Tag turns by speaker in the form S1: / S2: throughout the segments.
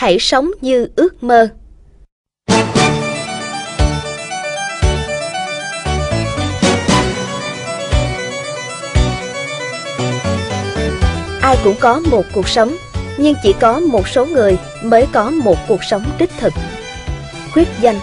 S1: Hãy sống như ước mơ. Ai cũng có một cuộc sống, nhưng chỉ có một số người mới có một cuộc sống đích thực. Khuyết danh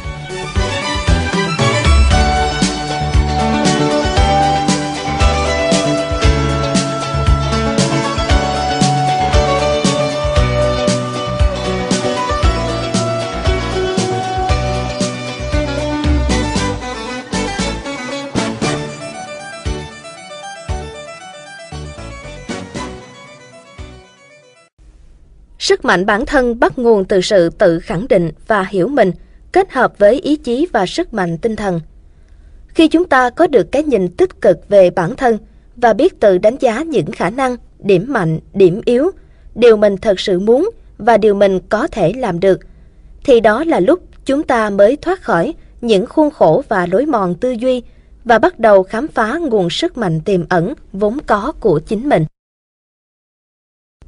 S1: Sức mạnh bản thân bắt nguồn từ sự tự khẳng định và hiểu mình, kết hợp với ý chí và sức mạnh tinh thần. Khi chúng ta có được cái nhìn tích cực về bản thân và biết tự đánh giá những khả năng, điểm mạnh, điểm yếu, điều mình thật sự muốn và điều mình có thể làm được, thì đó là lúc chúng ta mới thoát khỏi những khuôn khổ và lối mòn tư duy và bắt đầu khám phá nguồn sức mạnh tiềm ẩn vốn có của chính mình.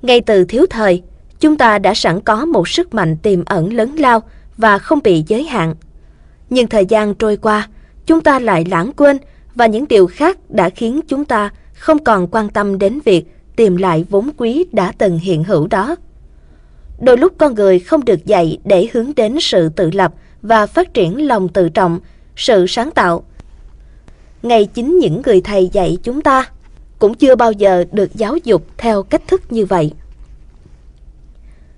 S1: Ngay từ thiếu thời, chúng ta đã sẵn có một sức mạnh tiềm ẩn lớn lao và không bị giới hạn. Nhưng thời gian trôi qua, chúng ta lại lãng quên và những điều khác đã khiến chúng ta không còn quan tâm đến việc tìm lại vốn quý đã từng hiện hữu đó. Đôi lúc con người không được dạy để hướng đến sự tự lập và phát triển lòng tự trọng, sự sáng tạo. Ngay chính những người thầy dạy chúng ta cũng chưa bao giờ được giáo dục theo cách thức như vậy.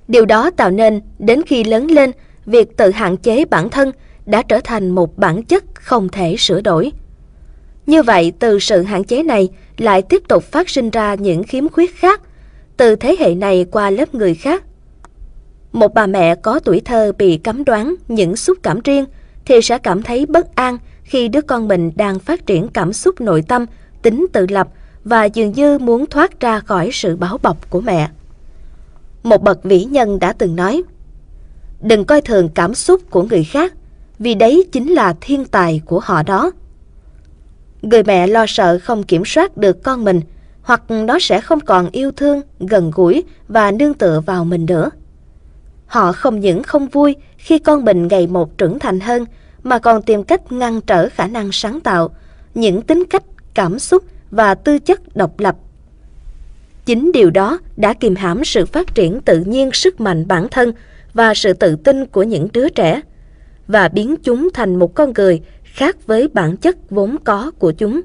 S1: Điều đó tạo nên đến khi lớn lên, việc tự hạn chế bản thân đã trở thành một bản chất không thể sửa đổi. Như vậy, từ sự hạn chế này lại tiếp tục phát sinh ra những khiếm khuyết khác, từ thế hệ này qua lớp người khác. Một bà mẹ có tuổi thơ bị cấm đoán những xúc cảm riêng thì sẽ cảm thấy bất an khi đứa con mình đang phát triển cảm xúc nội tâm, tính tự lập và dường như muốn thoát ra khỏi sự bảo bọc của mẹ. Một bậc vĩ nhân đã từng nói, đừng coi thường cảm xúc của người khác, vì đấy chính là thiên tài của họ đó. Người mẹ lo sợ không kiểm soát được con mình, hoặc nó sẽ không còn yêu thương, gần gũi và nương tựa vào mình nữa. Họ không những không vui khi con mình ngày một trưởng thành hơn, mà còn tìm cách ngăn trở khả năng sáng tạo, những tính cách, cảm xúc và tư chất độc lập Chính điều đó đã kìm hãm sự phát triển tự nhiên sức mạnh bản thân và sự tự tin của những đứa trẻ và biến chúng thành một con người khác với bản chất vốn có của chúng.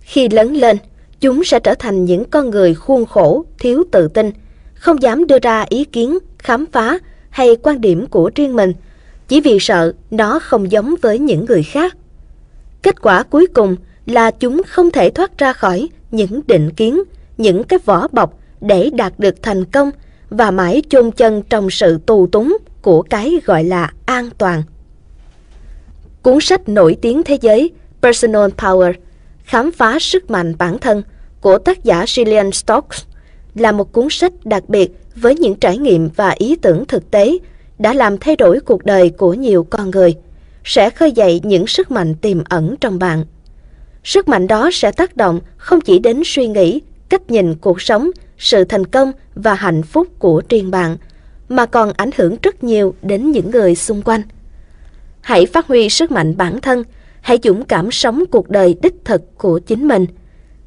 S1: Khi lớn lên, chúng sẽ trở thành những con người khuôn khổ, thiếu tự tin, không dám đưa ra ý kiến, khám phá hay quan điểm của riêng mình, chỉ vì sợ nó không giống với những người khác. Kết quả cuối cùng là chúng không thể thoát ra khỏi những định kiến, những cái vỏ bọc để đạt được thành công và mãi chôn chân trong sự tù túng của cái gọi là an toàn. Cuốn sách nổi tiếng thế giới Personal Power Khám phá sức mạnh bản thân của tác giả Gillian Stokes là một cuốn sách đặc biệt với những trải nghiệm và ý tưởng thực tế đã làm thay đổi cuộc đời của nhiều con người, sẽ khơi dậy những sức mạnh tiềm ẩn trong bạn. Sức mạnh đó sẽ tác động không chỉ đến suy nghĩ, cách nhìn cuộc sống, sự thành công và hạnh phúc của riêng bạn, mà còn ảnh hưởng rất nhiều đến những người xung quanh. Hãy phát huy sức mạnh bản thân, hãy dũng cảm sống cuộc đời đích thực của chính mình.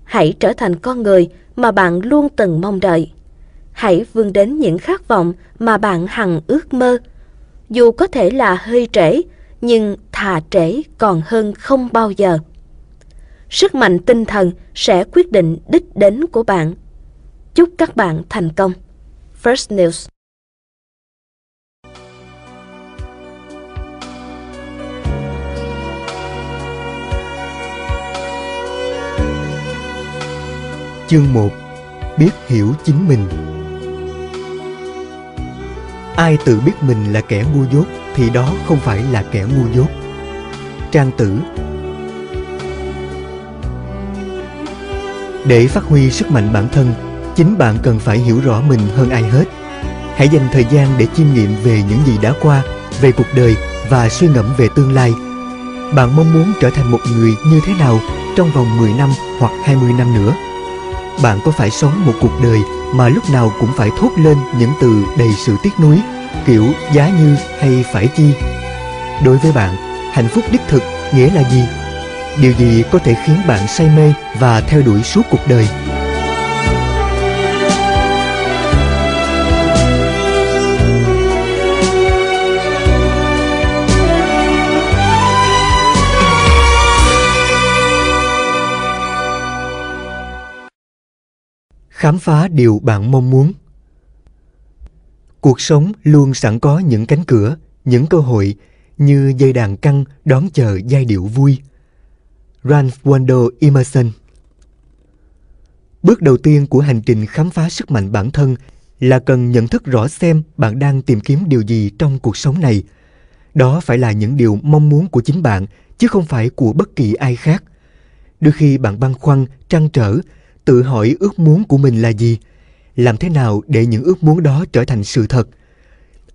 S1: Hãy trở thành con người mà bạn luôn từng mong đợi. Hãy vươn đến những khát vọng mà bạn hằng ước mơ. Dù có thể là hơi trễ, nhưng thà trễ còn hơn không bao giờ sức mạnh tinh thần sẽ quyết định đích đến của bạn. Chúc các bạn thành công. First News
S2: Chương 1 Biết hiểu chính mình Ai tự biết mình là kẻ ngu dốt thì đó không phải là kẻ ngu dốt. Trang tử Để phát huy sức mạnh bản thân, chính bạn cần phải hiểu rõ mình hơn ai hết. Hãy dành thời gian để chiêm nghiệm về những gì đã qua, về cuộc đời và suy ngẫm về tương lai. Bạn mong muốn trở thành một người như thế nào trong vòng 10 năm hoặc 20 năm nữa? Bạn có phải sống một cuộc đời mà lúc nào cũng phải thốt lên những từ đầy sự tiếc nuối, kiểu giá như hay phải chi. Đối với bạn, hạnh phúc đích thực nghĩa là gì? Điều gì có thể khiến bạn say mê và theo đuổi suốt cuộc đời? khám phá điều bạn mong muốn cuộc sống luôn sẵn có những cánh cửa, những cơ hội như dây đàn căng đón chờ giai điệu vui ralph waldo emerson. Bước đầu tiên của hành trình khám phá sức mạnh bản thân là cần nhận thức rõ xem bạn đang tìm kiếm điều gì trong cuộc sống này. Đó phải là những điều mong muốn của chính bạn, chứ không phải của bất kỳ ai khác. Đôi khi bạn băn khoăn, trăn trở, tự hỏi ước muốn của mình là gì? Làm thế nào để những ước muốn đó trở thành sự thật?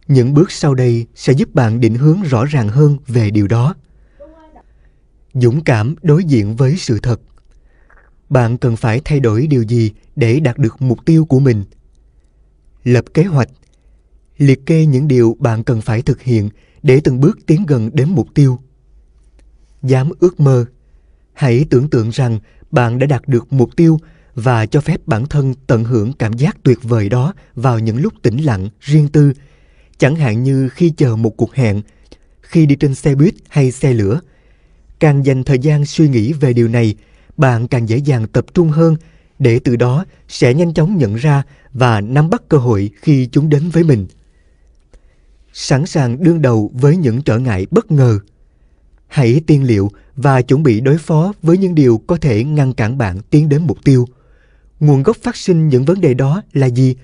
S2: Những bước sau đây sẽ giúp bạn định hướng rõ ràng hơn về điều đó dũng cảm đối diện với sự thật. Bạn cần phải thay đổi điều gì để đạt được mục tiêu của mình? Lập kế hoạch. Liệt kê những điều bạn cần phải thực hiện để từng bước tiến gần đến mục tiêu. Dám ước mơ. Hãy tưởng tượng rằng bạn đã đạt được mục tiêu và cho phép bản thân tận hưởng cảm giác tuyệt vời đó vào những lúc tĩnh lặng, riêng tư, chẳng hạn như khi chờ một cuộc hẹn, khi đi trên xe buýt hay xe lửa. Càng dành thời gian suy nghĩ về điều này, bạn càng dễ dàng tập trung hơn để từ đó sẽ nhanh chóng nhận ra và nắm bắt cơ hội khi chúng đến với mình. Sẵn sàng đương đầu với những trở ngại bất ngờ. Hãy tiên liệu và chuẩn bị đối phó với những điều có thể ngăn cản bạn tiến đến mục tiêu – nguồn gốc phát sinh những vấn đề đó là gì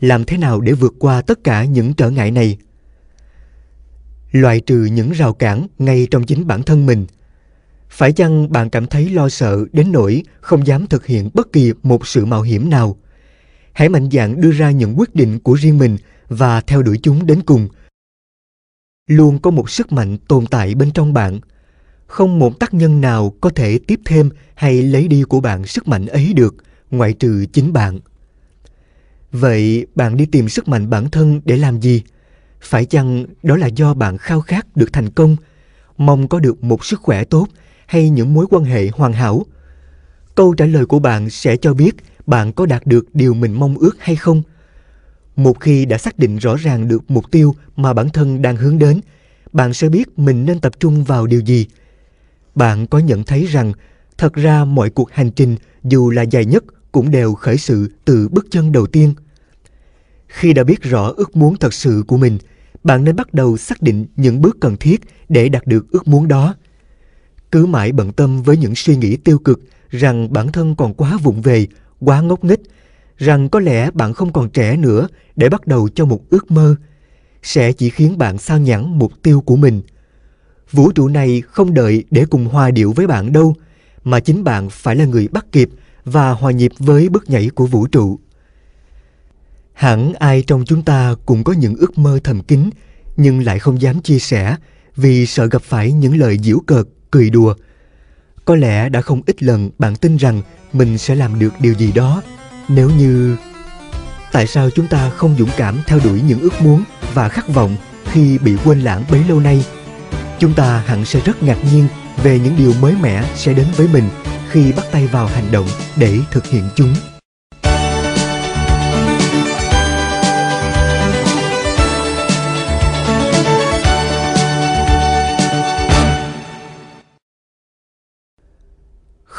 S2: làm thế nào để vượt qua tất cả những trở ngại này loại trừ những rào cản ngay trong chính bản thân mình phải chăng bạn cảm thấy lo sợ đến nỗi không dám thực hiện bất kỳ một sự mạo hiểm nào hãy mạnh dạn đưa ra những quyết định của riêng mình và theo đuổi chúng đến cùng luôn có một sức mạnh tồn tại bên trong bạn không một tác nhân nào có thể tiếp thêm hay lấy đi của bạn sức mạnh ấy được ngoại trừ chính bạn. Vậy bạn đi tìm sức mạnh bản thân để làm gì? Phải chăng đó là do bạn khao khát được thành công, mong có được một sức khỏe tốt hay những mối quan hệ hoàn hảo? Câu trả lời của bạn sẽ cho biết bạn có đạt được điều mình mong ước hay không. Một khi đã xác định rõ ràng được mục tiêu mà bản thân đang hướng đến, bạn sẽ biết mình nên tập trung vào điều gì. Bạn có nhận thấy rằng thật ra mọi cuộc hành trình dù là dài nhất cũng đều khởi sự từ bước chân đầu tiên. Khi đã biết rõ ước muốn thật sự của mình, bạn nên bắt đầu xác định những bước cần thiết để đạt được ước muốn đó. Cứ mãi bận tâm với những suy nghĩ tiêu cực rằng bản thân còn quá vụng về, quá ngốc nghếch, rằng có lẽ bạn không còn trẻ nữa để bắt đầu cho một ước mơ, sẽ chỉ khiến bạn sao nhãn mục tiêu của mình. Vũ trụ này không đợi để cùng hòa điệu với bạn đâu, mà chính bạn phải là người bắt kịp và hòa nhịp với bước nhảy của vũ trụ. Hẳn ai trong chúng ta cũng có những ước mơ thầm kín nhưng lại không dám chia sẻ vì sợ gặp phải những lời giễu cợt, cười đùa. Có lẽ đã không ít lần bạn tin rằng mình sẽ làm được điều gì đó. Nếu như, tại sao chúng ta không dũng cảm theo đuổi những ước muốn và khát vọng khi bị quên lãng bấy lâu nay? Chúng ta hẳn sẽ rất ngạc nhiên về những điều mới mẻ sẽ đến với mình khi bắt tay vào hành động để thực hiện chúng.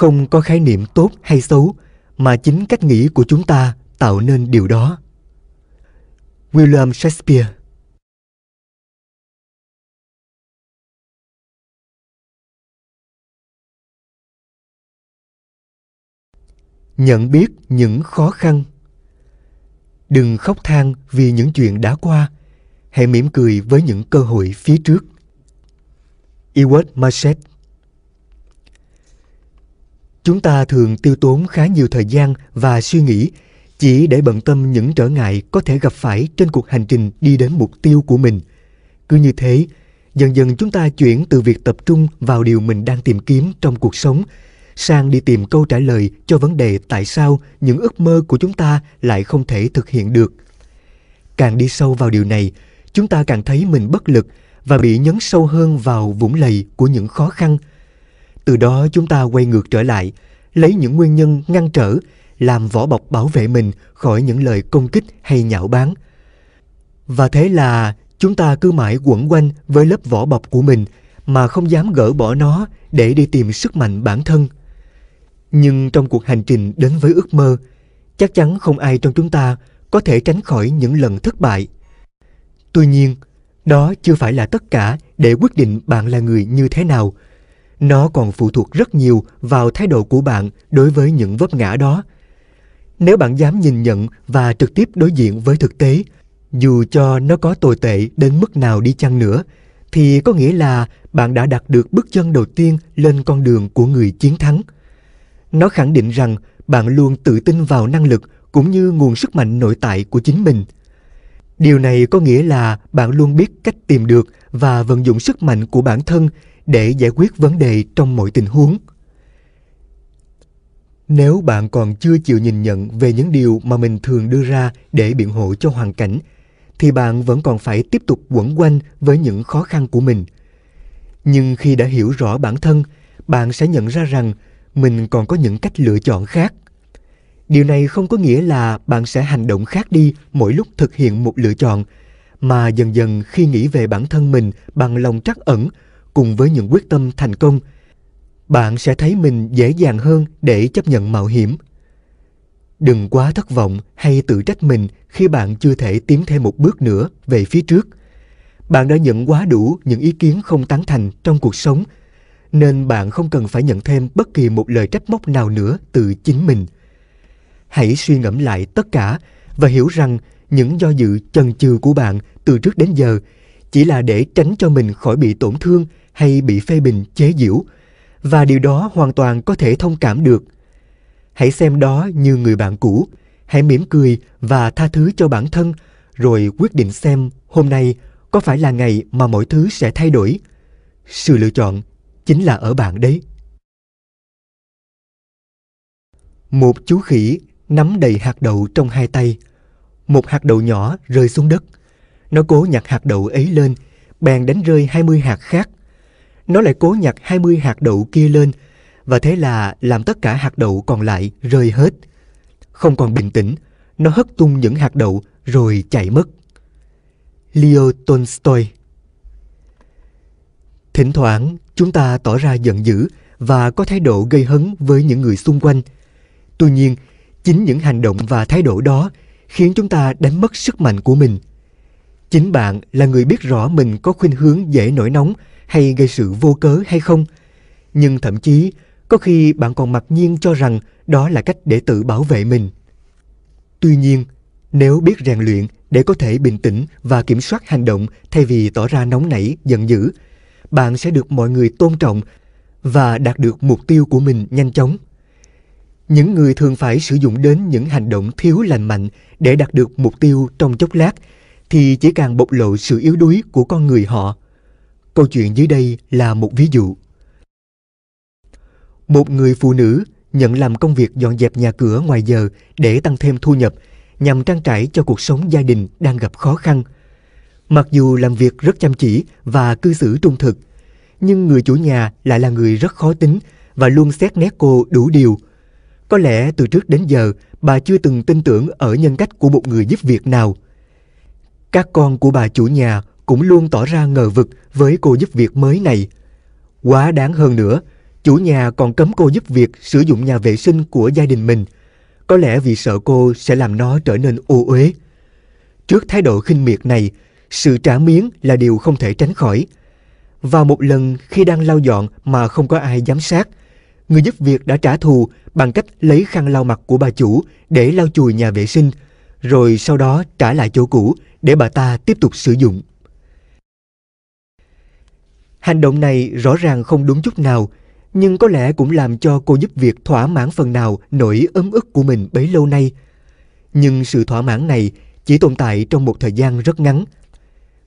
S2: Không có khái niệm tốt hay xấu, mà chính cách nghĩ của chúng ta tạo nên điều đó. William shakespeare nhận biết những khó khăn. Đừng khóc than vì những chuyện đã qua, hãy mỉm cười với những cơ hội phía trước. Ewart Marchette Chúng ta thường tiêu tốn khá nhiều thời gian và suy nghĩ chỉ để bận tâm những trở ngại có thể gặp phải trên cuộc hành trình đi đến mục tiêu của mình. Cứ như thế, dần dần chúng ta chuyển từ việc tập trung vào điều mình đang tìm kiếm trong cuộc sống sang đi tìm câu trả lời cho vấn đề tại sao những ước mơ của chúng ta lại không thể thực hiện được. Càng đi sâu vào điều này, chúng ta càng thấy mình bất lực và bị nhấn sâu hơn vào vũng lầy của những khó khăn. Từ đó chúng ta quay ngược trở lại, lấy những nguyên nhân ngăn trở, làm vỏ bọc bảo vệ mình khỏi những lời công kích hay nhạo báng. Và thế là chúng ta cứ mãi quẩn quanh với lớp vỏ bọc của mình mà không dám gỡ bỏ nó để đi tìm sức mạnh bản thân. Nhưng trong cuộc hành trình đến với ước mơ, chắc chắn không ai trong chúng ta có thể tránh khỏi những lần thất bại. Tuy nhiên, đó chưa phải là tất cả để quyết định bạn là người như thế nào. Nó còn phụ thuộc rất nhiều vào thái độ của bạn đối với những vấp ngã đó. Nếu bạn dám nhìn nhận và trực tiếp đối diện với thực tế, dù cho nó có tồi tệ đến mức nào đi chăng nữa, thì có nghĩa là bạn đã đặt được bước chân đầu tiên lên con đường của người chiến thắng. Nó khẳng định rằng bạn luôn tự tin vào năng lực cũng như nguồn sức mạnh nội tại của chính mình. Điều này có nghĩa là bạn luôn biết cách tìm được và vận dụng sức mạnh của bản thân để giải quyết vấn đề trong mọi tình huống. Nếu bạn còn chưa chịu nhìn nhận về những điều mà mình thường đưa ra để biện hộ cho hoàn cảnh thì bạn vẫn còn phải tiếp tục quẩn quanh với những khó khăn của mình. Nhưng khi đã hiểu rõ bản thân, bạn sẽ nhận ra rằng mình còn có những cách lựa chọn khác. Điều này không có nghĩa là bạn sẽ hành động khác đi mỗi lúc thực hiện một lựa chọn, mà dần dần khi nghĩ về bản thân mình bằng lòng trắc ẩn cùng với những quyết tâm thành công, bạn sẽ thấy mình dễ dàng hơn để chấp nhận mạo hiểm Đừng quá thất vọng hay tự trách mình khi bạn chưa thể tiến thêm một bước nữa về phía trước. Bạn đã nhận quá đủ những ý kiến không tán thành trong cuộc sống, nên bạn không cần phải nhận thêm bất kỳ một lời trách móc nào nữa từ chính mình. Hãy suy ngẫm lại tất cả và hiểu rằng những do dự chần chừ của bạn từ trước đến giờ chỉ là để tránh cho mình khỏi bị tổn thương hay bị phê bình chế giễu và điều đó hoàn toàn có thể thông cảm được Hãy xem đó như người bạn cũ. Hãy mỉm cười và tha thứ cho bản thân, rồi quyết định xem hôm nay có phải là ngày mà mọi thứ sẽ thay đổi. Sự lựa chọn chính là ở bạn đấy. Một chú khỉ nắm đầy hạt đậu trong hai tay. Một hạt đậu nhỏ rơi xuống đất. Nó cố nhặt hạt đậu ấy lên, bèn đánh rơi 20 hạt khác. Nó lại cố nhặt 20 hạt đậu kia lên, và thế là làm tất cả hạt đậu còn lại rơi hết. Không còn bình tĩnh, nó hất tung những hạt đậu rồi chạy mất. Leo Tolstoy Thỉnh thoảng chúng ta tỏ ra giận dữ và có thái độ gây hấn với những người xung quanh. Tuy nhiên, chính những hành động và thái độ đó khiến chúng ta đánh mất sức mạnh của mình. Chính bạn là người biết rõ mình có khuynh hướng dễ nổi nóng hay gây sự vô cớ hay không. Nhưng thậm chí có khi bạn còn mặc nhiên cho rằng đó là cách để tự bảo vệ mình. Tuy nhiên, nếu biết rèn luyện để có thể bình tĩnh và kiểm soát hành động thay vì tỏ ra nóng nảy, giận dữ, bạn sẽ được mọi người tôn trọng và đạt được mục tiêu của mình nhanh chóng. Những người thường phải sử dụng đến những hành động thiếu lành mạnh để đạt được mục tiêu trong chốc lát thì chỉ càng bộc lộ sự yếu đuối của con người họ. Câu chuyện dưới đây là một ví dụ. Một người phụ nữ nhận làm công việc dọn dẹp nhà cửa ngoài giờ để tăng thêm thu nhập nhằm trang trải cho cuộc sống gia đình đang gặp khó khăn. Mặc dù làm việc rất chăm chỉ và cư xử trung thực, nhưng người chủ nhà lại là người rất khó tính và luôn xét nét cô đủ điều. Có lẽ từ trước đến giờ bà chưa từng tin tưởng ở nhân cách của một người giúp việc nào. Các con của bà chủ nhà cũng luôn tỏ ra ngờ vực với cô giúp việc mới này. Quá đáng hơn nữa, Chủ nhà còn cấm cô giúp việc sử dụng nhà vệ sinh của gia đình mình, có lẽ vì sợ cô sẽ làm nó trở nên ô uế. Trước thái độ khinh miệt này, sự trả miếng là điều không thể tránh khỏi. Vào một lần khi đang lau dọn mà không có ai giám sát, người giúp việc đã trả thù bằng cách lấy khăn lau mặt của bà chủ để lau chùi nhà vệ sinh, rồi sau đó trả lại chỗ cũ để bà ta tiếp tục sử dụng. Hành động này rõ ràng không đúng chút nào nhưng có lẽ cũng làm cho cô giúp việc thỏa mãn phần nào nỗi ấm ức của mình bấy lâu nay. Nhưng sự thỏa mãn này chỉ tồn tại trong một thời gian rất ngắn.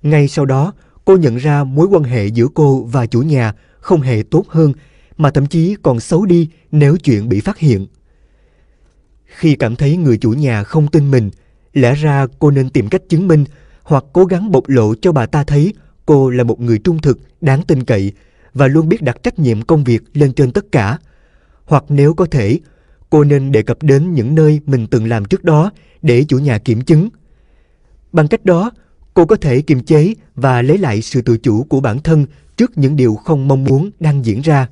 S2: Ngay sau đó, cô nhận ra mối quan hệ giữa cô và chủ nhà không hề tốt hơn, mà thậm chí còn xấu đi nếu chuyện bị phát hiện. Khi cảm thấy người chủ nhà không tin mình, lẽ ra cô nên tìm cách chứng minh hoặc cố gắng bộc lộ cho bà ta thấy cô là một người trung thực, đáng tin cậy và luôn biết đặt trách nhiệm công việc lên trên tất cả. Hoặc nếu có thể, cô nên đề cập đến những nơi mình từng làm trước đó để chủ nhà kiểm chứng. Bằng cách đó, cô có thể kiềm chế và lấy lại sự tự chủ của bản thân trước những điều không mong muốn đang diễn ra.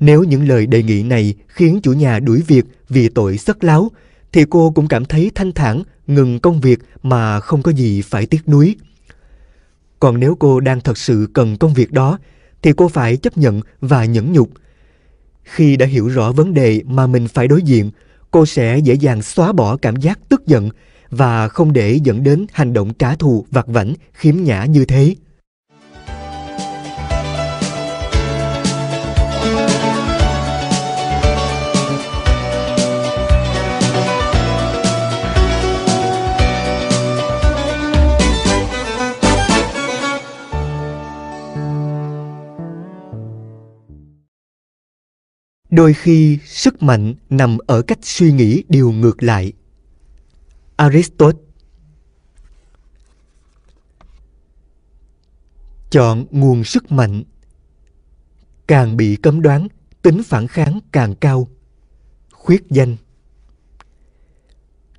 S2: Nếu những lời đề nghị này khiến chủ nhà đuổi việc vì tội sất láo, thì cô cũng cảm thấy thanh thản ngừng công việc mà không có gì phải tiếc nuối. Còn nếu cô đang thật sự cần công việc đó, thì cô phải chấp nhận và nhẫn nhục. Khi đã hiểu rõ vấn đề mà mình phải đối diện, cô sẽ dễ dàng xóa bỏ cảm giác tức giận và không để dẫn đến hành động trả thù vặt vảnh khiếm nhã như thế. Đôi khi sức mạnh nằm ở cách suy nghĩ điều ngược lại. Aristotle. Chọn nguồn sức mạnh. Càng bị cấm đoán, tính phản kháng càng cao. Khuyết danh.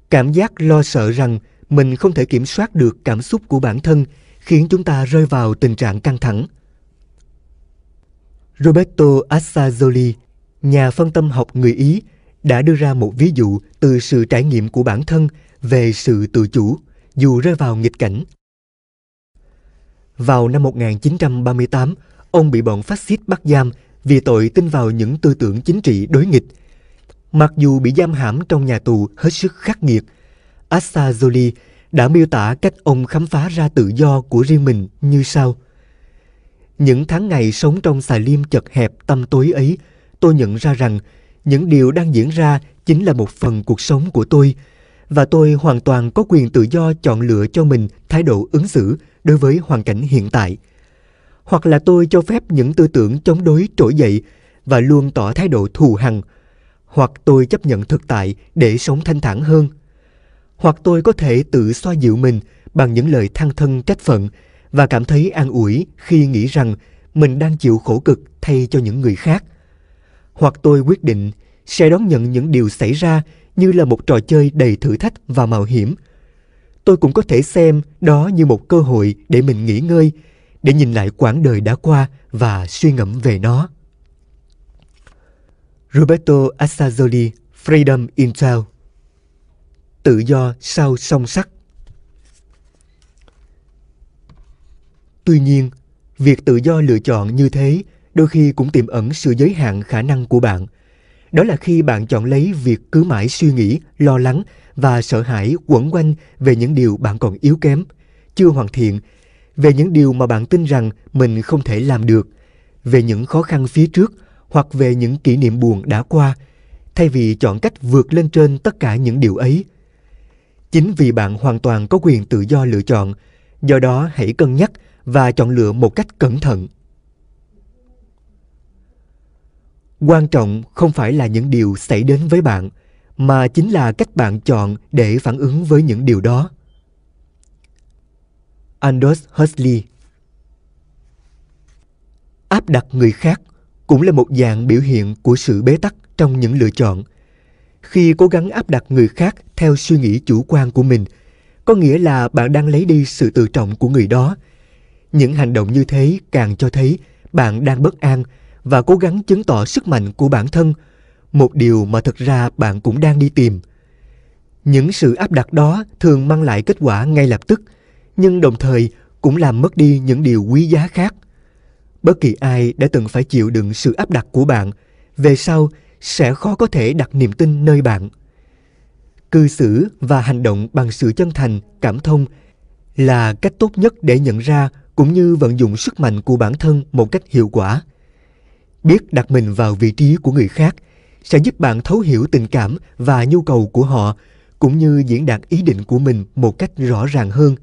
S2: Cảm giác lo sợ rằng mình không thể kiểm soát được cảm xúc của bản thân khiến chúng ta rơi vào tình trạng căng thẳng. Roberto assazzoli nhà phân tâm học người Ý đã đưa ra một ví dụ từ sự trải nghiệm của bản thân về sự tự chủ dù rơi vào nghịch cảnh. Vào năm 1938, ông bị bọn phát xít bắt giam vì tội tin vào những tư tưởng chính trị đối nghịch. Mặc dù bị giam hãm trong nhà tù hết sức khắc nghiệt, Assa Jolie đã miêu tả cách ông khám phá ra tự do của riêng mình như sau. Những tháng ngày sống trong xà liêm chật hẹp tâm tối ấy tôi nhận ra rằng những điều đang diễn ra chính là một phần cuộc sống của tôi, và tôi hoàn toàn có quyền tự do chọn lựa cho mình thái độ ứng xử đối với hoàn cảnh hiện tại. Hoặc là tôi cho phép những tư tưởng chống đối trỗi dậy và luôn tỏ thái độ thù hằn, hoặc tôi chấp nhận thực tại để sống thanh thản hơn. Hoặc tôi có thể tự xoa dịu mình bằng những lời than thân trách phận và cảm thấy an ủi khi nghĩ rằng mình đang chịu khổ cực thay cho những người khác hoặc tôi quyết định sẽ đón nhận những điều xảy ra như là một trò chơi đầy thử thách và mạo hiểm. Tôi cũng có thể xem đó như một cơ hội để mình nghỉ ngơi, để nhìn lại quãng đời đã qua và suy ngẫm về nó. Roberto Assazzoli, Freedom in Intel Tự do sau song sắt Tuy nhiên, việc tự do lựa chọn như thế đôi khi cũng tiềm ẩn sự giới hạn khả năng của bạn. Đó là khi bạn chọn lấy việc cứ mãi suy nghĩ, lo lắng và sợ hãi quẩn quanh về những điều bạn còn yếu kém, chưa hoàn thiện, về những điều mà bạn tin rằng mình không thể làm được, về những khó khăn phía trước hoặc về những kỷ niệm buồn đã qua, thay vì chọn cách vượt lên trên tất cả những điều ấy. Chính vì bạn hoàn toàn có quyền tự do lựa chọn, do đó hãy cân nhắc và chọn lựa một cách cẩn thận. Quan trọng không phải là những điều xảy đến với bạn, mà chính là cách bạn chọn để phản ứng với những điều đó. Aldous Huxley áp đặt người khác cũng là một dạng biểu hiện của sự bế tắc trong những lựa chọn. Khi cố gắng áp đặt người khác theo suy nghĩ chủ quan của mình, có nghĩa là bạn đang lấy đi sự tự trọng của người đó. Những hành động như thế càng cho thấy bạn đang bất an và cố gắng chứng tỏ sức mạnh của bản thân, một điều mà thực ra bạn cũng đang đi tìm. Những sự áp đặt đó thường mang lại kết quả ngay lập tức, nhưng đồng thời cũng làm mất đi những điều quý giá khác. Bất kỳ ai đã từng phải chịu đựng sự áp đặt của bạn, về sau sẽ khó có thể đặt niềm tin nơi bạn. Cư xử và hành động bằng sự chân thành, cảm thông là cách tốt nhất để nhận ra cũng như vận dụng sức mạnh của bản thân một cách hiệu quả biết đặt mình vào vị trí của người khác, sẽ giúp bạn thấu hiểu tình cảm và nhu cầu của họ, cũng như diễn đạt ý định của mình một cách rõ ràng hơn.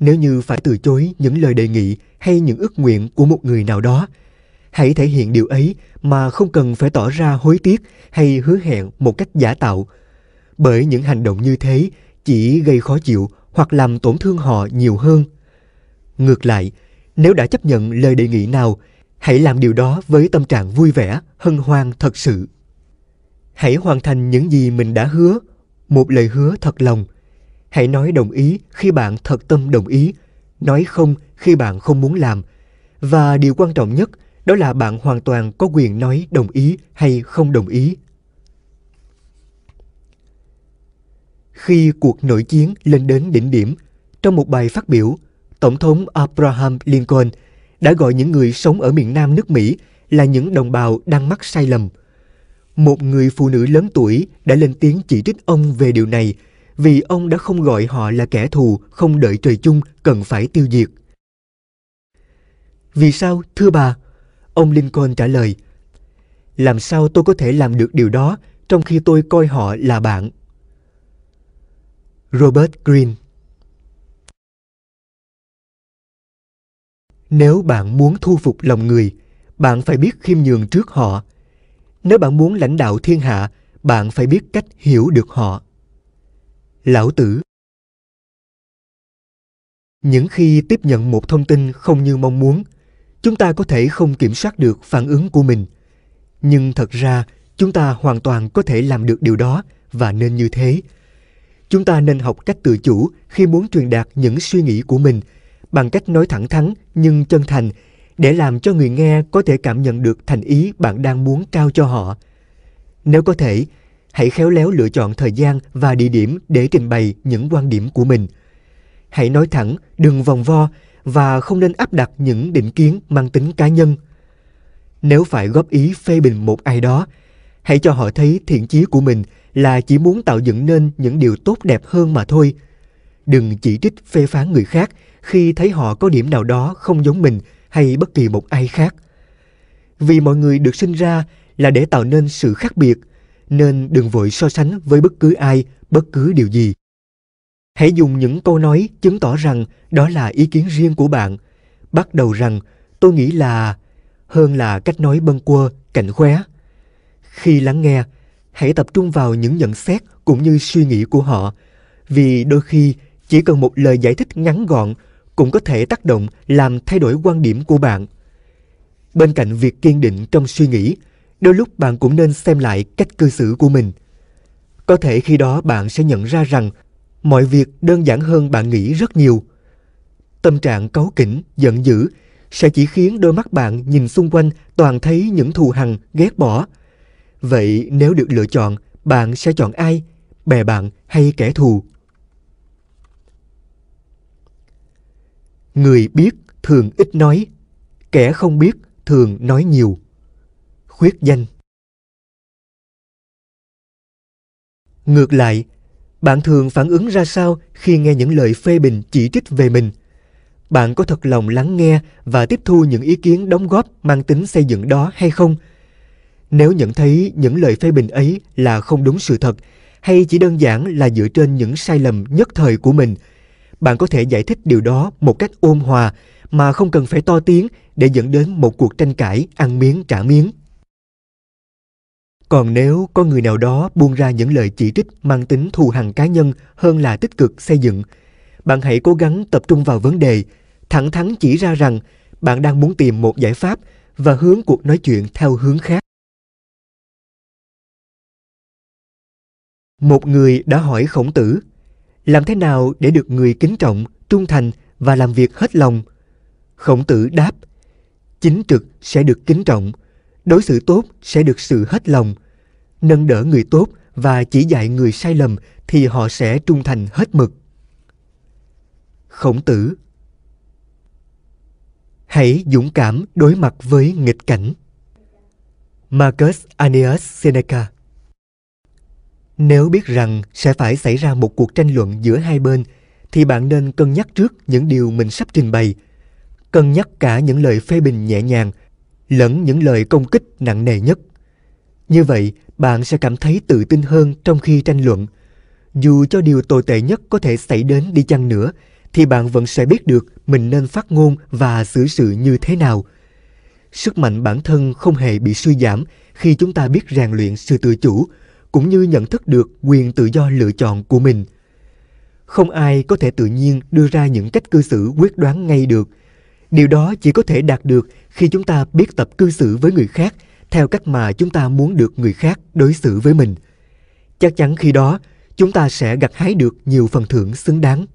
S2: Nếu như phải từ chối những lời đề nghị hay những ước nguyện của một người nào đó, hãy thể hiện điều ấy mà không cần phải tỏ ra hối tiếc hay hứa hẹn một cách giả tạo. Bởi những hành động như thế chỉ gây khó chịu hoặc làm tổn thương họ nhiều hơn. Ngược lại, nếu đã chấp nhận lời đề nghị nào hãy làm điều đó với tâm trạng vui vẻ, hân hoan thật sự. Hãy hoàn thành những gì mình đã hứa. Một lời hứa thật lòng. Hãy nói đồng ý khi bạn thật tâm đồng ý. Nói không khi bạn không muốn làm. Và điều quan trọng nhất, đó là bạn hoàn toàn có quyền nói đồng ý hay không đồng ý. Khi cuộc nội chiến lên đến đỉnh điểm, trong một bài phát biểu, tổng thống abraham lincoln đã gọi những người sống ở miền nam nước mỹ là những đồng bào đang mắc sai lầm một người phụ nữ lớn tuổi đã lên tiếng chỉ trích ông về điều này vì ông đã không gọi họ là kẻ thù không đợi trời chung cần phải tiêu diệt. Vì sao, thưa bà? Ông Lincoln trả lời. Làm sao tôi có thể làm được điều đó trong khi tôi coi họ là bạn? Robert Greene Nếu bạn muốn thu phục lòng người, bạn phải biết khiêm nhường trước họ. Nếu bạn muốn lãnh đạo thiên hạ, bạn phải biết cách hiểu được họ. Lão Tử Những khi tiếp nhận một thông tin không như mong muốn, chúng ta có thể không kiểm soát được phản ứng của mình. Nhưng thật ra, chúng ta hoàn toàn có thể làm được điều đó và nên như thế. Chúng ta nên học cách tự chủ khi muốn truyền đạt những suy nghĩ của mình bằng cách nói thẳng thắn nhưng chân thành để làm cho người nghe có thể cảm nhận được thành ý bạn đang muốn trao cho họ. Nếu có thể, hãy khéo léo lựa chọn thời gian và địa điểm để trình bày những quan điểm của mình. Hãy nói thẳng, đừng vòng vo và không nên áp đặt những định kiến mang tính cá nhân. Nếu phải góp ý phê bình một ai đó, hãy cho họ thấy thiện chí của mình là chỉ muốn tạo dựng nên những điều tốt đẹp hơn mà thôi. Đừng chỉ trích phê phán người khác khi thấy họ có điểm nào đó không giống mình hay bất kỳ một ai khác. Vì mọi người được sinh ra là để tạo nên sự khác biệt, nên đừng vội so sánh với bất cứ ai, bất cứ điều gì. Hãy dùng những câu nói chứng tỏ rằng đó là ý kiến riêng của bạn. Bắt đầu rằng tôi nghĩ là hơn là cách nói bâng quơ, cảnh khóe. Khi lắng nghe, hãy tập trung vào những nhận xét cũng như suy nghĩ của họ, vì đôi khi chỉ cần một lời giải thích ngắn gọn cũng có thể tác động làm thay đổi quan điểm của bạn. Bên cạnh việc kiên định trong suy nghĩ, đôi lúc bạn cũng nên xem lại cách cư xử của mình. Có thể khi đó bạn sẽ nhận ra rằng mọi việc đơn giản hơn bạn nghĩ rất nhiều. Tâm trạng cáu kỉnh, giận dữ sẽ chỉ khiến đôi mắt bạn nhìn xung quanh toàn thấy những thù hằn, ghét bỏ. Vậy nếu được lựa chọn, bạn sẽ chọn ai? Bè bạn hay kẻ thù? Người biết thường ít nói, kẻ không biết thường nói nhiều. Khuyết danh Ngược lại, bạn thường phản ứng ra sao khi nghe những lời phê bình chỉ trích về mình? Bạn có thật lòng lắng nghe và tiếp thu những ý kiến đóng góp mang tính xây dựng đó hay không? Nếu nhận thấy những lời phê bình ấy là không đúng sự thật hay chỉ đơn giản là dựa trên những sai lầm nhất thời của mình – bạn có thể giải thích điều đó một cách ôn hòa mà không cần phải to tiếng để dẫn đến một cuộc tranh cãi ăn miếng trả miếng. Còn nếu có người nào đó buông ra những lời chỉ trích mang tính thù hằn cá nhân hơn là tích cực xây dựng, bạn hãy cố gắng tập trung vào vấn đề, thẳng thắn chỉ ra rằng bạn đang muốn tìm một giải pháp và hướng cuộc nói chuyện theo hướng khác. Một người đã hỏi khổng tử làm thế nào để được người kính trọng, trung thành và làm việc hết lòng? Khổng tử đáp, chính trực sẽ được kính trọng, đối xử tốt sẽ được sự hết lòng, nâng đỡ người tốt và chỉ dạy người sai lầm thì họ sẽ trung thành hết mực. Khổng tử Hãy dũng cảm đối mặt với nghịch cảnh. Marcus Aeneas Seneca nếu biết rằng sẽ phải xảy ra một cuộc tranh luận giữa hai bên, thì bạn nên cân nhắc trước những điều mình sắp trình bày. Cân nhắc cả những lời phê bình nhẹ nhàng, lẫn những lời công kích nặng nề nhất. Như vậy, bạn sẽ cảm thấy tự tin hơn trong khi tranh luận. Dù cho điều tồi tệ nhất có thể xảy đến đi chăng nữa, thì bạn vẫn sẽ biết được mình nên phát ngôn và xử sự như thế nào. sức mạnh bản thân không hề bị suy giảm khi chúng ta biết rèn luyện sự tự chủ cũng như nhận thức được quyền tự do lựa chọn của mình. Không ai có thể tự nhiên đưa ra những cách cư xử quyết đoán ngay được. Điều đó chỉ có thể đạt được khi chúng ta biết tập cư xử với người khác theo cách mà chúng ta muốn được người khác đối xử với mình. Chắc chắn khi đó, chúng ta sẽ gặt hái được nhiều phần thưởng xứng đáng.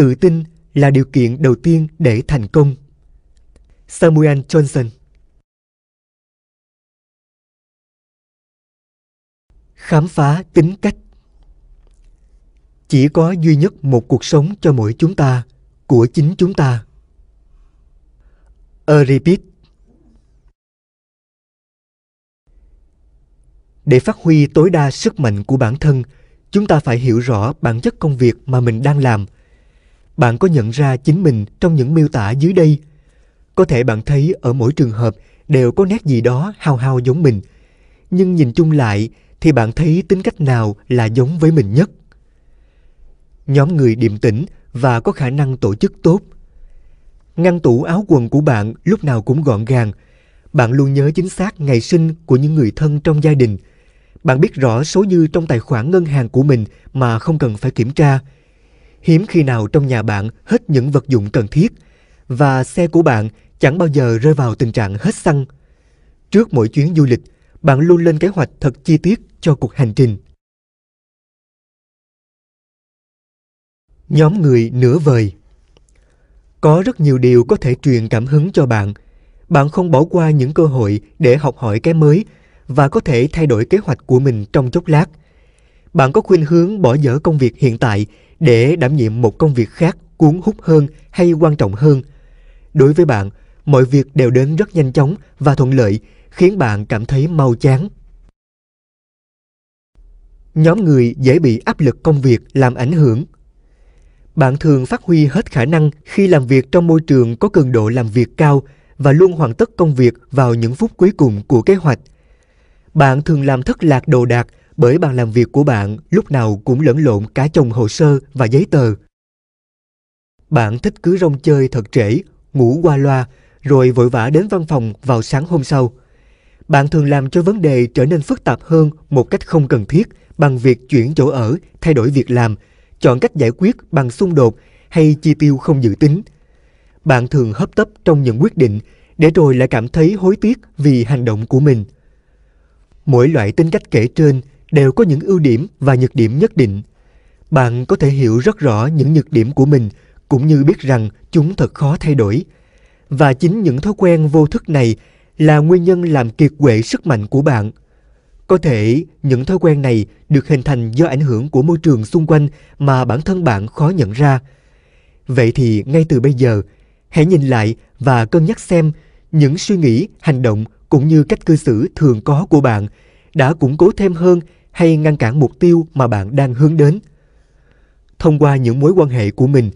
S2: Tự tin là điều kiện đầu tiên để thành công. Samuel johnson. Khám phá tính cách. Chỉ có duy nhất một cuộc sống cho mỗi chúng ta của chính chúng ta. Euripid Để phát huy tối đa sức mạnh của bản thân, chúng ta phải hiểu rõ bản chất công việc mà mình đang làm – bạn có nhận ra chính mình trong những miêu tả dưới đây? Có thể bạn thấy ở mỗi trường hợp đều có nét gì đó hao hao giống mình. Nhưng nhìn chung lại thì bạn thấy tính cách nào là giống với mình nhất? Nhóm người điềm tĩnh và có khả năng tổ chức tốt. Ngăn tủ áo quần của bạn lúc nào cũng gọn gàng. Bạn luôn nhớ chính xác ngày sinh của những người thân trong gia đình. Bạn biết rõ số dư trong tài khoản ngân hàng của mình mà không cần phải kiểm tra hiếm khi nào trong nhà bạn hết những vật dụng cần thiết và xe của bạn chẳng bao giờ rơi vào tình trạng hết xăng. Trước mỗi chuyến du lịch, bạn luôn lên kế hoạch thật chi tiết cho cuộc hành trình. Nhóm người nửa vời Có rất nhiều điều có thể truyền cảm hứng cho bạn. Bạn không bỏ qua những cơ hội để học hỏi cái mới và có thể thay đổi kế hoạch của mình trong chốc lát. Bạn có khuynh hướng bỏ dở công việc hiện tại để đảm nhiệm một công việc khác cuốn hút hơn hay quan trọng hơn. Đối với bạn, mọi việc đều đến rất nhanh chóng và thuận lợi, khiến bạn cảm thấy mau chán. Nhóm người dễ bị áp lực công việc làm ảnh hưởng. Bạn thường phát huy hết khả năng khi làm việc trong môi trường có cường độ làm việc cao và luôn hoàn tất công việc vào những phút cuối cùng của kế hoạch. Bạn thường làm thất lạc đồ đạc bởi bàn làm việc của bạn lúc nào cũng lẫn lộn cả chồng hồ sơ và giấy tờ. Bạn thích cứ rong chơi thật trễ, ngủ qua loa, rồi vội vã đến văn phòng vào sáng hôm sau. Bạn thường làm cho vấn đề trở nên phức tạp hơn một cách không cần thiết bằng việc chuyển chỗ ở, thay đổi việc làm, chọn cách giải quyết bằng xung đột hay chi tiêu không dự tính. Bạn thường hấp tấp trong những quyết định để rồi lại cảm thấy hối tiếc vì hành động của mình. Mỗi loại tính cách kể trên đều có những ưu điểm và nhược điểm nhất định. Bạn có thể hiểu rất rõ những nhược điểm của mình cũng như biết rằng chúng thật khó thay đổi. Và chính những thói quen vô thức này là nguyên nhân làm kiệt quệ sức mạnh của bạn. Có thể những thói quen này được hình thành do ảnh hưởng của môi trường xung quanh mà bản thân bạn khó nhận ra. Vậy thì ngay từ bây giờ, hãy nhìn lại và cân nhắc xem những suy nghĩ, hành động cũng như cách cư xử thường có của bạn đã củng cố thêm hơn hay ngăn cản mục tiêu mà bạn đang hướng đến. Thông qua những mối quan hệ của mình,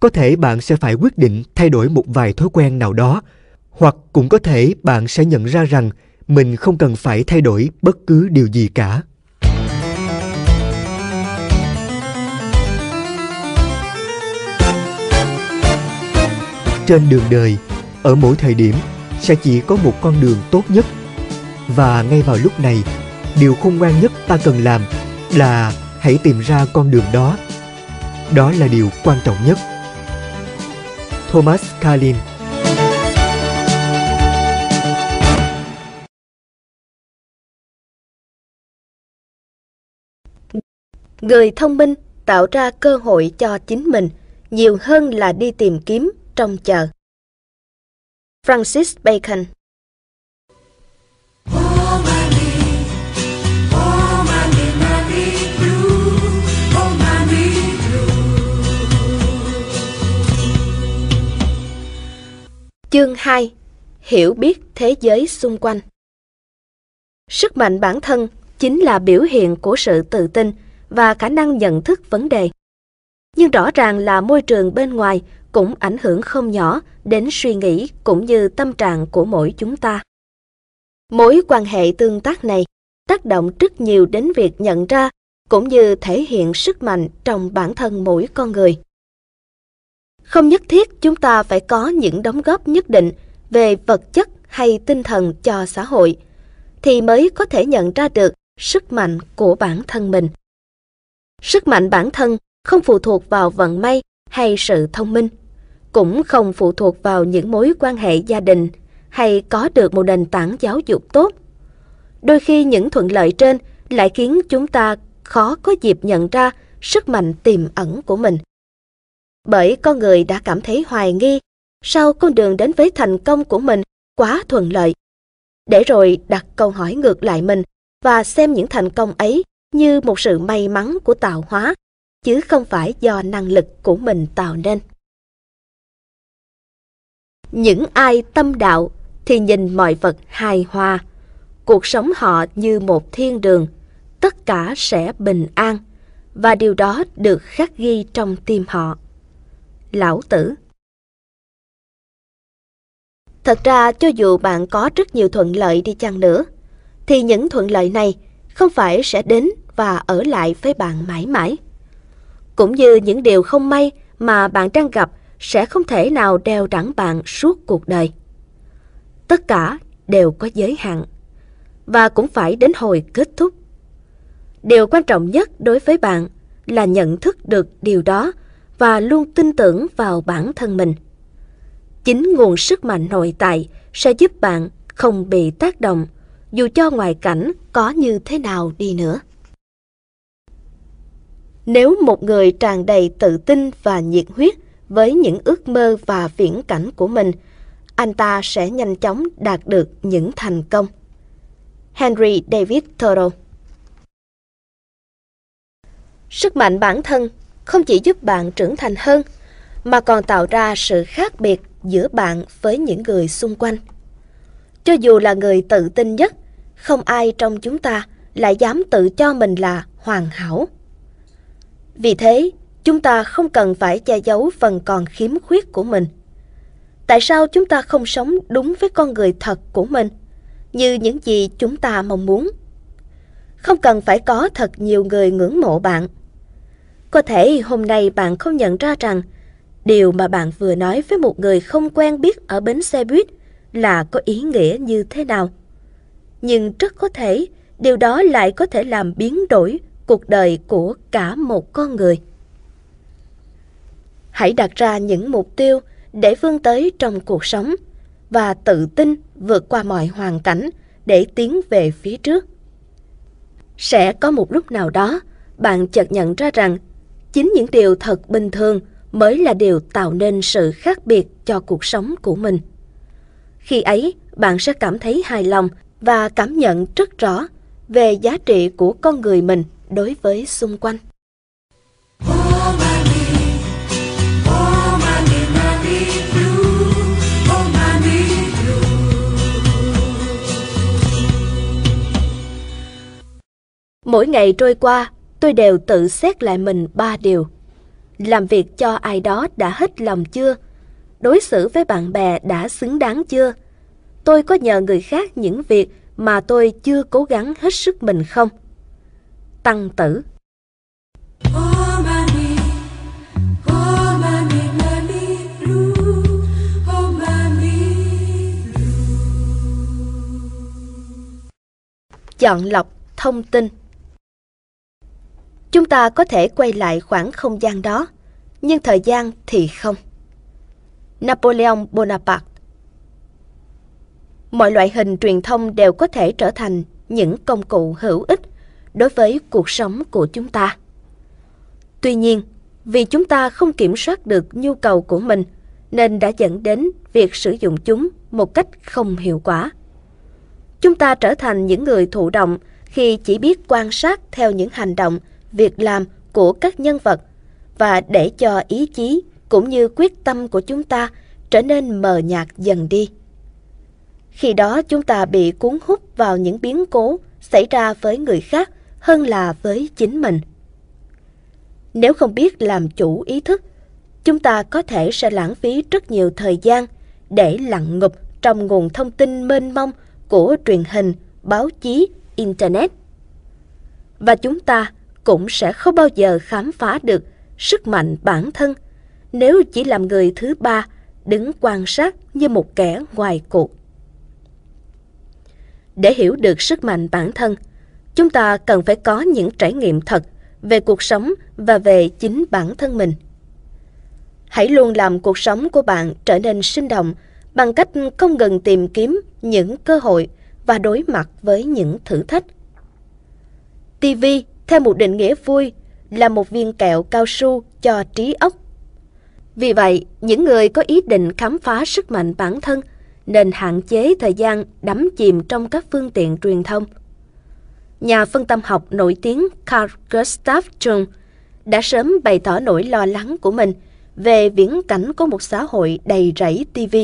S2: có thể bạn sẽ phải quyết định thay đổi một vài thói quen nào đó, hoặc cũng có thể bạn sẽ nhận ra rằng mình không cần phải thay đổi bất cứ điều gì cả. Trên đường đời, ở mỗi thời điểm sẽ chỉ có một con đường tốt nhất. Và ngay vào lúc này điều khôn ngoan nhất ta cần làm là hãy tìm ra con đường đó. Đó là điều quan trọng nhất. Thomas carlin
S1: người thông minh tạo ra cơ hội cho chính mình, nhiều hơn là đi tìm kiếm trong chờ. Francis bacon. Chương 2 Hiểu biết thế giới xung quanh Sức mạnh bản thân chính là biểu hiện của sự tự tin và khả năng nhận thức vấn đề. Nhưng rõ ràng là môi trường bên ngoài cũng ảnh hưởng không nhỏ đến suy nghĩ cũng như tâm trạng của mỗi chúng ta. Mối quan hệ tương tác này tác động rất nhiều đến việc nhận ra cũng như thể hiện sức mạnh trong bản thân mỗi con người. Không nhất thiết chúng ta phải có những đóng góp nhất định về vật chất hay tinh thần cho xã hội thì mới có thể nhận ra được sức mạnh của bản thân mình. Sức mạnh bản thân không phụ thuộc vào vận may hay sự thông minh, cũng không phụ thuộc vào những mối quan hệ gia đình hay có được một nền tảng giáo dục tốt. Đôi khi những thuận lợi trên lại khiến chúng ta khó có dịp nhận ra sức mạnh tiềm ẩn của mình. Bởi con người đã cảm thấy hoài nghi sau con đường đến với thành công của mình quá thuận lợi. Để rồi đặt câu hỏi ngược lại mình và xem những thành công ấy như một sự may mắn của tạo hóa, chứ không phải do năng lực của mình tạo nên. Những ai tâm đạo thì nhìn mọi vật hài hòa, cuộc sống họ như một thiên đường, tất cả sẽ bình an, và điều đó được khắc ghi trong tim họ. Lão Tử Thật ra cho dù bạn có rất nhiều thuận lợi đi chăng nữa, thì những thuận lợi này không phải sẽ đến và ở lại với bạn mãi mãi. Cũng như những điều không may mà bạn đang gặp sẽ không thể nào đeo đẳng bạn suốt cuộc đời. Tất cả đều có giới hạn và cũng phải đến hồi kết thúc. Điều quan trọng nhất đối với bạn là nhận thức được điều đó và luôn tin tưởng vào bản thân mình. Chính nguồn sức mạnh nội tại sẽ giúp bạn không bị tác động dù cho ngoại cảnh có như thế nào đi nữa. Nếu một người tràn đầy tự tin và nhiệt huyết với những ước mơ và viễn cảnh của mình, anh ta sẽ nhanh chóng đạt được những thành công. Henry David Thoreau Sức mạnh bản thân không chỉ giúp bạn trưởng thành hơn, mà còn tạo ra sự khác biệt giữa bạn với những người xung quanh. Cho dù là người tự tin nhất, không ai trong chúng ta lại dám tự cho mình là hoàn hảo. Vì thế, chúng ta không cần phải che giấu phần còn khiếm khuyết của mình. Tại sao chúng ta không sống đúng với con người thật của mình, như những gì chúng ta mong muốn? Không cần phải có thật nhiều người ngưỡng mộ bạn. Có thể hôm nay bạn không nhận ra rằng, điều mà bạn vừa nói với một người không quen biết ở bến xe buýt là có ý nghĩa như thế nào. Nhưng rất có thể, điều đó lại có thể làm biến đổi cuộc đời của cả một con người. Hãy đặt ra những mục tiêu để vươn tới trong cuộc sống và tự tin vượt qua mọi hoàn cảnh để tiến về phía trước. Sẽ có một lúc nào đó, bạn chợt nhận ra rằng chính những điều thật bình thường mới là điều tạo nên sự khác biệt cho cuộc sống của mình. Khi ấy, bạn sẽ cảm thấy hài lòng và cảm nhận rất rõ về giá trị của con người mình đối với xung quanh. Mỗi ngày trôi qua, tôi đều tự xét lại mình ba điều. Làm việc cho ai đó đã hết lòng chưa? Đối xử với bạn bè đã xứng đáng chưa? Tôi có nhờ người khác những việc mà tôi chưa cố gắng hết sức mình không? Tăng tử Chọn lọc thông tin Chúng ta có thể quay lại khoảng không gian đó, nhưng thời gian thì không. Napoleon Bonaparte Mọi loại hình truyền thông đều có thể trở thành những công cụ hữu ích đối với cuộc sống của chúng ta. Tuy nhiên, vì chúng ta không kiểm soát được nhu cầu của mình nên đã dẫn đến việc sử dụng chúng một cách không hiệu quả. Chúng ta trở thành những người thụ động khi chỉ biết quan sát theo những hành động việc làm của các nhân vật và để cho ý chí cũng như quyết tâm của chúng ta trở nên mờ nhạt dần đi. Khi đó chúng ta bị cuốn hút vào những biến cố xảy ra với người khác hơn là với chính mình. Nếu không biết làm chủ ý thức, chúng ta có thể sẽ lãng phí rất nhiều thời gian để lặn ngụp trong nguồn thông tin mênh mông của truyền hình, báo chí, Internet. Và chúng ta cũng sẽ không bao giờ khám phá được sức mạnh bản thân nếu chỉ làm người thứ ba đứng quan sát như một kẻ ngoài cuộc. Để hiểu được sức mạnh bản thân, chúng ta cần phải có những trải nghiệm thật về cuộc sống và về chính bản thân mình. Hãy luôn làm cuộc sống của bạn trở nên sinh động bằng cách không ngừng tìm kiếm những cơ hội và đối mặt với những thử thách. TV, theo một định nghĩa vui, là một viên kẹo cao su cho trí óc. Vì vậy, những người có ý định khám phá sức mạnh bản thân nên hạn chế thời gian đắm chìm trong các phương tiện truyền thông. Nhà phân tâm học nổi tiếng Carl Gustav Jung đã sớm bày tỏ nỗi lo lắng của mình về viễn cảnh của một xã hội đầy rẫy TV.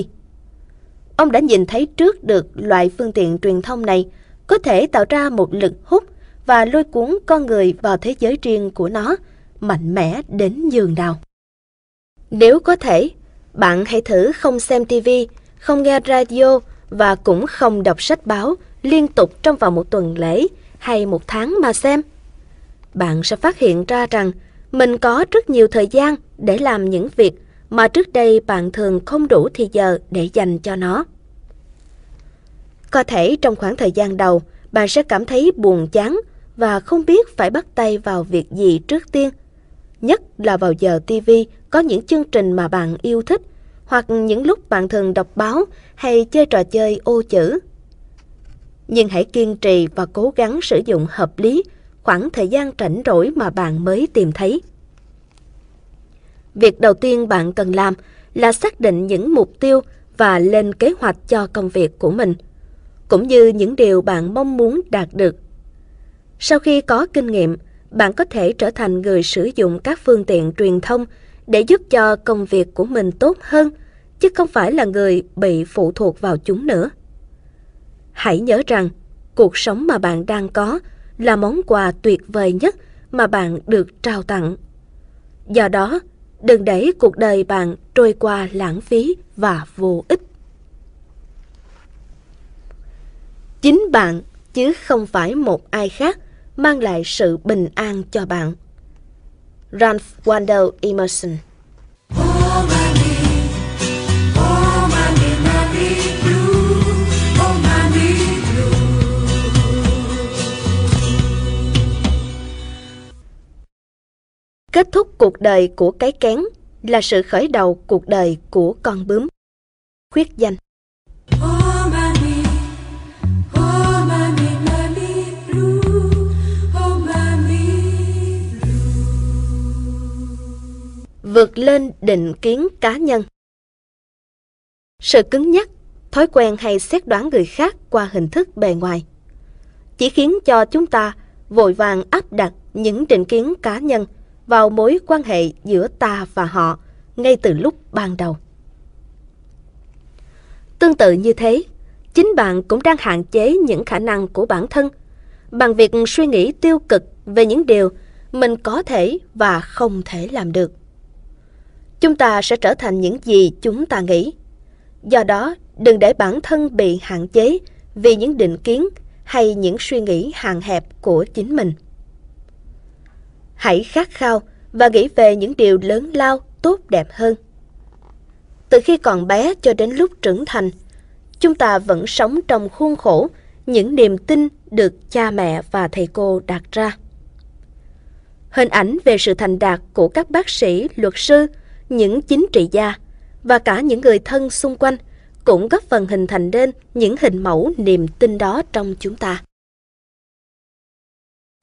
S1: Ông đã nhìn thấy trước được loại phương tiện truyền thông này có thể tạo ra một lực hút và lôi cuốn con người vào thế giới riêng của nó mạnh mẽ đến nhường nào. Nếu có thể, bạn hãy thử không xem TV, không nghe radio và cũng không đọc sách báo liên tục trong vòng một tuần lễ hay một tháng mà xem. Bạn sẽ phát hiện ra rằng mình có rất nhiều thời gian để làm những việc mà trước đây bạn thường không đủ thì giờ để dành cho nó. Có thể trong khoảng thời gian đầu, bạn sẽ cảm thấy buồn chán và không biết phải bắt tay vào việc gì trước tiên. Nhất là vào giờ TV có những chương trình mà bạn yêu thích hoặc những lúc bạn thường đọc báo hay chơi trò chơi ô chữ. Nhưng hãy kiên trì và cố gắng sử dụng hợp lý khoảng thời gian rảnh rỗi mà bạn mới tìm thấy. Việc đầu tiên bạn cần làm là xác định những mục tiêu và lên kế hoạch cho công việc của mình, cũng như những điều bạn mong muốn đạt được. Sau khi có kinh nghiệm, bạn có thể trở thành người sử dụng các phương tiện truyền thông để giúp cho công việc của mình tốt hơn, chứ không phải là người bị phụ thuộc vào chúng nữa. Hãy nhớ rằng, cuộc sống mà bạn đang có là món quà tuyệt vời nhất mà bạn được trao tặng. Do đó, đừng để cuộc đời bạn trôi qua lãng phí và vô ích. Chính bạn chứ không phải một ai khác mang lại sự bình an cho bạn. Ralph Waldo Emerson Kết thúc cuộc đời của cái kén là sự khởi đầu cuộc đời của con bướm. Khuyết danh vượt lên định kiến cá nhân. Sự cứng nhắc, thói quen hay xét đoán người khác qua hình thức bề ngoài chỉ khiến cho chúng ta vội vàng áp đặt những định kiến cá nhân vào mối quan hệ giữa ta và họ ngay từ lúc ban đầu. Tương tự như thế, chính bạn cũng đang hạn chế những khả năng của bản thân bằng việc suy nghĩ tiêu cực về những điều mình có thể và không thể làm được chúng ta sẽ trở thành những gì chúng ta nghĩ. Do đó, đừng để bản thân bị hạn chế vì những định kiến hay những suy nghĩ hạn hẹp của chính mình. Hãy khát khao và nghĩ về những điều lớn lao, tốt đẹp hơn. Từ khi còn bé cho đến lúc trưởng thành, chúng ta vẫn sống trong khuôn khổ những niềm tin được cha mẹ và thầy cô đặt ra. Hình ảnh về sự thành đạt của các bác sĩ, luật sư, những chính trị gia và cả những người thân xung quanh cũng góp phần hình thành nên những hình mẫu niềm tin đó trong chúng ta.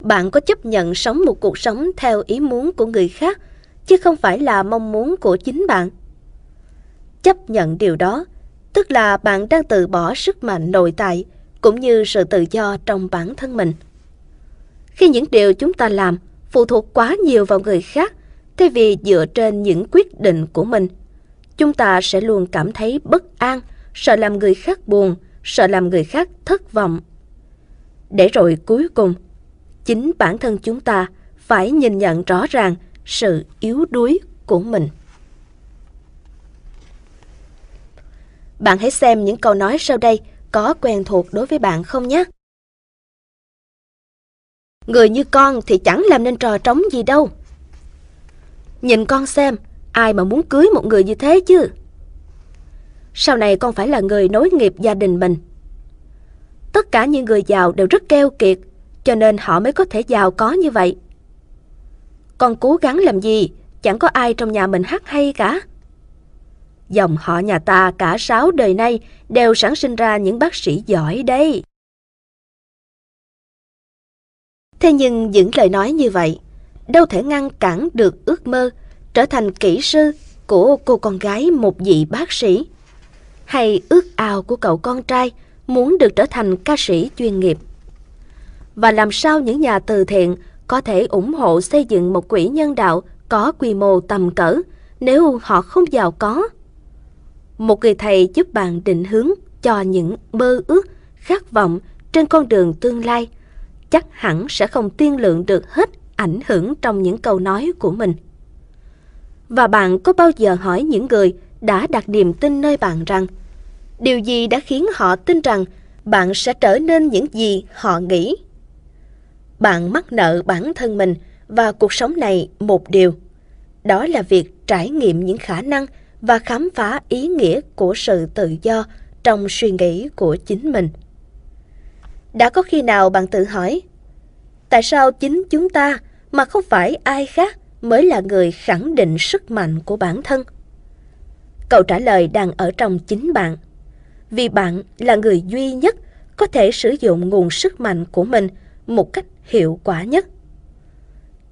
S1: Bạn có chấp nhận sống một cuộc sống theo ý muốn của người khác, chứ không phải là mong muốn của chính bạn. Chấp nhận điều đó, tức là bạn đang từ bỏ sức mạnh nội tại cũng như sự tự do trong bản thân mình. Khi những điều chúng ta làm phụ thuộc quá nhiều vào người khác Thay vì dựa trên những quyết định của mình, chúng ta sẽ luôn cảm thấy bất an, sợ làm người khác buồn, sợ làm người khác thất vọng. Để rồi cuối cùng, chính bản thân chúng ta phải nhìn nhận rõ ràng sự yếu đuối của mình. Bạn hãy xem những câu nói sau đây có quen thuộc đối với bạn không nhé. Người như con thì chẳng làm nên trò trống gì đâu. Nhìn con xem, ai mà muốn cưới một người như thế chứ? Sau này con phải là người nối nghiệp gia đình mình. Tất cả những người giàu đều rất keo kiệt, cho nên họ mới có thể giàu có như vậy. Con cố gắng làm gì, chẳng có ai trong nhà mình hát hay cả. Dòng họ nhà ta cả sáu đời nay đều sản sinh ra những bác sĩ giỏi đây. Thế nhưng những lời nói như vậy đâu thể ngăn cản được ước mơ trở thành kỹ sư của cô con gái một vị bác sĩ hay ước ao của cậu con trai muốn được trở thành ca sĩ chuyên nghiệp. Và làm sao những nhà từ thiện có thể ủng hộ xây dựng một quỹ nhân đạo có quy mô tầm cỡ nếu họ không giàu có? Một người thầy giúp bạn định hướng cho những mơ ước, khát vọng trên con đường tương lai, chắc hẳn sẽ không tiên lượng được hết ảnh hưởng trong những câu nói của mình. Và bạn có bao giờ hỏi những người đã đặt niềm tin nơi bạn rằng điều gì đã khiến họ tin rằng bạn sẽ trở nên những gì họ nghĩ? Bạn mắc nợ bản thân mình và cuộc sống này một điều. Đó là việc trải nghiệm những khả năng và khám phá ý nghĩa của sự tự do trong suy nghĩ của chính mình. Đã có khi nào bạn tự hỏi, tại sao chính chúng ta mà không phải ai khác mới là người khẳng định sức mạnh của bản thân? Câu trả lời đang ở trong chính bạn. Vì bạn là người duy nhất có thể sử dụng nguồn sức mạnh của mình một cách hiệu quả nhất.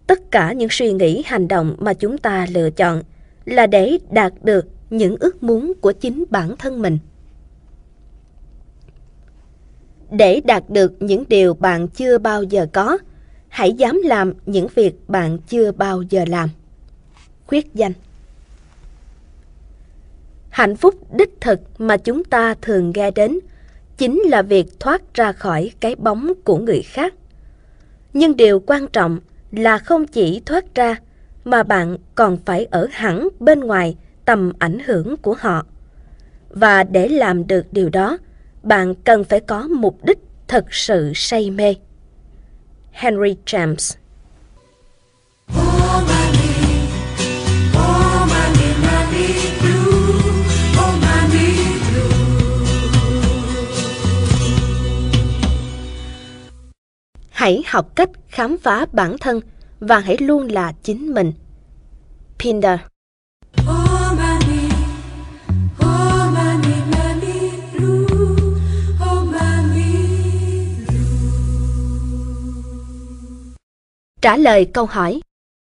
S1: Tất cả những suy nghĩ hành động mà chúng ta lựa chọn là để đạt được những ước muốn của chính bản thân mình. Để đạt được những điều bạn chưa bao giờ có, hãy dám làm những việc bạn chưa bao giờ làm. Khuyết danh Hạnh phúc đích thực mà chúng ta thường nghe đến chính là việc thoát ra khỏi cái bóng của người khác. Nhưng điều quan trọng là không chỉ thoát ra mà bạn còn phải ở hẳn bên ngoài tầm ảnh hưởng của họ. Và để làm được điều đó, bạn cần phải có mục đích thật sự say mê. Henry James Hãy học cách khám phá bản thân và hãy luôn là chính mình. Pinder Trả lời câu hỏi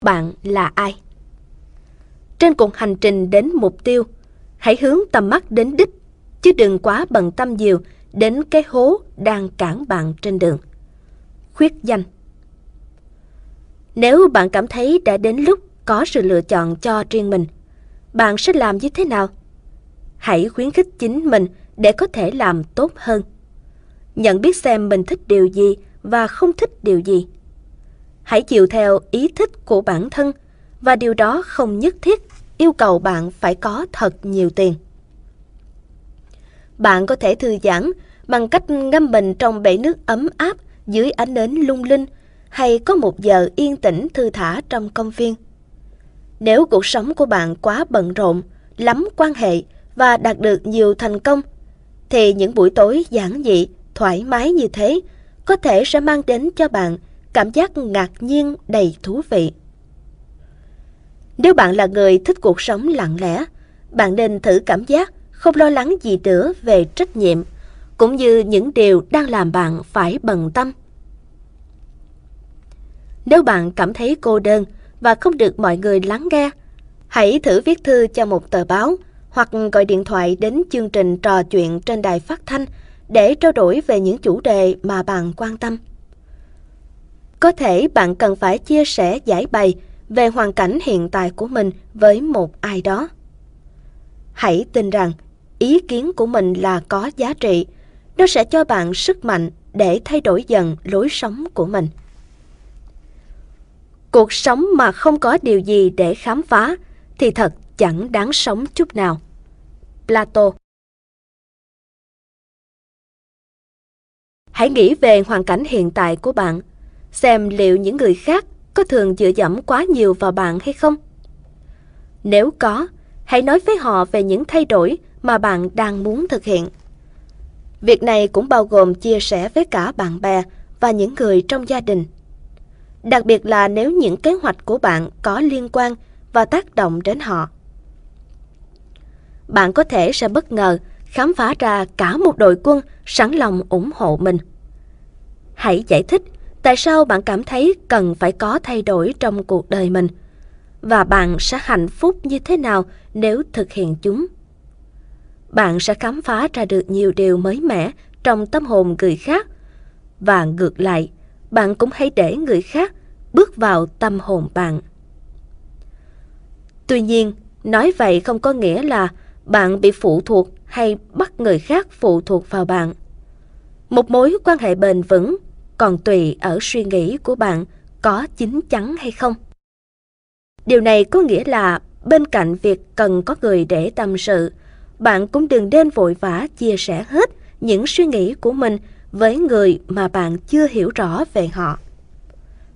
S1: Bạn là ai? Trên cuộc hành trình đến mục tiêu, hãy hướng tầm mắt đến đích, chứ đừng quá bận tâm nhiều đến cái hố đang cản bạn trên đường. Khuyết danh Nếu bạn cảm thấy đã đến lúc có sự lựa chọn cho riêng mình, bạn sẽ làm như thế nào? Hãy khuyến khích chính mình để có thể làm tốt hơn. Nhận biết xem mình thích điều gì và không thích điều gì. Hãy chịu theo ý thích của bản thân và điều đó không nhất thiết yêu cầu bạn phải có thật nhiều tiền. Bạn có thể thư giãn bằng cách ngâm mình trong bể nước ấm áp dưới ánh nến lung linh hay có một giờ yên tĩnh thư thả trong công viên. Nếu cuộc sống của bạn quá bận rộn, lắm quan hệ và đạt được nhiều thành công, thì những buổi tối giản dị, thoải mái như thế có thể sẽ mang đến cho bạn cảm giác ngạc nhiên đầy thú vị. Nếu bạn là người thích cuộc sống lặng lẽ, bạn nên thử cảm giác không lo lắng gì nữa về trách nhiệm, cũng như những điều đang làm bạn phải bận tâm. Nếu bạn cảm thấy cô đơn và không được mọi người lắng nghe, hãy thử viết thư cho một tờ báo hoặc gọi điện thoại đến chương trình trò chuyện trên đài phát thanh để trao đổi về những chủ đề mà bạn quan tâm. Có thể bạn cần phải chia sẻ giải bày về hoàn cảnh hiện tại của mình với một ai đó. Hãy tin rằng ý kiến của mình là có giá trị, nó sẽ cho bạn sức mạnh để thay đổi dần lối sống của mình. Cuộc sống mà không có điều gì để khám phá thì thật chẳng đáng sống chút nào. Plato Hãy nghĩ về hoàn cảnh hiện tại của bạn, xem liệu những người khác có thường dựa dẫm quá nhiều vào bạn hay không? Nếu có, hãy nói với họ về những thay đổi mà bạn đang muốn thực hiện. Việc này cũng bao gồm chia sẻ với cả bạn bè và những người trong gia đình. Đặc biệt là nếu những kế hoạch của bạn có liên quan và tác động đến họ. Bạn có thể sẽ bất ngờ khám phá ra cả một đội quân sẵn lòng ủng hộ mình. Hãy giải thích tại sao bạn cảm thấy cần phải có thay đổi trong cuộc đời mình và bạn sẽ hạnh phúc như thế nào nếu thực hiện chúng. Bạn sẽ khám phá ra được nhiều điều mới mẻ trong tâm hồn người khác và ngược lại, bạn cũng hãy để người khác bước vào tâm hồn bạn. Tuy nhiên, nói vậy không có nghĩa là bạn bị phụ thuộc hay bắt người khác phụ thuộc vào bạn. Một mối quan hệ bền vững còn tùy ở suy nghĩ của bạn có chín chắn hay không. Điều này có nghĩa là bên cạnh việc cần có người để tâm sự, bạn cũng đừng nên vội vã chia sẻ hết những suy nghĩ của mình với người mà bạn chưa hiểu rõ về họ.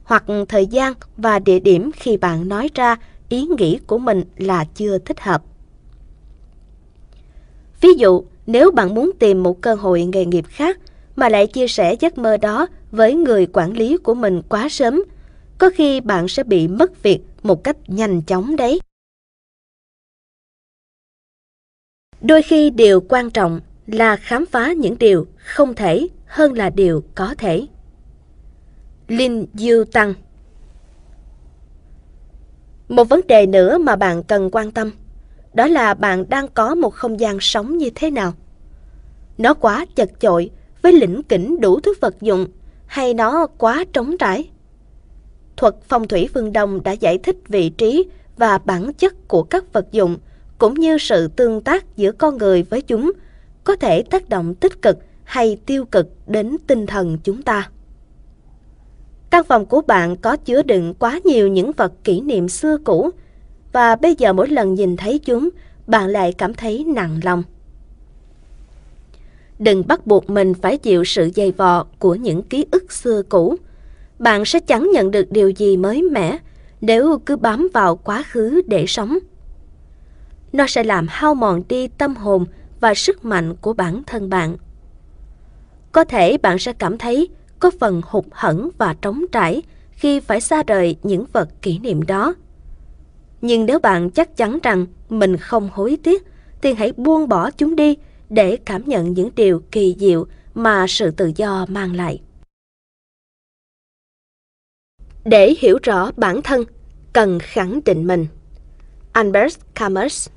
S1: Hoặc thời gian và địa điểm khi bạn nói ra ý nghĩ của mình là chưa thích hợp. Ví dụ, nếu bạn muốn tìm một cơ hội nghề nghiệp khác mà lại chia sẻ giấc mơ đó với người quản lý của mình quá sớm, có khi bạn sẽ bị mất việc một cách nhanh chóng đấy. Đôi khi điều quan trọng là khám phá những điều không thể hơn là điều có thể. Linh Yu Tăng Một vấn đề nữa mà bạn cần quan tâm, đó là bạn đang có một không gian sống như thế nào. Nó quá chật chội với lĩnh kỉnh đủ thứ vật dụng hay nó quá trống trải? Thuật phong thủy phương Đông đã giải thích vị trí và bản chất của các vật dụng cũng như sự tương tác giữa con người với chúng có thể tác động tích cực hay tiêu cực đến tinh thần chúng ta. Căn phòng của bạn có chứa đựng quá nhiều những vật kỷ niệm xưa cũ và bây giờ mỗi lần nhìn thấy chúng, bạn lại cảm thấy nặng lòng. Đừng bắt buộc mình phải chịu sự dày vò của những ký ức xưa cũ. Bạn sẽ chẳng nhận được điều gì mới mẻ nếu cứ bám vào quá khứ để sống. Nó sẽ làm hao mòn đi tâm hồn và sức mạnh của bản thân bạn. Có thể bạn sẽ cảm thấy có phần hụt hẫng và trống trải khi phải xa rời những vật kỷ niệm đó. Nhưng nếu bạn chắc chắn rằng mình không hối tiếc, thì hãy buông bỏ chúng đi để cảm nhận những điều kỳ diệu mà sự tự do mang lại. Để hiểu rõ bản thân, cần khẳng định mình. Albert Camus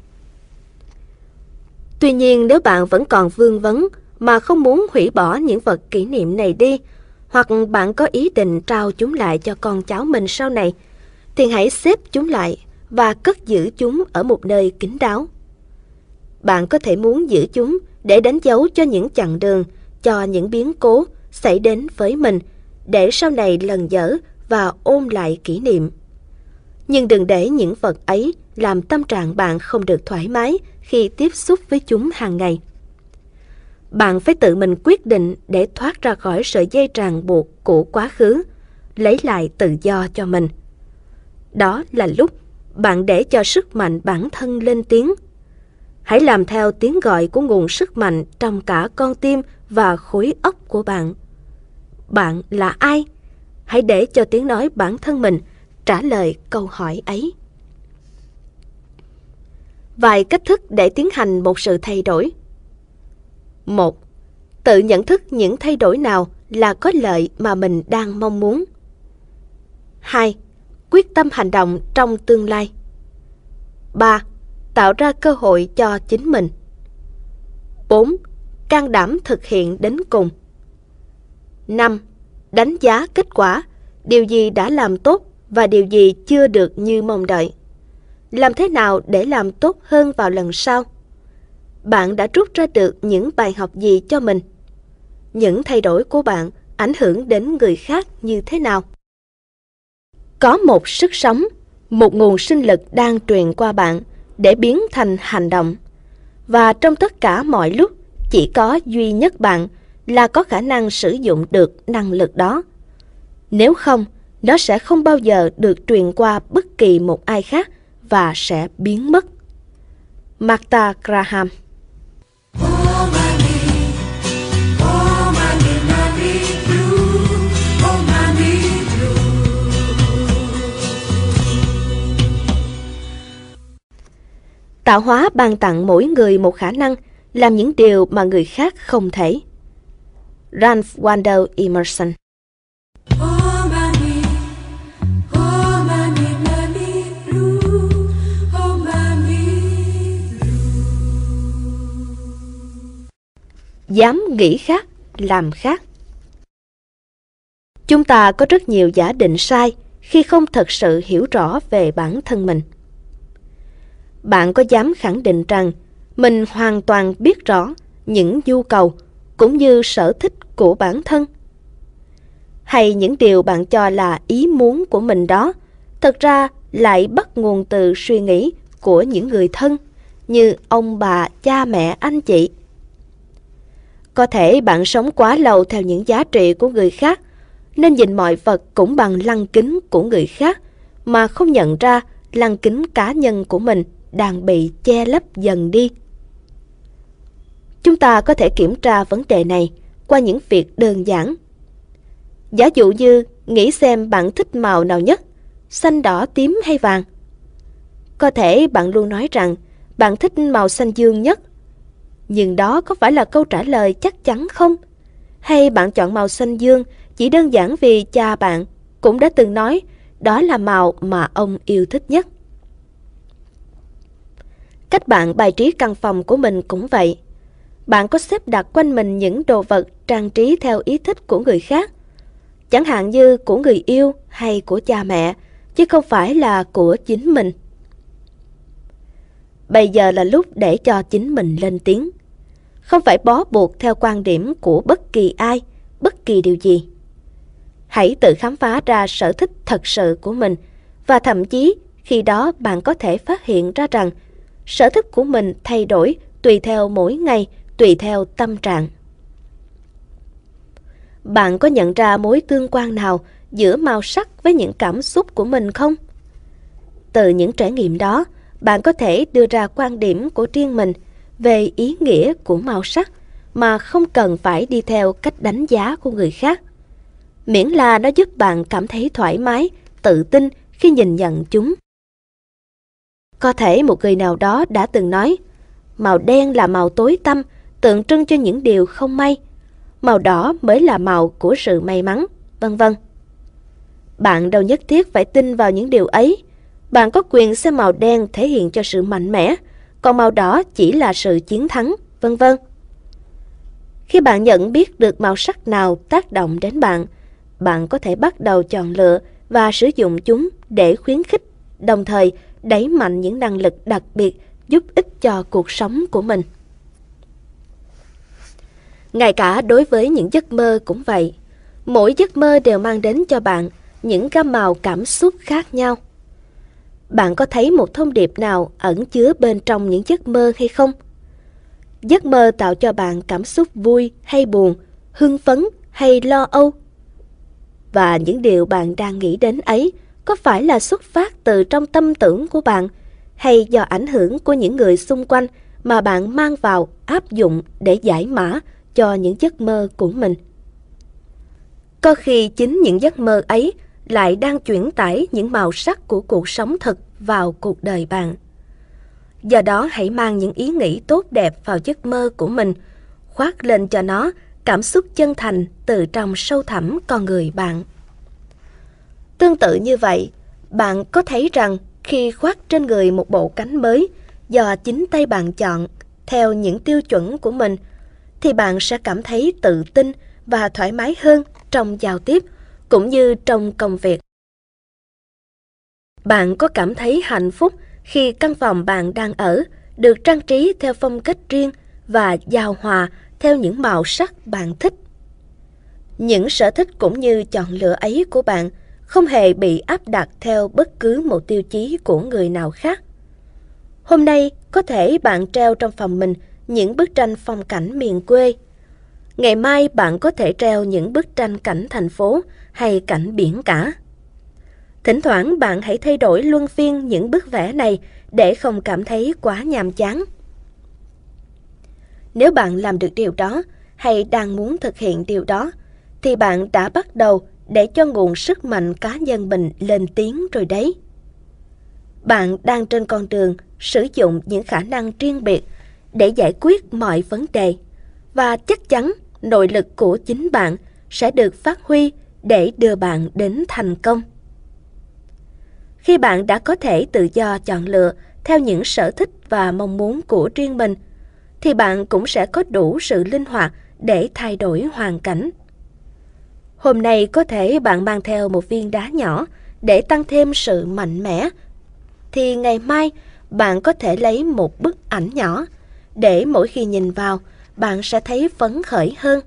S1: Tuy nhiên nếu bạn vẫn còn vương vấn mà không muốn hủy bỏ những vật kỷ niệm này đi, hoặc bạn có ý định trao chúng lại cho con cháu mình sau này, thì hãy xếp chúng lại và cất giữ chúng ở một nơi kín đáo. Bạn có thể muốn giữ chúng để đánh dấu cho những chặng đường, cho những biến cố xảy đến với mình, để sau này lần dở và ôm lại kỷ niệm. Nhưng đừng để những vật ấy làm tâm trạng bạn không được thoải mái khi tiếp xúc với chúng hàng ngày. Bạn phải tự mình quyết định để thoát ra khỏi sợi dây ràng buộc của quá khứ, lấy lại tự do cho mình. Đó là lúc bạn để cho sức mạnh bản thân lên tiếng. Hãy làm theo tiếng gọi của nguồn sức mạnh trong cả con tim và khối óc của bạn. Bạn là ai? Hãy để cho tiếng nói bản thân mình trả lời câu hỏi ấy. Vài cách thức để tiến hành một sự thay đổi. một, Tự nhận thức những thay đổi nào là có lợi mà mình đang mong muốn. 2. Quyết tâm hành động trong tương lai. 3. Tạo ra cơ hội cho chính mình. 4. Can đảm thực hiện đến cùng. 5. Đánh giá kết quả, điều gì đã làm tốt và điều gì chưa được như mong đợi. Làm thế nào để làm tốt hơn vào lần sau? Bạn đã rút ra được những bài học gì cho mình? Những thay đổi của bạn ảnh hưởng đến người khác như thế nào? Có một sức sống, một nguồn sinh lực đang truyền qua bạn để biến thành hành động. Và trong tất cả mọi lúc, chỉ có duy nhất bạn là có khả năng sử dụng được năng lực đó. Nếu không, nó sẽ không bao giờ được truyền qua bất kỳ một ai khác và sẽ biến mất. Martha Graham Tạo hóa ban tặng mỗi người một khả năng làm những điều mà người khác không thể. Ralph Waldo Emerson. Dám nghĩ khác, làm khác. Chúng ta có rất nhiều giả định sai khi không thật sự hiểu rõ về bản thân mình bạn có dám khẳng định rằng mình hoàn toàn biết rõ những nhu cầu cũng như sở thích của bản thân? Hay những điều bạn cho là ý muốn của mình đó thật ra lại bắt nguồn từ suy nghĩ của những người thân như ông bà, cha mẹ, anh chị? Có thể bạn sống quá lâu theo những giá trị của người khác nên nhìn mọi vật cũng bằng lăng kính của người khác mà không nhận ra lăng kính cá nhân của mình đang bị che lấp dần đi. Chúng ta có thể kiểm tra vấn đề này qua những việc đơn giản. Giả dụ như nghĩ xem bạn thích màu nào nhất, xanh đỏ tím hay vàng. Có thể bạn luôn nói rằng bạn thích màu xanh dương nhất. Nhưng đó có phải là câu trả lời chắc chắn không? Hay bạn chọn màu xanh dương chỉ đơn giản vì cha bạn cũng đã từng nói đó là màu mà ông yêu thích nhất? Cách bạn bài trí căn phòng của mình cũng vậy. Bạn có xếp đặt quanh mình những đồ vật trang trí theo ý thích của người khác, chẳng hạn như của người yêu hay của cha mẹ, chứ không phải là của chính mình. Bây giờ là lúc để cho chính mình lên tiếng. Không phải bó buộc theo quan điểm của bất kỳ ai, bất kỳ điều gì. Hãy tự khám phá ra sở thích thật sự của mình và thậm chí khi đó bạn có thể phát hiện ra rằng sở thích của mình thay đổi tùy theo mỗi ngày, tùy theo tâm trạng. Bạn có nhận ra mối tương quan nào giữa màu sắc với những cảm xúc của mình không? Từ những trải nghiệm đó, bạn có thể đưa ra quan điểm của riêng mình về ý nghĩa của màu sắc mà không cần phải đi theo cách đánh giá của người khác. Miễn là nó giúp bạn cảm thấy thoải mái, tự tin khi nhìn nhận chúng. Có thể một người nào đó đã từng nói, màu đen là màu tối tăm, tượng trưng cho những điều không may. Màu đỏ mới là màu của sự may mắn, vân vân. Bạn đâu nhất thiết phải tin vào những điều ấy. Bạn có quyền xem màu đen thể hiện cho sự mạnh mẽ, còn màu đỏ chỉ là sự chiến thắng, vân vân. Khi bạn nhận biết được màu sắc nào tác động đến bạn, bạn có thể bắt đầu chọn lựa và sử dụng chúng để khuyến khích, đồng thời đẩy mạnh những năng lực đặc biệt giúp ích cho cuộc sống của mình. Ngay cả đối với những giấc mơ cũng vậy, mỗi giấc mơ đều mang đến cho bạn những gam màu cảm xúc khác nhau. Bạn có thấy một thông điệp nào ẩn chứa bên trong những giấc mơ hay không? Giấc mơ tạo cho bạn cảm xúc vui hay buồn, hưng phấn hay lo âu? Và những điều bạn đang nghĩ đến ấy có phải là xuất phát từ trong tâm tưởng của bạn hay do ảnh hưởng của những người xung quanh mà bạn mang vào áp dụng để giải mã cho những giấc mơ của mình. Có khi chính những giấc mơ ấy lại đang chuyển tải những màu sắc của cuộc sống thực vào cuộc đời bạn. Do đó hãy mang những ý nghĩ tốt đẹp vào giấc mơ của mình, khoác lên cho nó cảm xúc chân thành từ trong sâu thẳm con người bạn. Tương tự như vậy, bạn có thấy rằng khi khoác trên người một bộ cánh mới do chính tay bạn chọn theo những tiêu chuẩn của mình, thì bạn sẽ cảm thấy tự tin và thoải mái hơn trong giao tiếp cũng như trong công việc. Bạn có cảm thấy hạnh phúc khi căn phòng bạn đang ở được trang trí theo phong cách riêng và giao hòa theo những màu sắc bạn thích. Những sở thích cũng như chọn lựa ấy của bạn – không hề bị áp đặt theo bất cứ một tiêu chí của người nào khác. Hôm nay có thể bạn treo trong phòng mình những bức tranh phong cảnh miền quê. Ngày mai bạn có thể treo những bức tranh cảnh thành phố hay cảnh biển cả. Thỉnh thoảng bạn hãy thay đổi luân phiên những bức vẽ này để không cảm thấy quá nhàm chán. Nếu bạn làm được điều đó hay đang muốn thực hiện điều đó, thì bạn đã bắt đầu để cho nguồn sức mạnh cá nhân mình lên tiếng rồi đấy. Bạn đang trên con đường sử dụng những khả năng riêng biệt để giải quyết mọi vấn đề và chắc chắn nội lực của chính bạn sẽ được phát huy để đưa bạn đến thành công. Khi bạn đã có thể tự do chọn lựa theo những sở thích và mong muốn của riêng mình, thì bạn cũng sẽ có đủ sự linh hoạt để thay đổi hoàn cảnh. Hôm nay có thể bạn mang theo một viên đá nhỏ để tăng thêm sự mạnh mẽ, thì ngày mai bạn có thể lấy một bức ảnh nhỏ để mỗi khi nhìn vào, bạn sẽ thấy phấn khởi hơn.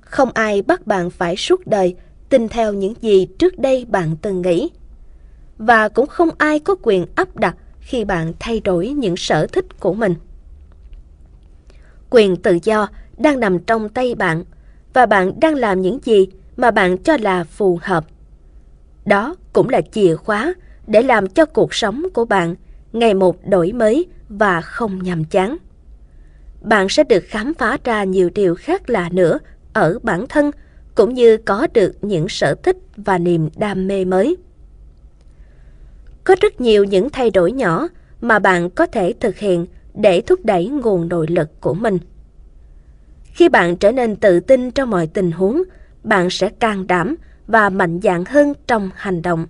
S1: Không ai bắt bạn phải suốt đời tin theo những gì trước đây bạn từng nghĩ. Và cũng không ai có quyền áp đặt khi bạn thay đổi những sở thích của mình. Quyền tự do đang nằm trong tay bạn và bạn đang làm những gì mà bạn cho là phù hợp. Đó cũng là chìa khóa để làm cho cuộc sống của bạn ngày một đổi mới và không nhàm chán. Bạn sẽ được khám phá ra nhiều điều khác lạ nữa ở bản thân, cũng như có được những sở thích và niềm đam mê mới. Có rất nhiều những thay đổi nhỏ mà bạn có thể thực hiện để thúc đẩy nguồn nội lực của mình. Khi bạn trở nên tự tin trong mọi tình huống, bạn sẽ can đảm và mạnh dạn hơn trong hành động.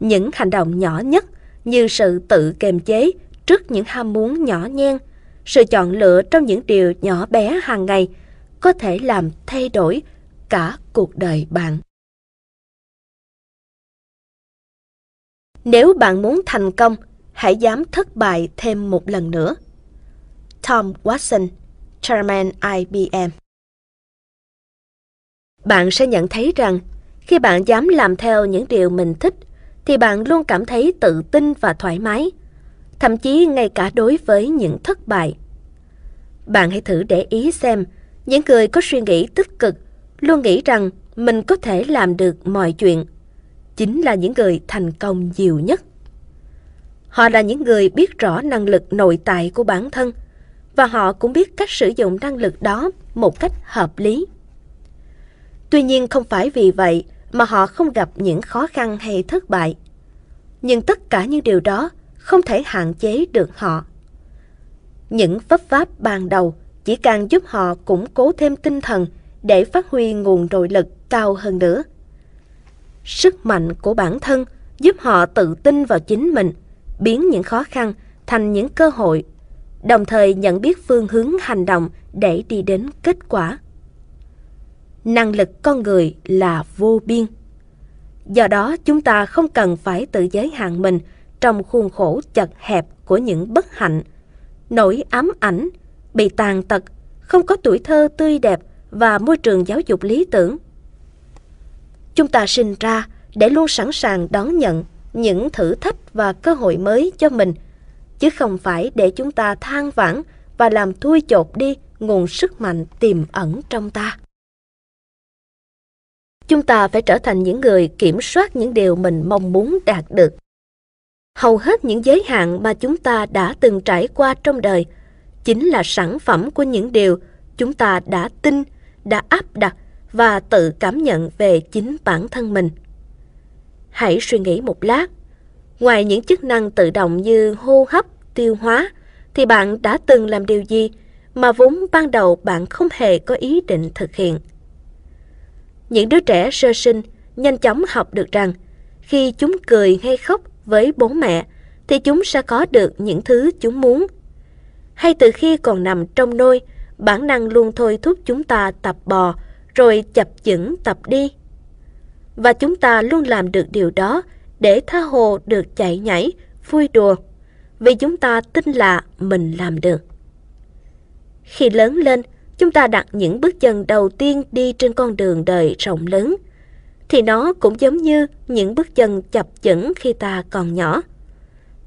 S1: Những hành động nhỏ nhất như sự tự kiềm chế trước những ham muốn nhỏ nhen, sự chọn lựa trong những điều nhỏ bé hàng ngày có thể làm thay đổi cả cuộc đời bạn. Nếu bạn muốn thành công, hãy dám thất bại thêm một lần nữa. Tom Watson, Chairman IBM Bạn sẽ nhận thấy rằng khi bạn dám làm theo những điều mình thích thì bạn luôn cảm thấy tự tin và thoải mái, thậm chí ngay cả đối với những thất bại. Bạn hãy thử để ý xem, những người có suy nghĩ tích cực luôn nghĩ rằng mình có thể làm được mọi chuyện, chính là những người thành công nhiều nhất. Họ là những người biết rõ năng lực nội tại của bản thân và họ cũng biết cách sử dụng năng lực đó một cách hợp lý. Tuy nhiên không phải vì vậy mà họ không gặp những khó khăn hay thất bại. Nhưng tất cả những điều đó không thể hạn chế được họ. Những vấp váp ban đầu chỉ càng giúp họ củng cố thêm tinh thần để phát huy nguồn nội lực cao hơn nữa. Sức mạnh của bản thân giúp họ tự tin vào chính mình, biến những khó khăn thành những cơ hội, đồng thời nhận biết phương hướng hành động để đi đến kết quả năng lực con người là vô biên. Do đó chúng ta không cần phải tự giới hạn mình trong khuôn khổ chật hẹp của những bất hạnh, nỗi ám ảnh, bị tàn tật, không có tuổi thơ tươi đẹp và môi trường giáo dục lý tưởng. Chúng ta sinh ra để luôn sẵn sàng đón nhận những thử thách và cơ hội mới cho mình, chứ không phải để chúng ta than vãn và làm thui chột đi nguồn sức mạnh tiềm ẩn trong ta. Chúng ta phải trở thành những người kiểm soát những điều mình mong muốn đạt được. Hầu hết những giới hạn mà chúng ta đã từng trải qua trong đời chính là sản phẩm của những điều chúng ta đã tin, đã áp đặt và tự cảm nhận về chính bản thân mình. Hãy suy nghĩ một lát. Ngoài những chức năng tự động như hô hấp, tiêu hóa, thì bạn đã từng làm điều gì mà vốn ban đầu bạn không hề có ý định thực hiện? Những đứa trẻ sơ sinh nhanh chóng học được rằng khi chúng cười hay khóc với bố mẹ thì chúng sẽ có được những thứ chúng muốn. Hay từ khi còn nằm trong nôi, bản năng luôn thôi thúc chúng ta tập bò rồi chập chững tập đi. Và chúng ta luôn làm được điều đó để tha hồ được chạy nhảy, vui đùa, vì chúng ta tin là mình làm được. Khi lớn lên, chúng ta đặt những bước chân đầu tiên đi trên con đường đời rộng lớn. thì nó cũng giống như những bước chân chập chững khi ta còn nhỏ.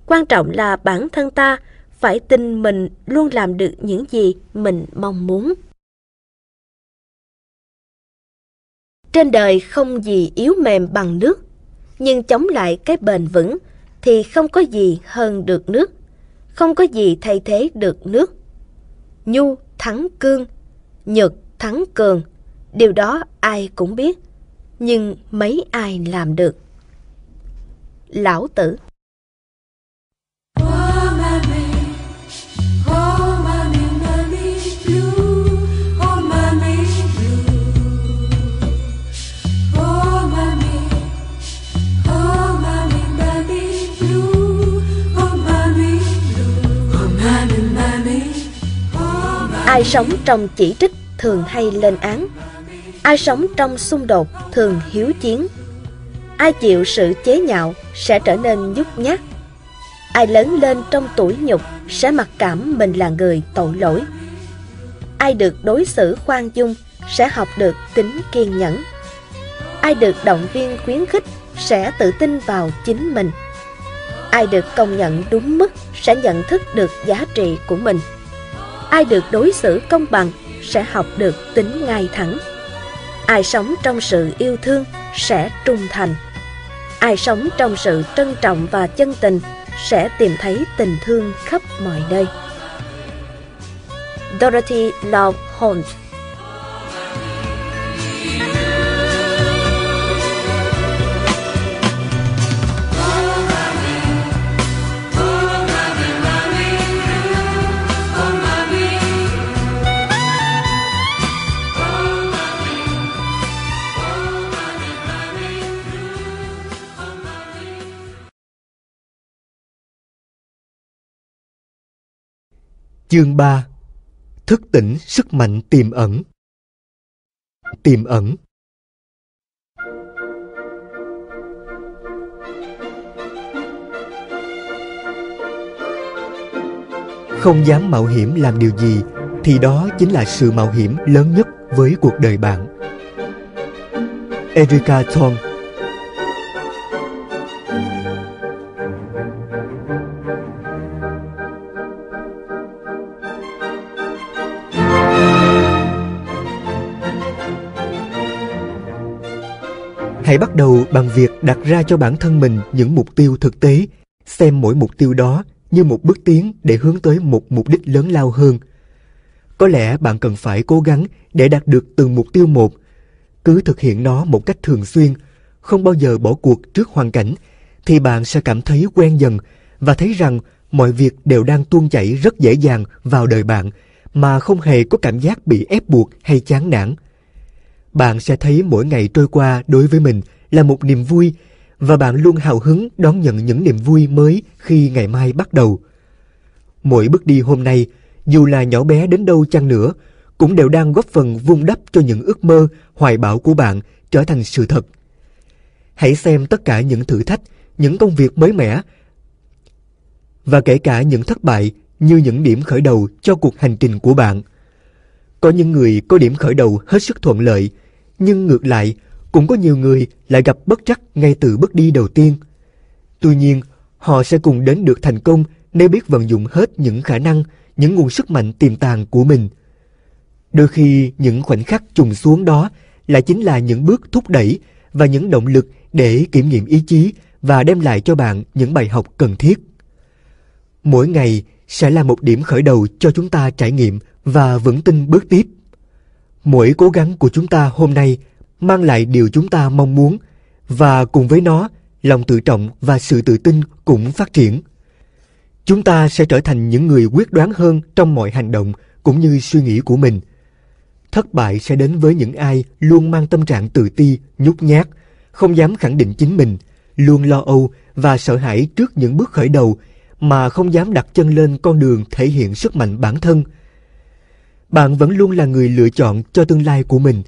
S1: Quan trọng là bản thân ta phải tin mình luôn làm được những gì mình mong muốn. Trên đời không gì yếu mềm bằng nước, nhưng chống lại cái bền vững thì không có gì hơn được nước, không có gì thay thế được nước. Nhu thắng cương, nhược thắng cường, điều đó ai cũng biết, nhưng mấy ai làm được. Lão Tử Ai sống trong chỉ trích thường hay lên án. Ai sống trong xung đột thường hiếu chiến. Ai chịu sự chế nhạo sẽ trở nên nhút nhát. Ai lớn lên trong tuổi nhục sẽ mặc cảm mình là người tội lỗi. Ai được đối xử khoan dung sẽ học được tính kiên nhẫn. Ai được động viên khuyến khích sẽ tự tin vào chính mình. Ai được công nhận đúng mức sẽ nhận thức được giá trị của mình ai được đối xử công bằng sẽ học được tính ngay thẳng. Ai sống trong sự yêu thương sẽ trung thành. Ai sống trong sự trân trọng và chân tình sẽ tìm thấy tình thương khắp mọi nơi. Dorothy Love Holmes
S2: Chương 3 Thức tỉnh sức mạnh tiềm ẩn. Tiềm ẩn. Không dám mạo hiểm làm điều gì, thì đó chính là sự mạo hiểm lớn nhất với cuộc đời bạn. Erika Thorne Hãy bắt đầu bằng việc đặt ra cho bản thân mình những mục tiêu thực tế, xem mỗi mục tiêu đó như một bước tiến để hướng tới một mục đích lớn lao hơn. Có lẽ bạn cần phải cố gắng để đạt được từng mục tiêu một. Cứ thực hiện nó một cách thường xuyên, không bao giờ bỏ cuộc trước hoàn cảnh, thì bạn sẽ cảm thấy quen dần và thấy rằng mọi việc đều đang tuôn chảy rất dễ dàng vào đời bạn mà không hề có cảm giác bị ép buộc hay chán nản bạn sẽ thấy mỗi ngày trôi qua đối với mình là một niềm vui và bạn luôn hào hứng đón nhận những niềm vui mới khi ngày mai bắt đầu. Mỗi bước đi hôm nay, dù là nhỏ bé đến đâu chăng nữa, cũng đều đang góp phần vun đắp cho những ước mơ, hoài bão của bạn trở thành sự thật. Hãy xem tất cả những thử thách, những công việc mới mẻ và kể cả những thất bại như những điểm khởi đầu cho cuộc hành trình của bạn. Có những người có điểm khởi đầu hết sức thuận lợi, nhưng ngược lại, cũng có nhiều người lại gặp bất trắc ngay từ bước đi đầu tiên. Tuy nhiên, họ sẽ cùng đến được thành công nếu biết vận dụng hết những khả năng, những nguồn sức mạnh tiềm tàng của mình. Đôi khi những khoảnh khắc trùng xuống đó lại chính là những bước thúc đẩy và những động lực để kiểm nghiệm ý chí và đem lại cho bạn những bài học cần thiết. Mỗi ngày sẽ là một điểm khởi đầu cho chúng ta trải nghiệm và vững tin bước tiếp. Mỗi cố gắng của chúng ta hôm nay mang lại điều chúng ta mong muốn và cùng với nó, lòng tự trọng và sự tự tin cũng phát triển. Chúng ta sẽ trở thành những người quyết đoán hơn trong mọi hành động cũng như suy nghĩ của mình. Thất bại sẽ đến với những ai luôn mang tâm trạng tự ti, nhút nhát, không dám khẳng định chính mình, luôn lo âu và sợ hãi trước những bước khởi đầu mà không dám đặt chân lên con đường thể hiện sức mạnh bản thân – bạn vẫn luôn là người lựa chọn cho tương lai của mình.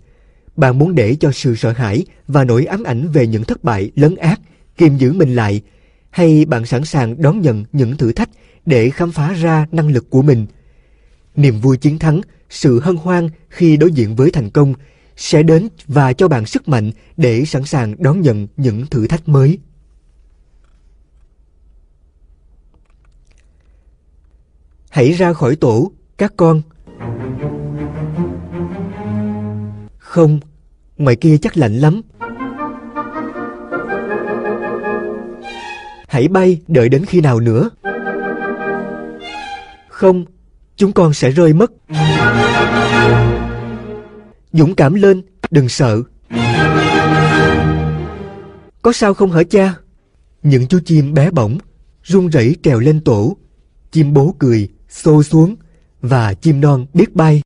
S2: Bạn muốn để cho sự sợ hãi và nỗi ám ảnh về những thất bại lấn át kiềm giữ mình lại hay bạn sẵn sàng đón nhận những thử thách để khám phá ra năng lực của mình. Niềm vui chiến thắng, sự hân hoan khi đối diện với thành công sẽ đến và cho bạn sức mạnh để sẵn sàng đón nhận những thử thách mới. Hãy ra khỏi tổ, các con. Không, ngoài kia chắc lạnh lắm. Hãy bay đợi đến khi nào nữa? Không, chúng con sẽ rơi mất. Dũng cảm lên, đừng sợ. Có sao không hả cha? Những chú chim bé bỏng, run rẩy trèo lên tổ. Chim bố cười, xô xuống, và chim non biết bay.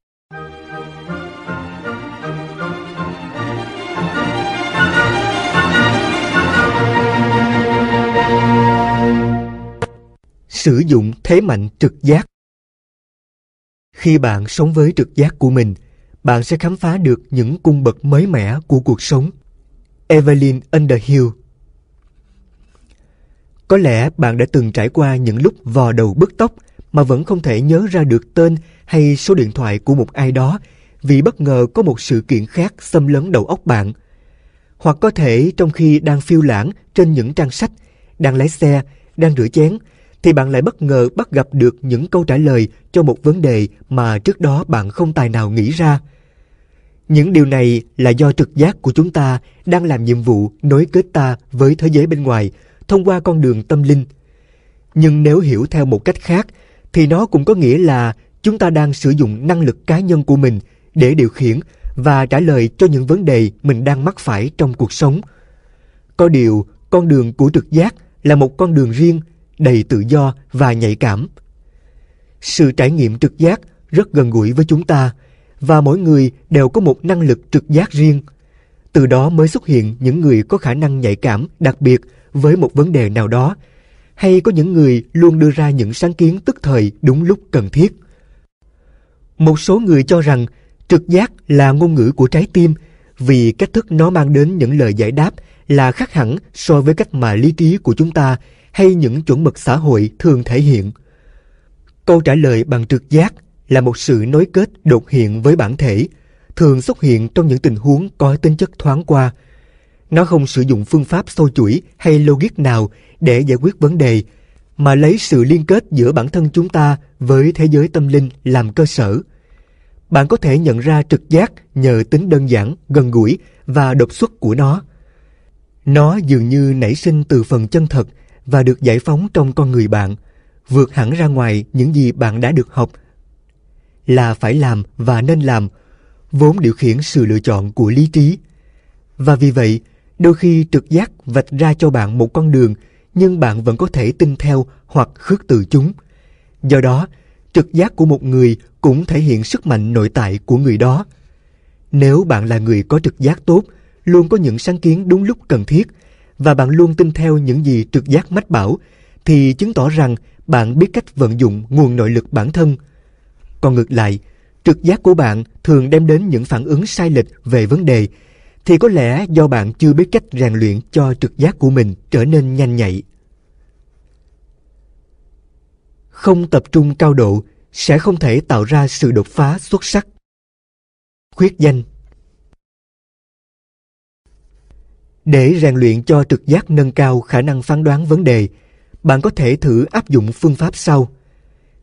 S2: Sử dụng thế mạnh trực giác Khi bạn sống với trực giác của mình, bạn sẽ khám phá được những cung bậc mới mẻ của cuộc sống. Evelyn Underhill Có lẽ bạn đã từng trải qua những lúc vò đầu bứt tóc mà vẫn không thể nhớ ra được tên hay số điện thoại của một ai đó vì bất ngờ có một sự kiện khác xâm lấn đầu óc bạn. Hoặc có thể trong khi đang phiêu lãng trên những trang sách, đang lái xe, đang rửa chén, thì bạn lại bất ngờ bắt gặp được những câu trả lời cho một vấn đề mà trước đó bạn không tài nào nghĩ ra. Những điều này là do trực giác của chúng ta đang làm nhiệm vụ nối kết ta với thế giới bên ngoài thông qua con đường tâm linh. Nhưng nếu hiểu theo một cách khác, thì nó cũng có nghĩa là chúng ta đang sử dụng năng lực cá nhân của mình để điều khiển và trả lời cho những vấn đề mình đang mắc phải trong cuộc sống. Có điều, con đường của trực giác là một con đường riêng, đầy tự do và nhạy cảm. Sự trải nghiệm trực giác rất gần gũi với chúng ta, và mỗi người đều có một năng lực trực giác riêng. Từ đó mới xuất hiện những người có khả năng nhạy cảm đặc biệt với một vấn đề nào đó, hay có những người luôn đưa ra những sáng kiến tức thời đúng lúc cần thiết. Một số người cho rằng trực giác là ngôn ngữ của trái tim, vì cách thức nó mang đến những lời giải đáp là khác hẳn so với cách mà lý trí của chúng ta hay những chuẩn mực xã hội thường thể hiện. Câu trả lời bằng trực giác là một sự nối kết đột hiện với bản thể, thường xuất hiện trong những tình huống có tính chất thoáng qua. Nó không sử dụng phương pháp sâu chuỗi hay logic nào để giải quyết vấn đề, mà lấy sự liên kết giữa bản thân chúng ta với thế giới tâm linh làm cơ sở. Bạn có thể nhận ra trực giác nhờ tính đơn giản, gần gũi và độc xuất của nó. Nó dường như nảy sinh từ phần chân thật và được giải phóng trong con người bạn, vượt hẳn ra ngoài những gì bạn đã được học là phải làm và nên làm, vốn điều khiển sự lựa chọn của lý trí. Và vì vậy, đôi khi trực giác vạch ra cho bạn một con đường nhưng bạn vẫn có thể tin theo hoặc khước từ chúng. Do đó, trực giác của một người cũng thể hiện sức mạnh nội tại của người đó. Nếu bạn là người có trực giác tốt, luôn có những sáng kiến đúng lúc cần thiết và bạn luôn tin theo những gì trực giác mách bảo thì chứng tỏ rằng bạn biết cách vận dụng nguồn nội lực bản thân. Còn ngược lại, trực giác của bạn thường đem đến những phản ứng sai lệch về vấn đề thì có lẽ do bạn chưa biết cách rèn luyện cho trực giác của mình trở nên nhanh nhạy. Không tập trung cao độ sẽ không thể tạo ra sự đột phá xuất sắc. Khuyết danh Để rèn luyện cho trực giác nâng cao khả năng phán đoán vấn đề, bạn có thể thử áp dụng phương pháp sau.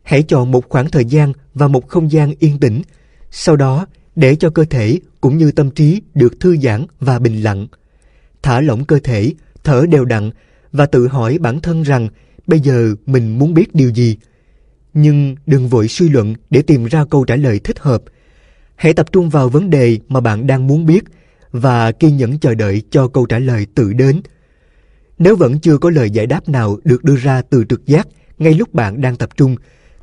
S2: Hãy chọn một khoảng thời gian và một không gian yên tĩnh, sau đó để cho cơ thể cũng như tâm trí được thư giãn và bình lặng. Thả lỏng cơ thể, thở đều đặn và tự hỏi bản thân rằng bây giờ mình muốn biết điều gì. Nhưng đừng vội suy luận để tìm ra câu trả lời thích hợp. Hãy tập trung vào vấn đề mà bạn đang muốn biết và kiên nhẫn chờ đợi cho câu trả lời tự đến. Nếu vẫn chưa có lời giải đáp nào được đưa ra từ trực giác ngay lúc bạn đang tập trung,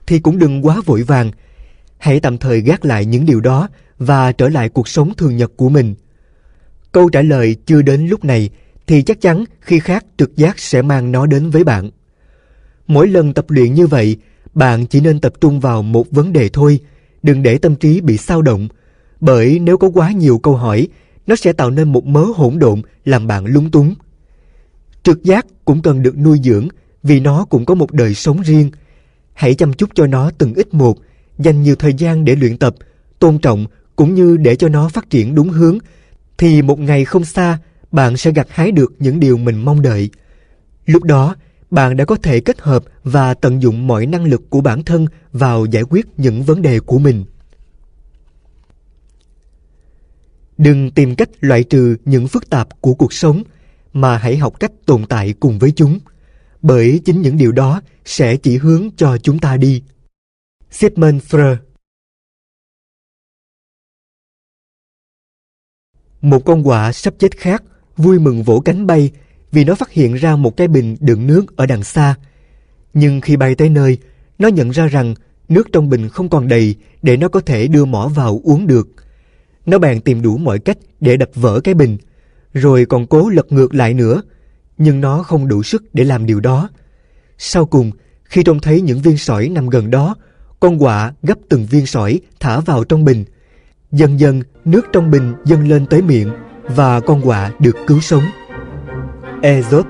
S2: thì cũng đừng quá vội vàng. Hãy tạm thời gác lại những điều đó và trở lại cuộc sống thường nhật của mình. Câu trả lời chưa đến lúc này thì chắc chắn khi khác trực giác sẽ mang nó đến với bạn. Mỗi lần tập luyện như vậy, bạn chỉ nên tập trung vào một vấn đề thôi, đừng để tâm trí bị sao động, bởi nếu có quá nhiều câu hỏi, nó sẽ tạo nên một mớ hỗn độn làm bạn lung túng. Trực giác cũng cần được nuôi dưỡng vì nó cũng có một đời sống riêng. Hãy chăm chút cho nó từng ít một, dành nhiều thời gian để luyện tập, tôn trọng cũng như để cho nó phát triển đúng hướng, thì một ngày không xa, bạn sẽ gặt hái được những điều mình mong đợi. Lúc đó, bạn đã có thể kết hợp và tận dụng mọi năng lực của bản thân vào giải quyết những vấn đề của mình. Đừng tìm cách loại trừ những phức tạp của cuộc sống, mà hãy học cách tồn tại cùng với chúng, bởi chính những điều đó sẽ chỉ hướng cho chúng ta đi. Sigmund Freud Một con quạ sắp chết khác vui mừng vỗ cánh bay vì nó phát hiện ra một cái bình đựng nước ở đằng xa. Nhưng khi bay tới nơi, nó nhận ra rằng nước trong bình không còn đầy để nó có thể đưa mỏ vào uống được. Nó bèn tìm đủ mọi cách để đập vỡ cái bình, rồi còn cố lật ngược lại nữa, nhưng nó không đủ sức để làm điều đó. Sau cùng, khi trông thấy những viên sỏi nằm gần đó, con quạ gấp từng viên sỏi thả vào trong bình. Dần dần, nước trong bình dâng lên tới miệng và con quạ được cứu sống. Aesop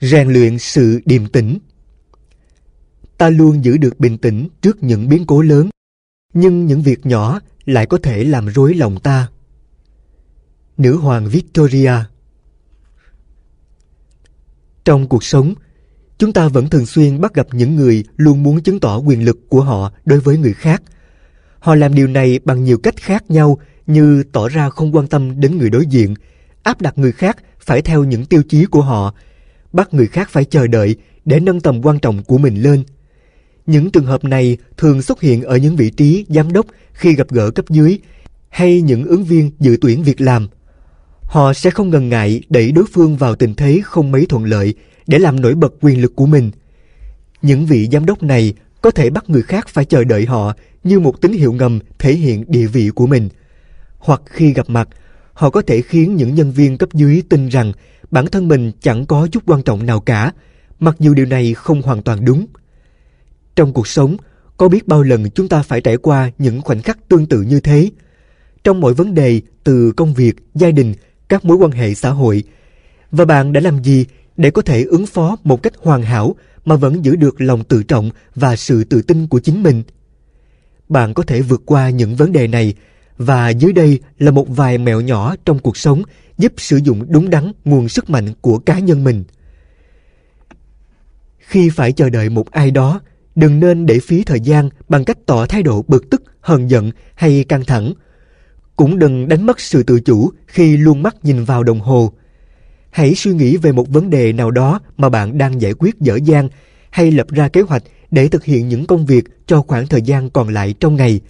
S2: rèn luyện sự điềm tĩnh. Ta luôn giữ được bình tĩnh trước những biến cố lớn, nhưng những việc nhỏ lại có thể làm rối lòng ta. Nữ hoàng victoria. Trong cuộc sống, chúng ta vẫn thường xuyên bắt gặp những người luôn muốn chứng tỏ quyền lực của họ đối với người khác. Họ làm điều này bằng nhiều cách khác nhau, như tỏ ra không quan tâm đến người đối diện, áp đặt người khác phải theo những tiêu chí của họ bắt người khác phải chờ đợi để nâng tầm quan trọng của mình lên. Những trường hợp này thường xuất hiện ở những vị trí giám đốc khi gặp gỡ cấp dưới hay những ứng viên dự tuyển việc làm. Họ sẽ không ngần ngại đẩy đối phương vào tình thế không mấy thuận lợi để làm nổi bật quyền lực của mình. Những vị giám đốc này có thể bắt người khác phải chờ đợi họ như một tín hiệu ngầm thể hiện địa vị của mình. Hoặc khi gặp mặt, họ có thể khiến những nhân viên cấp dưới tin rằng bản thân mình chẳng có chút quan trọng nào cả, mặc dù điều này không hoàn toàn đúng. Trong cuộc sống, có biết bao lần chúng ta phải trải qua những khoảnh khắc tương tự như thế. Trong mọi vấn đề từ công việc, gia đình, các mối quan hệ xã hội. Và bạn đã làm gì để có thể ứng phó một cách hoàn hảo mà vẫn giữ được lòng tự trọng và sự tự tin của chính mình? Bạn có thể vượt qua những vấn đề này và dưới đây là một vài mẹo nhỏ trong cuộc sống giúp sử dụng đúng đắn nguồn sức mạnh của cá nhân mình. Khi phải chờ đợi một ai đó, đừng nên để phí thời gian bằng cách tỏ thái độ bực tức, hờn giận hay căng thẳng. Cũng đừng đánh mất sự tự chủ khi luôn mắt nhìn vào đồng hồ. Hãy suy nghĩ về một vấn đề nào đó mà bạn đang giải quyết dở dang hay lập ra kế hoạch để thực hiện những công việc cho khoảng thời gian còn lại trong ngày.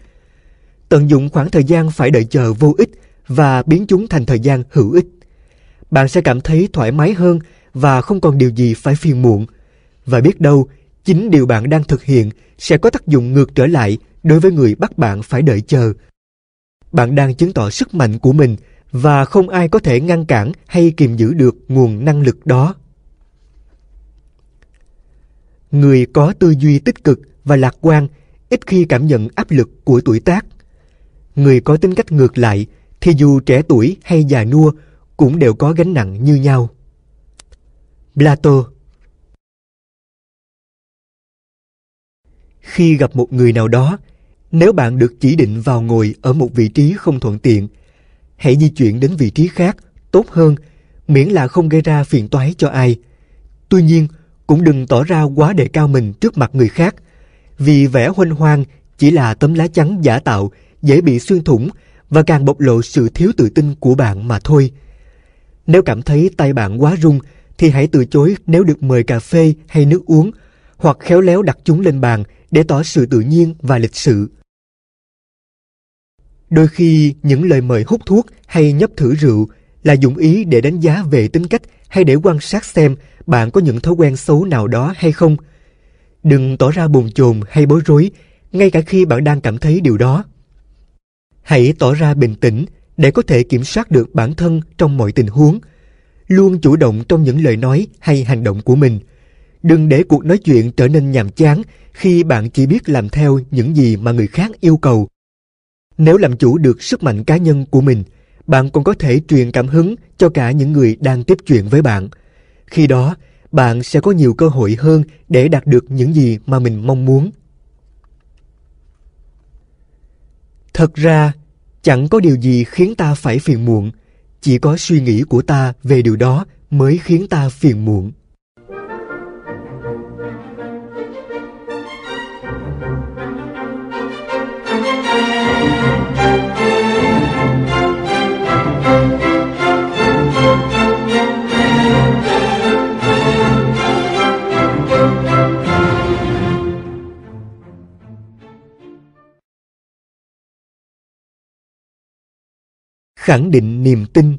S2: Tận dụng khoảng thời gian phải đợi chờ vô ích và biến chúng thành thời gian hữu ích. Bạn sẽ cảm thấy thoải mái hơn và không còn điều gì phải phiền muộn. Và biết đâu, chính điều bạn đang thực hiện sẽ có tác dụng ngược trở lại đối với người bắt bạn phải đợi chờ. Bạn đang chứng tỏ sức mạnh của mình và không ai có thể ngăn cản hay kiềm giữ được nguồn năng lực đó. Người có tư duy tích cực và lạc quan ít khi cảm nhận áp lực của tuổi tác. Người có tính cách ngược lại thì dù trẻ tuổi hay già nua cũng đều có gánh nặng như nhau. Plato Khi gặp một người nào đó, nếu bạn được chỉ định vào ngồi ở một vị trí không thuận tiện, hãy di chuyển đến vị trí khác tốt hơn, miễn là không gây ra phiền toái cho ai. Tuy nhiên, cũng đừng tỏ ra quá đề cao mình trước mặt người khác, vì vẻ huênh hoang chỉ là tấm lá chắn giả tạo, dễ bị xuyên thủng và càng bộc lộ sự thiếu tự tin của bạn mà thôi. Nếu cảm thấy tay bạn quá run, thì hãy từ chối nếu được mời cà phê hay nước uống, hoặc khéo léo đặt chúng lên bàn để tỏ sự tự nhiên và lịch sự. Đôi khi, những lời mời hút thuốc hay nhấp thử rượu là dụng ý để đánh giá về tính cách hay để quan sát xem bạn có những thói quen xấu nào đó hay không. Đừng tỏ ra bồn chồn hay bối rối, ngay cả khi bạn đang cảm thấy điều đó. Hãy tỏ ra bình tĩnh để có thể kiểm soát được bản thân trong mọi tình huống. Luôn chủ động trong những lời nói hay hành động của mình. Đừng để cuộc nói chuyện trở nên nhàm chán khi bạn chỉ biết làm theo những gì mà người khác yêu cầu. Nếu làm chủ được sức mạnh cá nhân của mình, bạn còn có thể truyền cảm hứng cho cả những người đang tiếp chuyện với bạn. Khi đó, bạn sẽ có nhiều cơ hội hơn để đạt được những gì mà mình mong muốn. Thật ra, chẳng có điều gì khiến ta phải phiền muộn, chỉ có suy nghĩ của ta về điều đó mới khiến ta phiền muộn. Khẳng định niềm tin.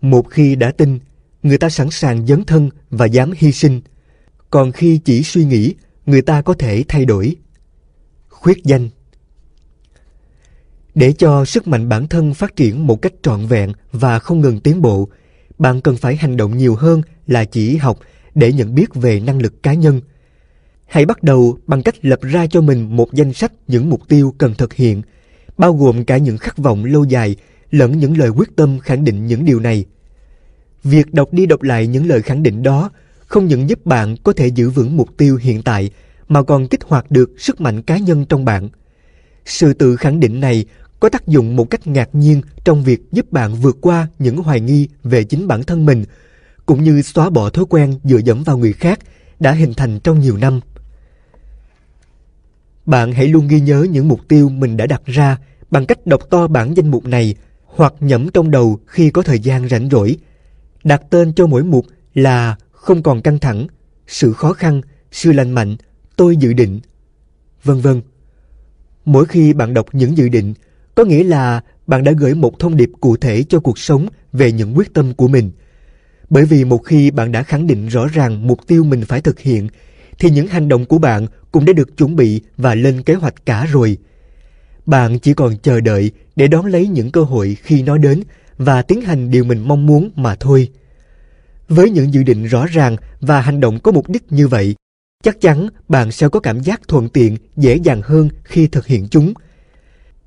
S2: Một khi đã tin, người ta sẵn sàng dấn thân và dám hy sinh. Còn khi chỉ suy nghĩ, người ta có thể thay đổi. Khuyết danh. Để cho sức mạnh bản thân phát triển một cách trọn vẹn và không ngừng tiến bộ, bạn cần phải hành động nhiều hơn là chỉ học để nhận biết về năng lực cá nhân. Hãy bắt đầu bằng cách lập ra cho mình một danh sách những mục tiêu cần thực hiện bao gồm cả những khát vọng lâu dài lẫn những lời quyết tâm khẳng định những điều này. Việc đọc đi đọc lại những lời khẳng định đó không những giúp bạn có thể giữ vững mục tiêu hiện tại mà còn kích hoạt được sức mạnh cá nhân trong bạn. Sự tự khẳng định này có tác dụng một cách ngạc nhiên trong việc giúp bạn vượt qua những hoài nghi về chính bản thân mình, cũng như xóa bỏ thói quen dựa dẫm vào người khác đã hình thành trong nhiều năm. Bạn hãy luôn ghi nhớ những mục tiêu mình đã đặt ra bằng cách đọc to bản danh mục này hoặc nhẩm trong đầu khi có thời gian rảnh rỗi. Đặt tên cho mỗi mục là không còn căng thẳng, sự khó khăn, sự lành mạnh, tôi dự định, vân vân. Mỗi khi bạn đọc những dự định, có nghĩa là bạn đã gửi một thông điệp cụ thể cho cuộc sống về những quyết tâm của mình. Bởi vì một khi bạn đã khẳng định rõ ràng mục tiêu mình phải thực hiện, thì những hành động của bạn cũng đã được chuẩn bị và lên kế hoạch cả rồi. Bạn chỉ còn chờ đợi để đón lấy những cơ hội khi nó đến và tiến hành điều mình mong muốn mà thôi. Với những dự định rõ ràng và hành động có mục đích như vậy, chắc chắn bạn sẽ có cảm giác thuận tiện, dễ dàng hơn khi thực hiện chúng.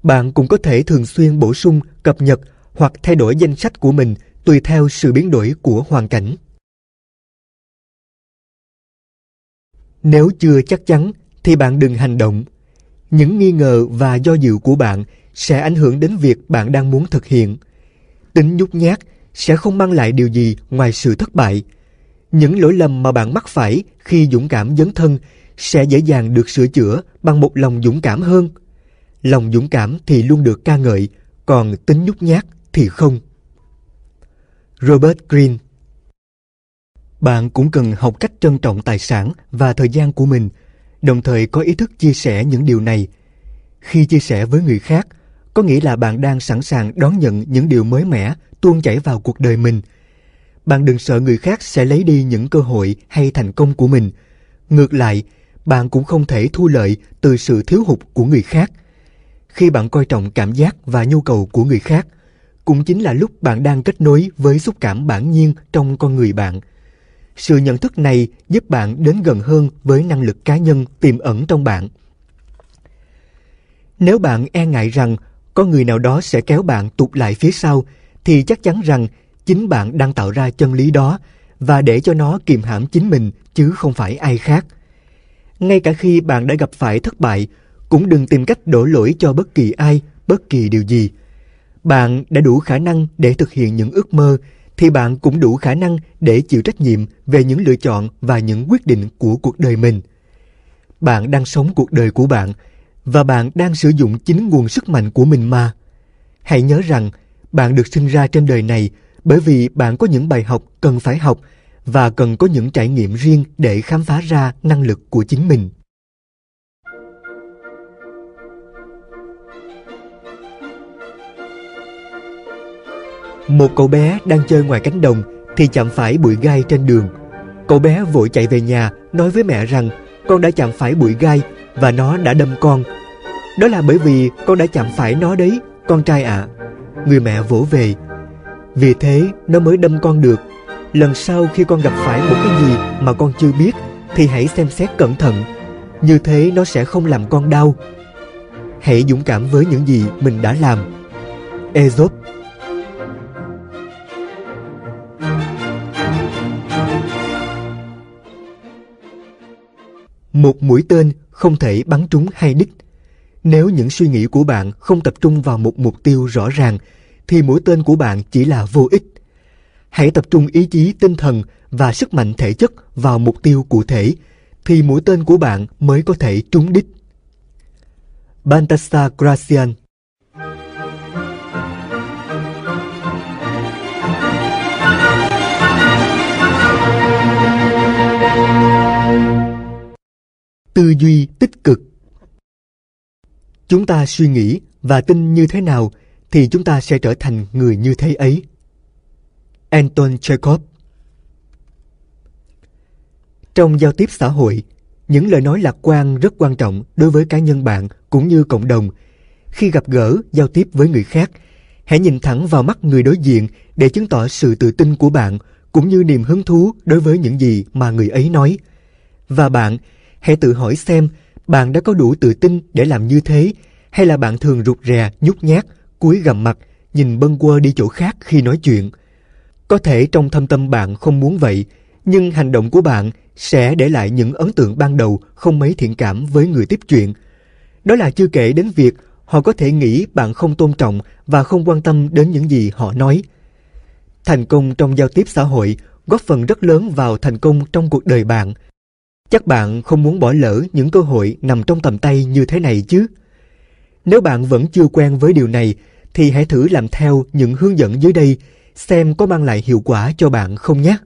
S2: Bạn cũng có thể thường xuyên bổ sung, cập nhật hoặc thay đổi danh sách của mình tùy theo sự biến đổi của hoàn cảnh. Nếu chưa chắc chắn thì bạn đừng hành động. Những nghi ngờ và do dự của bạn sẽ ảnh hưởng đến việc bạn đang muốn thực hiện. Tính nhút nhát sẽ không mang lại điều gì ngoài sự thất bại. Những lỗi lầm mà bạn mắc phải khi dũng cảm dấn thân sẽ dễ dàng được sửa chữa bằng một lòng dũng cảm hơn. Lòng dũng cảm thì luôn được ca ngợi, còn tính nhút nhát thì không. Robert Greene bạn cũng cần học cách trân trọng tài sản và thời gian của mình, đồng thời có ý thức chia sẻ những điều này. Khi chia sẻ với người khác, có nghĩa là bạn đang sẵn sàng đón nhận những điều mới mẻ tuôn chảy vào cuộc đời mình. Bạn đừng sợ người khác sẽ lấy đi những cơ hội hay thành công của mình. Ngược lại, bạn cũng không thể thu lợi từ sự thiếu hụt của người khác. Khi bạn coi trọng cảm giác và nhu cầu của người khác, cũng chính là lúc bạn đang kết nối với xúc cảm bản nhiên trong con người bạn – sự nhận thức này giúp bạn đến gần hơn với năng lực cá nhân tiềm ẩn trong bạn. Nếu bạn e ngại rằng có người nào đó sẽ kéo bạn tụt lại phía sau, thì chắc chắn rằng chính bạn đang tạo ra chân lý đó và để cho nó kiềm hãm chính mình chứ không phải ai khác. Ngay cả khi bạn đã gặp phải thất bại, cũng đừng tìm cách đổ lỗi cho bất kỳ ai, bất kỳ điều gì. Bạn đã đủ khả năng để thực hiện những ước mơ thì bạn cũng đủ khả năng để chịu trách nhiệm về những lựa chọn và những quyết định của cuộc đời mình. Bạn đang sống cuộc đời của bạn và bạn đang sử dụng chính nguồn sức mạnh của mình mà. Hãy nhớ rằng, bạn được sinh ra trên đời này bởi vì bạn có những bài học cần phải học và cần có những trải nghiệm riêng để khám phá ra năng lực của chính mình. Một cậu bé đang chơi ngoài cánh đồng thì chạm phải bụi gai trên đường. Cậu bé vội chạy về nhà nói với mẹ rằng con đã chạm phải bụi gai và nó đã đâm con. Đó là bởi vì con đã chạm phải nó đấy, con trai ạ. À. Người mẹ vỗ về. Vì thế nó mới đâm con được. Lần sau khi con gặp phải một cái gì mà con chưa biết thì hãy xem xét cẩn thận. Như thế nó sẽ không làm con đau. hãy dũng cảm với những gì mình đã làm. Aesop Một mũi tên không thể bắn trúng hai đích. Nếu những suy nghĩ của bạn không tập trung vào một mục tiêu rõ ràng, thì mũi tên của bạn chỉ là vô ích. Hãy tập trung ý chí tinh thần và sức mạnh thể chất vào mục tiêu cụ thể, thì mũi tên của bạn mới có thể trúng đích. Baltasar Gracian Tư duy tích cực Chúng ta suy nghĩ và tin như thế nào thì chúng ta sẽ trở thành người như thế ấy. Anton Chekhov Trong giao tiếp xã hội, những lời nói lạc quan rất quan trọng đối với cá nhân bạn cũng như cộng đồng. Khi gặp gỡ, giao tiếp với người khác, hãy nhìn thẳng vào mắt người đối diện để chứng tỏ sự tự tin của bạn cũng như niềm hứng thú đối với những gì mà người ấy nói. Và bạn, hãy tự hỏi xem bạn đã có đủ tự tin để làm như thế hay là bạn thường rụt rè, nhút nhát, cúi gằm mặt, nhìn bâng quơ đi chỗ khác khi nói chuyện. Có thể trong thâm tâm bạn không muốn vậy, nhưng hành động của bạn sẽ để lại những ấn tượng ban đầu không mấy thiện cảm với người tiếp chuyện. Đó là chưa kể đến việc họ có thể nghĩ bạn không tôn trọng và không quan tâm đến những gì họ nói. Thành công trong giao tiếp xã hội góp phần rất lớn vào thành công trong cuộc đời bạn. Chắc bạn không muốn bỏ lỡ những cơ hội nằm trong tầm tay như thế này chứ? Nếu bạn vẫn chưa quen với điều này, thì hãy thử làm theo những hướng dẫn dưới đây, xem có mang lại hiệu quả cho bạn không nhé.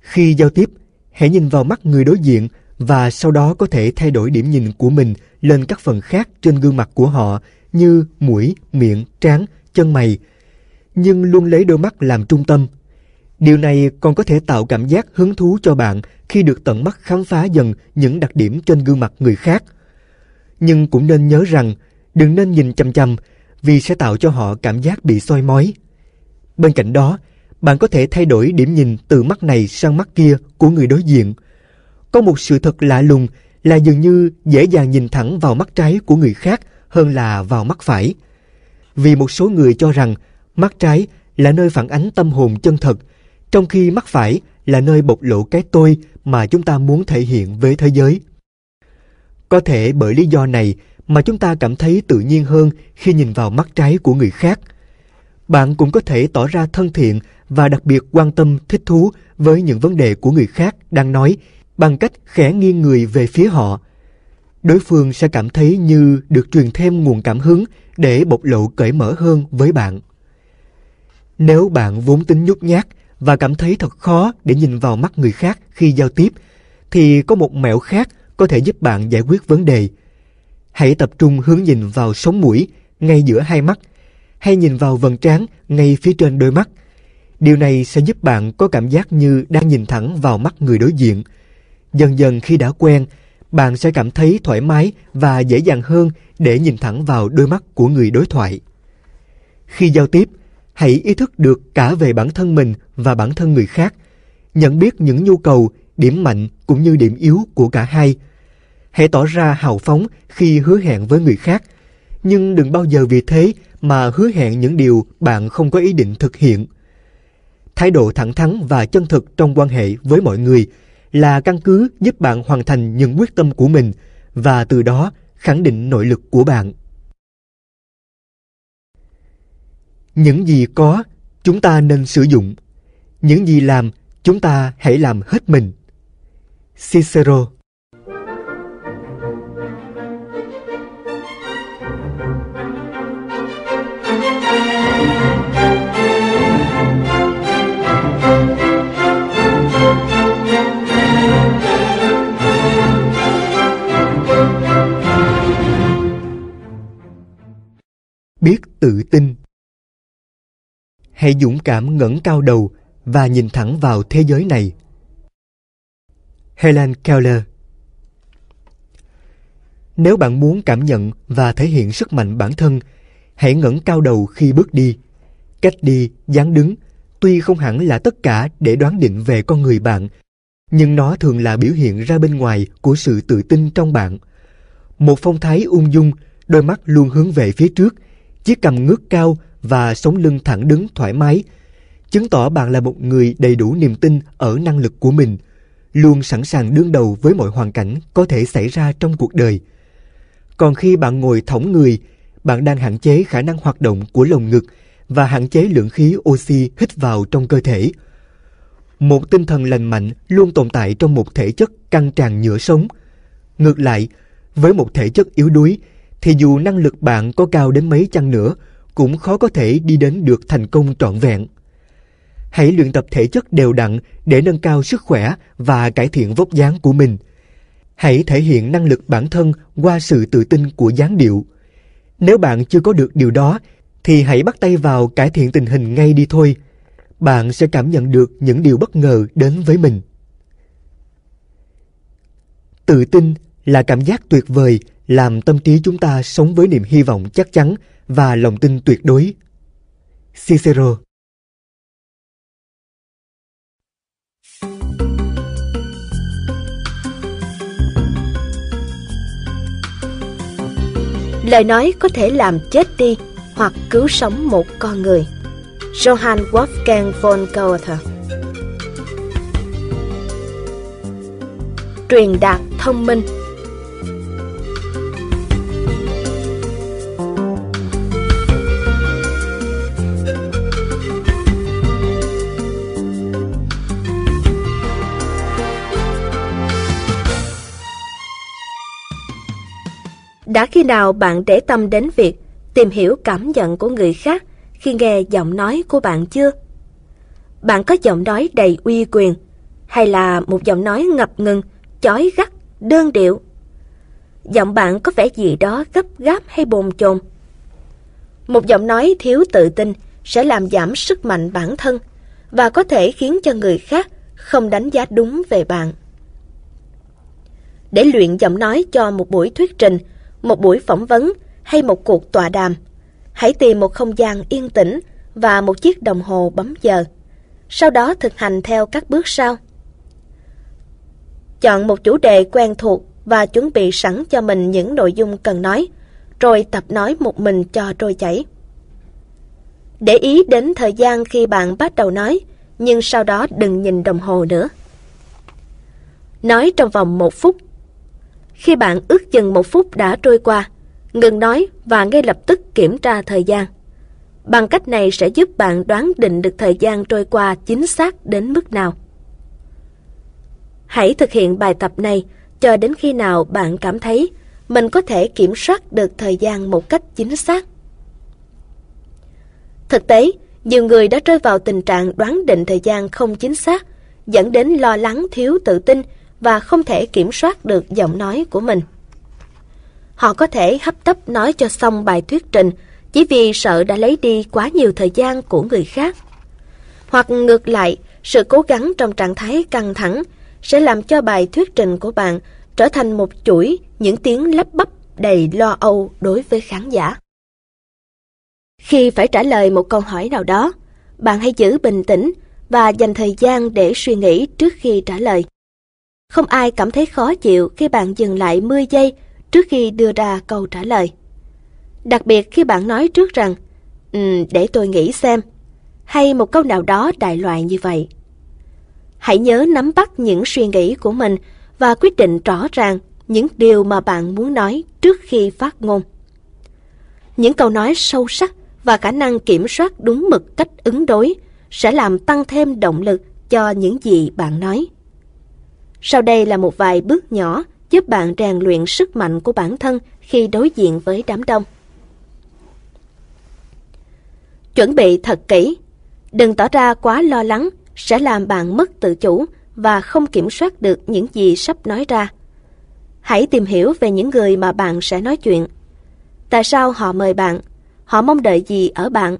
S2: Khi giao tiếp, hãy nhìn vào mắt người đối diện và sau đó có thể thay đổi điểm nhìn của mình lên các phần khác trên gương mặt của họ như mũi, miệng, trán, chân mày, nhưng luôn lấy đôi mắt làm trung tâm. Điều này còn có thể tạo cảm giác hứng thú cho bạn khi được tận mắt khám phá dần những đặc điểm trên gương mặt người khác. Nhưng cũng nên nhớ rằng đừng nên nhìn chăm chăm vì sẽ tạo cho họ cảm giác bị soi mói. Bên cạnh đó, bạn có thể thay đổi điểm nhìn từ mắt này sang mắt kia của người đối diện. Có một sự thật lạ lùng là dường như dễ dàng nhìn thẳng vào mắt trái của người khác hơn là vào mắt phải. Vì một số người cho rằng mắt trái là nơi phản ánh tâm hồn chân thật, trong khi mắt phải là nơi bộc lộ cái tôi mà chúng ta muốn thể hiện với thế giới. Có thể bởi lý do này mà chúng ta cảm thấy tự nhiên hơn khi nhìn vào mắt trái của người khác. Bạn cũng có thể tỏ ra thân thiện và đặc biệt quan tâm, thích thú với những vấn đề của người khác đang nói bằng cách khẽ nghiêng người về phía họ. Đối phương sẽ cảm thấy như được truyền thêm nguồn cảm hứng để bộc lộ cởi mở hơn với bạn. Nếu bạn vốn tính nhút nhát và cảm thấy thật khó để nhìn vào mắt người khác khi giao tiếp, thì có một mẹo khác có thể giúp bạn giải quyết vấn đề. Hãy tập trung hướng nhìn vào sống mũi ngay giữa hai mắt, hay nhìn vào vầng trán ngay phía trên đôi mắt – Điều này sẽ giúp bạn có cảm giác như đang nhìn thẳng vào mắt người đối diện. Dần dần khi đã quen, bạn sẽ cảm thấy thoải mái và dễ dàng hơn để nhìn thẳng vào đôi mắt của người đối thoại. Khi giao tiếp, hãy ý thức được cả về bản thân mình và bản thân người khác, nhận biết những nhu cầu, điểm mạnh cũng như điểm yếu của cả hai. Hãy tỏ ra hào phóng khi hứa hẹn với người khác, nhưng đừng bao giờ vì thế mà hứa hẹn những điều bạn không có ý định thực hiện thái độ thẳng thắn và chân thực trong quan hệ với mọi người là căn cứ giúp bạn hoàn thành những quyết tâm của mình và từ đó khẳng định nội lực của bạn. Những gì có, chúng ta nên sử dụng. Những gì làm, chúng ta hãy làm hết mình. Cicero biết tự tin hãy dũng cảm ngẩng cao đầu và nhìn thẳng vào thế giới này. Helen keller. Nếu bạn muốn cảm nhận và thể hiện sức mạnh bản thân hãy ngẩng cao đầu khi bước đi. Cách đi dáng đứng tuy không hẳn là tất cả để đoán định về con người bạn nhưng nó thường là biểu hiện ra bên ngoài của sự tự tin trong bạn. Một phong thái ung dung, đôi mắt luôn hướng về phía trước, chiếc cằm ngước cao và sống lưng thẳng đứng thoải mái, chứng tỏ bạn là một người đầy đủ niềm tin ở năng lực của mình, luôn sẵn sàng đương đầu với mọi hoàn cảnh có thể xảy ra trong cuộc đời. Còn khi bạn ngồi thõng người, bạn đang hạn chế khả năng hoạt động của lồng ngực và hạn chế lượng khí oxy hít vào trong cơ thể. Một tinh thần lành mạnh luôn tồn tại trong một thể chất căng tràn nhựa sống. Ngược lại, với một thể chất yếu đuối, thì dù năng lực bạn có cao đến mấy chăng nữa, cũng khó có thể đi đến được thành công trọn vẹn. Hãy luyện tập thể chất đều đặn để nâng cao sức khỏe và cải thiện vóc dáng của mình. Hãy thể hiện năng lực bản thân qua sự tự tin của dáng điệu. Nếu bạn chưa có được điều đó, thì hãy bắt tay vào cải thiện tình hình ngay đi thôi. Bạn sẽ cảm nhận được những điều bất ngờ đến với mình. Tự tin là cảm giác tuyệt vời làm tâm trí chúng ta sống với niềm hy vọng chắc chắn và lòng tin tuyệt đối. Cicero
S1: Lời nói có thể làm chết đi hoặc cứu sống một con người. Johann Wolfgang von Goethe Truyền đạt thông minh Đã khi nào bạn để tâm đến việc tìm hiểu cảm nhận của người khác khi nghe giọng nói của bạn chưa? Bạn có giọng nói đầy uy quyền hay là một giọng nói ngập ngừng, chói gắt, đơn điệu? Giọng bạn có vẻ gì đó gấp gáp hay bồn chồn? Một giọng nói thiếu tự tin sẽ làm giảm sức mạnh bản thân và có thể khiến cho người khác không đánh giá đúng về bạn. Để luyện giọng nói cho một buổi thuyết trình một buổi phỏng vấn hay một cuộc tọa đàm, hãy tìm một không gian yên tĩnh và một chiếc đồng hồ bấm giờ. Sau đó thực hành theo các bước sau. Chọn một chủ đề quen thuộc và chuẩn bị sẵn cho mình những nội dung cần nói, rồi tập nói một mình cho trôi chảy. Để ý đến thời gian khi bạn bắt đầu nói, nhưng sau đó đừng nhìn đồng hồ nữa. Nói trong vòng một phút khi bạn ước chừng một phút đã trôi qua, ngừng nói và ngay lập tức kiểm tra thời gian. Bằng cách này sẽ giúp bạn đoán định được thời gian trôi qua chính xác đến mức nào. Hãy thực hiện bài tập này cho đến khi nào bạn cảm thấy mình có thể kiểm soát được thời gian một cách chính xác. Thực tế, nhiều người đã rơi vào tình trạng đoán định thời gian không chính xác, dẫn đến lo lắng thiếu tự tin và không thể kiểm soát được giọng nói của mình. Họ có thể hấp tấp nói cho xong bài thuyết trình chỉ vì sợ đã lấy đi quá nhiều thời gian của người khác. Hoặc ngược lại, sự cố gắng trong trạng thái căng thẳng sẽ làm cho bài thuyết trình của bạn trở thành một chuỗi những tiếng lắp bắp đầy lo âu đối với khán giả. Khi phải trả lời một câu hỏi nào đó, bạn hãy giữ bình tĩnh và dành thời gian để suy nghĩ trước khi trả lời. Không ai cảm thấy khó chịu khi bạn dừng lại 10 giây trước khi đưa ra câu trả lời. Đặc biệt khi bạn nói trước rằng, um, để tôi nghĩ xem, hay một câu nào đó đại loại như vậy. Hãy nhớ nắm bắt những suy nghĩ của mình và quyết định rõ ràng những điều mà bạn muốn nói trước khi phát ngôn. Những câu nói sâu sắc và khả năng kiểm soát đúng mực cách ứng đối sẽ làm tăng thêm động lực cho những gì bạn nói. Sau đây là một vài bước nhỏ giúp bạn rèn luyện sức mạnh của bản thân khi đối diện với đám đông. Chuẩn bị thật kỹ. Đừng tỏ ra quá lo lắng sẽ làm bạn mất tự chủ và không kiểm soát được những gì sắp nói ra. Hãy tìm hiểu về những người mà bạn sẽ nói chuyện. Tại sao họ mời bạn? Họ mong đợi gì ở bạn?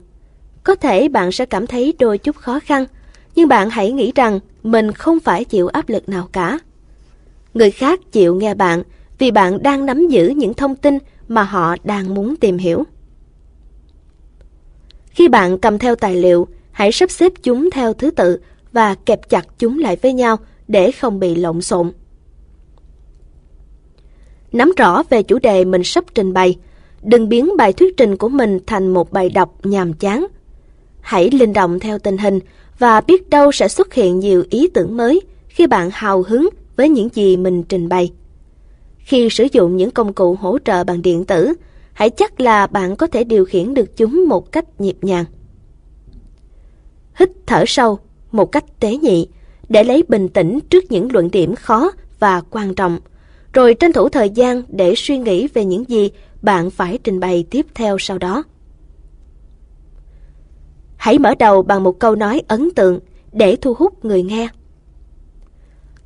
S1: Có thể bạn sẽ cảm thấy đôi chút khó khăn, nhưng bạn hãy nghĩ rằng mình không phải chịu áp lực nào cả. Người khác chịu nghe bạn vì bạn đang nắm giữ những thông tin mà họ đang muốn tìm hiểu. Khi bạn cầm theo tài liệu, hãy sắp xếp chúng theo thứ tự và kẹp chặt chúng lại với nhau để không bị lộn xộn. Nắm rõ về chủ đề mình sắp trình bày, đừng biến bài thuyết trình của mình thành một bài đọc nhàm chán. Hãy linh động theo tình hình và biết đâu sẽ xuất hiện nhiều ý tưởng mới khi bạn hào hứng với những gì mình trình bày. Khi sử dụng những công cụ hỗ trợ bằng điện tử, hãy chắc là bạn có thể điều khiển được chúng một cách nhịp nhàng. Hít thở sâu một cách tế nhị để lấy bình tĩnh trước những luận điểm khó và quan trọng, rồi tranh thủ thời gian để suy nghĩ về những gì bạn phải trình bày tiếp theo sau đó. Hãy mở đầu bằng một câu nói ấn tượng để thu hút người nghe.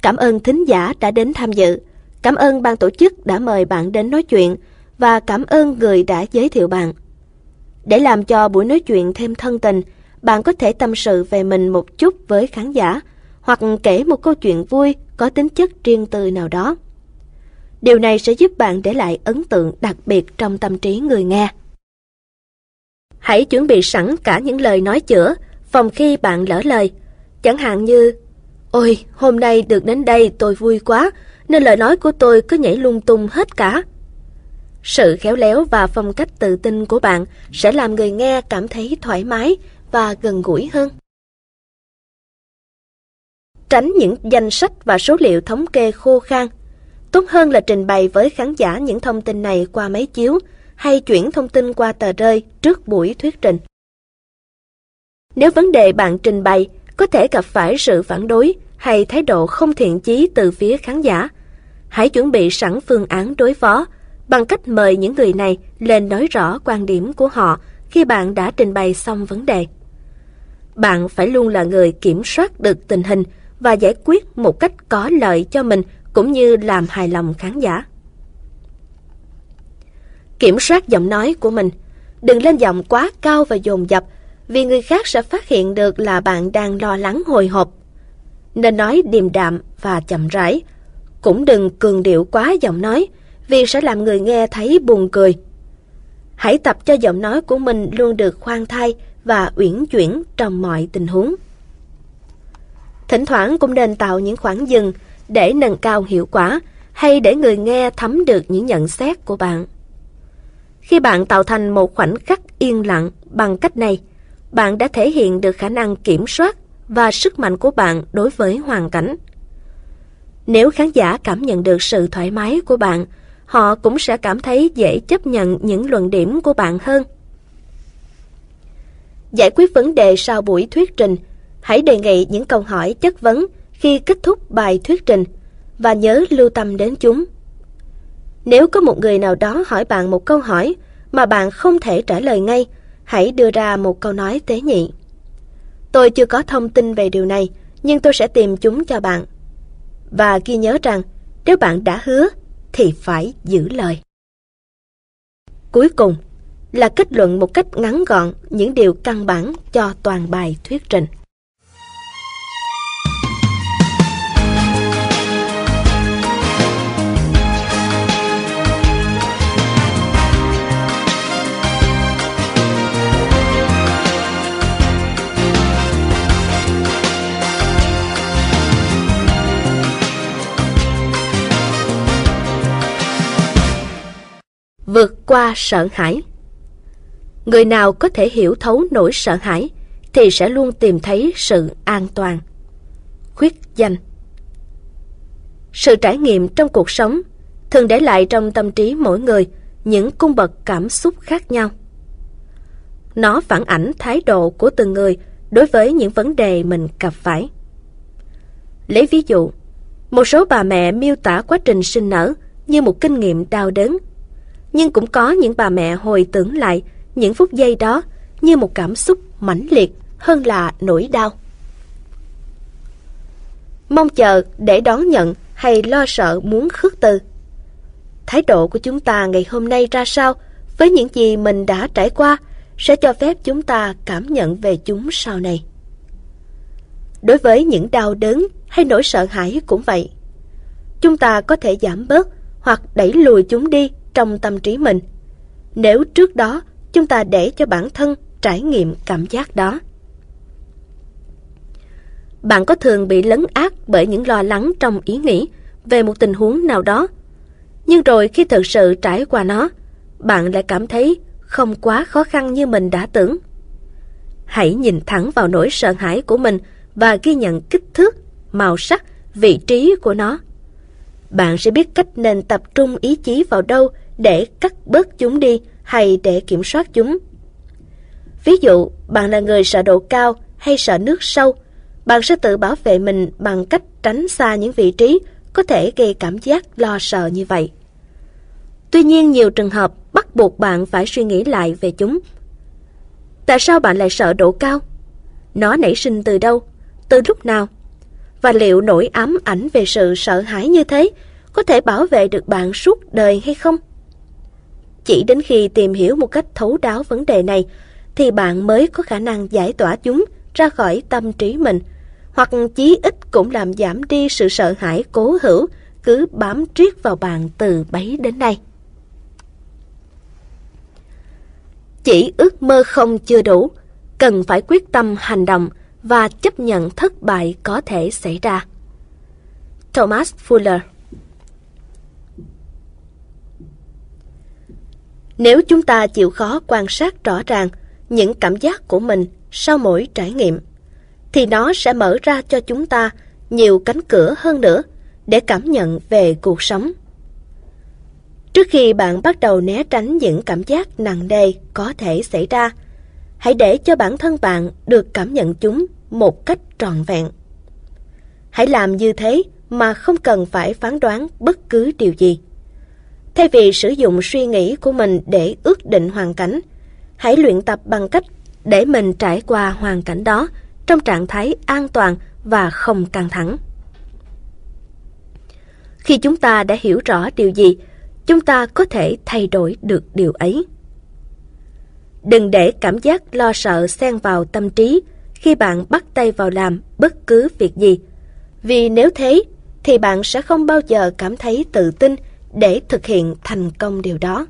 S1: Cảm ơn thính giả đã đến tham dự. Cảm ơn ban tổ chức đã mời bạn đến nói chuyện và cảm ơn người đã giới thiệu bạn. Để làm cho buổi nói chuyện thêm thân tình, bạn có thể tâm sự về mình một chút với khán giả hoặc kể một câu chuyện vui có tính chất riêng tư nào đó. Điều này sẽ giúp bạn để lại ấn tượng đặc biệt trong tâm trí người nghe. Hãy chuẩn bị sẵn cả những lời nói chữa phòng khi bạn lỡ lời. Chẳng hạn như Ôi, hôm nay được đến đây tôi vui quá, nên lời nói của tôi cứ nhảy lung tung hết cả. Sự khéo léo và phong cách tự tin của bạn sẽ làm người nghe cảm thấy thoải mái và gần gũi hơn. Tránh những danh sách và số liệu thống kê khô khan. Tốt hơn là trình bày với khán giả những thông tin này qua máy chiếu hay chuyển thông tin qua tờ rơi trước buổi thuyết trình. Nếu vấn đề bạn trình bày có thể gặp phải sự phản đối hay thái độ không thiện chí từ phía khán giả, hãy chuẩn bị sẵn phương án đối phó bằng cách mời những người này lên nói rõ quan điểm của họ khi bạn đã trình bày xong vấn đề. Bạn phải luôn là người kiểm soát được tình hình và giải quyết một cách có lợi cho mình cũng như làm hài lòng khán giả. Kiểm soát giọng nói của mình. Đừng lên giọng quá cao và dồn dập, vì người khác sẽ phát hiện được là bạn đang lo lắng hồi hộp. Nên nói điềm đạm và chậm rãi. Cũng đừng cường điệu quá giọng nói, vì sẽ làm người nghe thấy buồn cười. Hãy tập cho giọng nói của mình luôn được khoan thai và uyển chuyển trong mọi tình huống. Thỉnh thoảng cũng nên tạo những khoảng dừng để nâng cao hiệu quả hay để người nghe thấm được những nhận xét của bạn. Khi bạn tạo thành một khoảnh khắc yên lặng bằng cách này, bạn đã thể hiện được khả năng kiểm soát và sức mạnh của bạn đối với hoàn cảnh. Nếu khán giả cảm nhận được sự thoải mái của bạn, họ cũng sẽ cảm thấy dễ chấp nhận những luận điểm của bạn hơn. Giải quyết vấn đề sau buổi thuyết trình, hãy đề nghị những câu hỏi chất vấn khi kết thúc bài thuyết trình và nhớ lưu tâm đến chúng. Nếu có một người nào đó hỏi bạn một câu hỏi mà bạn không thể trả lời ngay, hãy đưa ra một câu nói tế nhị. Tôi chưa có thông tin về điều này, nhưng tôi sẽ tìm chúng cho bạn. Và ghi nhớ rằng, nếu bạn đã hứa, thì phải giữ lời. Cuối cùng là kết luận một cách ngắn gọn những điều căn bản cho toàn bài thuyết trình. Vượt qua sợ hãi. Người nào có thể hiểu thấu nỗi sợ hãi thì sẽ luôn tìm thấy sự an toàn. Khuyết danh Sự trải nghiệm trong cuộc sống thường để lại trong tâm trí mỗi người những cung bậc cảm xúc khác nhau. Nó phản ảnh thái độ của từng người đối với những vấn đề mình gặp phải. Lấy ví dụ, một số bà mẹ miêu tả quá trình sinh nở như một kinh nghiệm đau đớn nhưng cũng có những bà mẹ hồi tưởng lại những phút giây đó như một cảm xúc mãnh liệt hơn là nỗi đau. Mong chờ để đón nhận hay lo sợ muốn khước từ. Thái độ của chúng ta ngày hôm nay ra sao với những gì mình đã trải qua, sẽ cho phép chúng ta cảm nhận về chúng sau này. Đối với những đau đớn hay nỗi sợ hãi cũng vậy. Chúng ta có thể giảm bớt hoặc đẩy lùi chúng đi trong tâm trí mình. Nếu trước đó chúng ta để cho bản thân trải nghiệm cảm giác đó. Bạn có thường bị lấn át bởi những lo lắng trong ý nghĩ về một tình huống nào đó. Nhưng rồi khi thực sự trải qua nó, bạn lại cảm thấy không quá khó khăn như mình đã tưởng. Hãy nhìn thẳng vào nỗi sợ hãi của mình và ghi nhận kích thước, màu sắc, vị trí của nó. Bạn sẽ biết cách nên tập trung ý chí vào đâu để cắt bớt chúng đi hay để kiểm soát chúng. Ví dụ, bạn là người sợ độ cao hay sợ nước sâu, bạn sẽ tự bảo vệ mình bằng cách tránh xa những vị trí có thể gây cảm giác lo sợ như vậy. Tuy nhiên, nhiều trường hợp bắt buộc bạn phải suy nghĩ lại về chúng. Tại sao bạn lại sợ độ cao? Nó nảy sinh từ đâu? Từ lúc nào? Và liệu nỗi ám ảnh về sự sợ hãi như thế có thể bảo vệ được bạn suốt đời hay không? Chỉ đến khi tìm hiểu một cách thấu đáo vấn đề này thì bạn mới có khả năng giải tỏa chúng ra khỏi tâm trí mình, hoặc chí ít cũng làm giảm đi sự sợ hãi cố hữu cứ bám triết vào bạn từ bấy đến nay. Chỉ ước mơ không chưa đủ, cần phải quyết tâm hành động và chấp nhận thất bại có thể xảy ra. Thomas Fuller Nếu chúng ta chịu khó quan sát rõ ràng những cảm giác của mình sau mỗi trải nghiệm, thì nó sẽ mở ra cho chúng ta nhiều cánh cửa hơn nữa để cảm nhận về cuộc sống. Trước khi bạn bắt đầu né tránh những cảm giác nặng nề có thể xảy ra, hãy để cho bản thân bạn được cảm nhận chúng một cách trọn vẹn. Hãy làm như thế mà không cần phải phán đoán bất cứ điều gì. Thay vì sử dụng suy nghĩ của mình để ước định hoàn cảnh, hãy luyện tập bằng cách để mình trải qua hoàn cảnh đó trong trạng thái an toàn và không căng thẳng. Khi chúng ta đã hiểu rõ điều gì, chúng ta có thể thay đổi được điều ấy. Đừng để cảm giác lo sợ xen vào tâm trí khi bạn bắt tay vào làm bất cứ việc gì. Vì nếu thế, thì bạn sẽ không bao giờ cảm thấy tự tin để thực hiện thành công điều đó.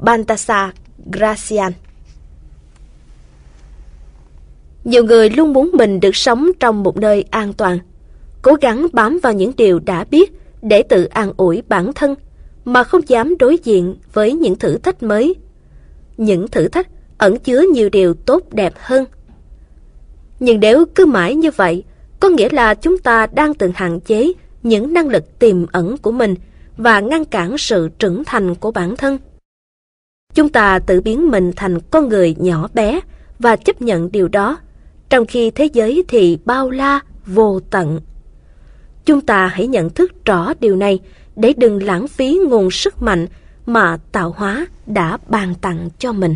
S1: Baltasar Gracian Nhiều người luôn muốn mình được sống trong một nơi an toàn, cố gắng bám vào những điều đã biết để tự an ủi bản thân, mà không dám đối diện với những thử thách mới. Những thử thách ẩn chứa nhiều điều tốt đẹp hơn. Nhưng nếu cứ mãi như vậy, có nghĩa là chúng ta đang tự hạn chế những năng lực tiềm ẩn của mình và ngăn cản sự trưởng thành của bản thân. Chúng ta tự biến mình thành con người nhỏ bé và chấp nhận điều đó, trong khi thế giới thì bao la, vô tận. Chúng ta hãy nhận thức rõ điều này để đừng lãng phí nguồn sức mạnh mà tạo hóa đã ban tặng cho mình.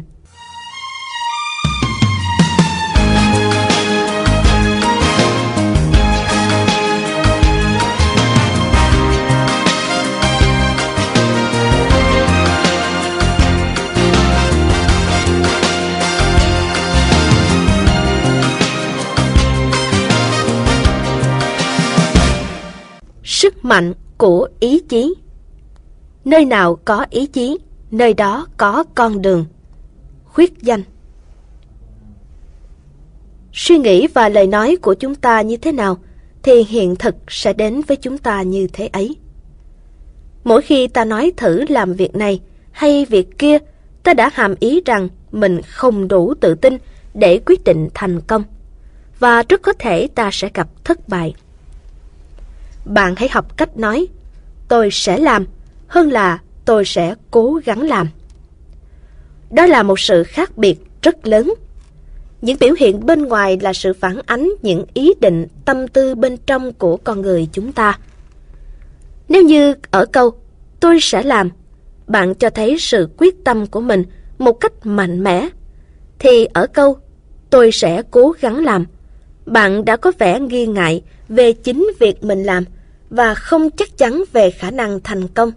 S1: Sức mạnh của ý chí. Nơi nào có ý chí, nơi đó có con đường. Khuyết danh Suy nghĩ và lời nói của chúng ta như thế nào, thì hiện thực sẽ đến với chúng ta như thế ấy. Mỗi khi ta nói thử làm việc này hay việc kia, ta đã hàm ý rằng mình không đủ tự tin để quyết định thành công. Và rất có thể ta sẽ gặp thất bại bạn hãy học cách nói tôi sẽ làm hơn là tôi sẽ cố gắng làm. Đó là một sự khác biệt rất lớn. Những biểu hiện bên ngoài là sự phản ánh những ý định, tâm tư bên trong của con người chúng ta. Nếu như ở câu tôi sẽ làm, bạn cho thấy sự quyết tâm của mình một cách mạnh mẽ, thì ở câu tôi sẽ cố gắng làm, bạn đã có vẻ nghi ngại về chính việc mình làm và không chắc chắn về khả năng thành công.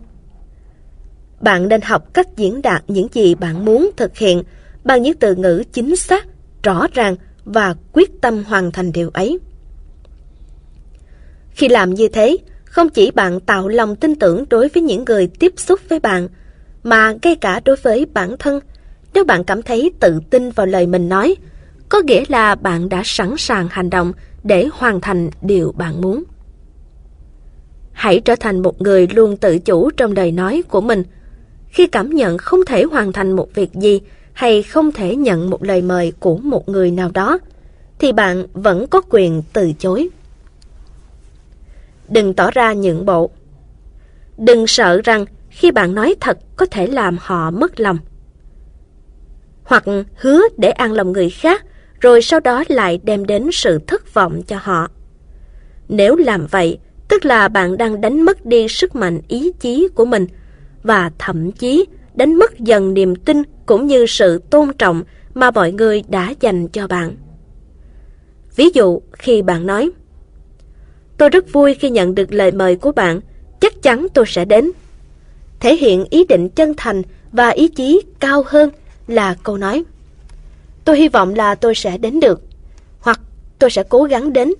S1: Bạn nên học cách diễn đạt những gì bạn muốn thực hiện bằng những từ ngữ chính xác, rõ ràng và quyết tâm hoàn thành điều ấy. Khi làm như thế, không chỉ bạn tạo lòng tin tưởng đối với những người tiếp xúc với bạn, mà ngay cả đối với bản thân, nếu bạn cảm thấy tự tin vào lời mình nói, có nghĩa là bạn đã sẵn sàng hành động để hoàn thành điều bạn muốn. Hãy trở thành một người luôn tự chủ trong lời nói của mình. Khi cảm nhận không thể hoàn thành một việc gì hay không thể nhận một lời mời của một người nào đó, thì bạn vẫn có quyền từ chối. Đừng tỏ ra nhượng bộ. Đừng sợ rằng khi bạn nói thật có thể làm họ mất lòng. Hoặc hứa để an lòng người khác rồi sau đó lại đem đến sự thất vọng cho họ. Nếu làm vậy, tức là bạn đang đánh mất đi sức mạnh ý chí của mình và thậm chí đánh mất dần niềm tin cũng như sự tôn trọng mà mọi người đã dành cho bạn. Ví dụ khi bạn nói Tôi rất vui khi nhận được lời mời của bạn, chắc chắn tôi sẽ đến. Thể hiện ý định chân thành và ý chí cao hơn là câu nói Tôi hy vọng là tôi sẽ đến được, hoặc tôi sẽ cố gắng đến.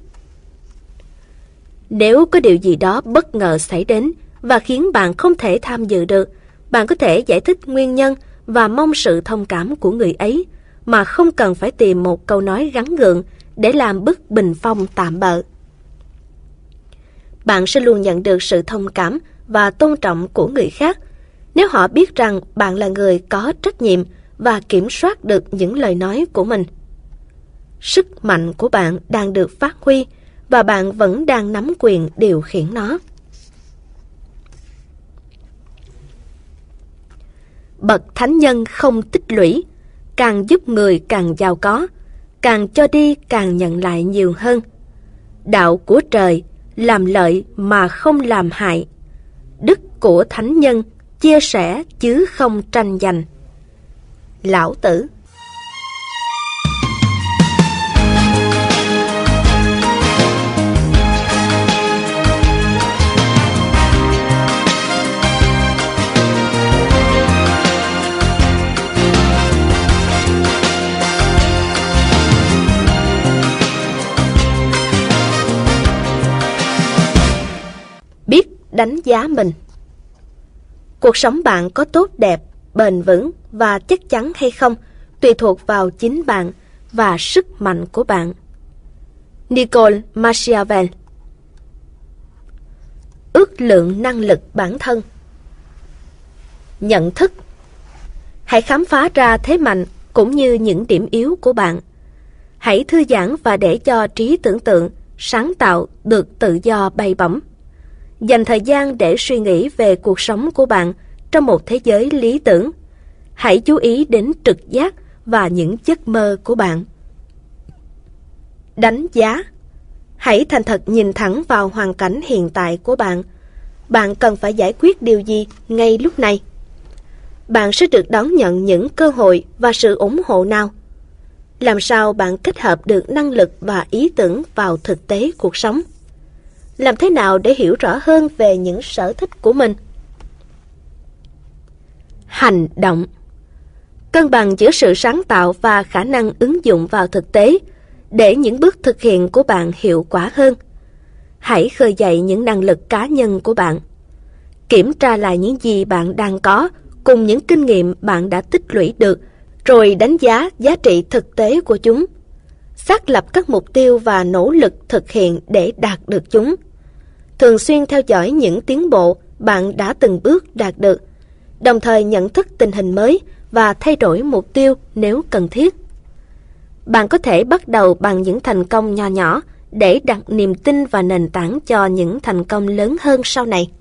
S1: Nếu có điều gì đó bất ngờ xảy đến và khiến bạn không thể tham dự được, bạn có thể giải thích nguyên nhân và mong sự thông cảm của người ấy mà không cần phải tìm một câu nói gắn gượng để làm bức bình phong tạm bợ. Bạn sẽ luôn nhận được sự thông cảm và tôn trọng của người khác nếu họ biết rằng bạn là người có trách nhiệm và kiểm soát được những lời nói của mình. Sức mạnh của bạn đang được phát huy và bạn vẫn đang nắm quyền điều khiển nó. Bậc thánh nhân không tích lũy, càng giúp người càng giàu có, càng cho đi càng nhận lại nhiều hơn. Đạo của trời làm lợi mà không làm hại. Đức của thánh nhân chia sẻ chứ không tranh giành. Lão Tử đánh giá mình Cuộc sống bạn có tốt đẹp bền vững và chắc chắn hay không tùy thuộc vào chính bạn và sức mạnh của bạn. Nicole Machiavel Ước lượng năng lực bản thân Nhận thức Hãy khám phá ra thế mạnh cũng như những điểm yếu của bạn. Hãy thư giãn và để cho trí tưởng tượng, sáng tạo được tự do bay bổng. Dành thời gian để suy nghĩ về cuộc sống của bạn – trong một thế giới lý tưởng. Hãy chú ý đến trực giác và những giấc mơ của bạn. Đánh giá Hãy thành thật nhìn thẳng vào hoàn cảnh hiện tại của bạn. Bạn cần phải giải quyết điều gì ngay lúc này? Bạn sẽ được đón nhận những cơ hội và sự ủng hộ nào? Làm sao bạn kết hợp được năng lực và ý tưởng vào thực tế cuộc sống? Làm thế nào để hiểu rõ hơn về những sở thích của mình? hành động. Cân bằng giữa sự sáng tạo và khả năng ứng dụng vào thực tế để những bước thực hiện của bạn hiệu quả hơn. Hãy khơi dậy những năng lực cá nhân của bạn. Kiểm tra lại những gì bạn đang có cùng những kinh nghiệm bạn đã tích lũy được, rồi đánh giá giá trị thực tế của chúng. Xác lập các mục tiêu và nỗ lực thực hiện để đạt được chúng. Thường xuyên theo dõi những tiến bộ bạn đã từng bước đạt được đồng thời nhận thức tình hình mới và thay đổi mục tiêu nếu cần thiết. Bạn có thể bắt đầu bằng những thành công nho nhỏ để đặt niềm tin và nền tảng cho những thành công lớn hơn sau này.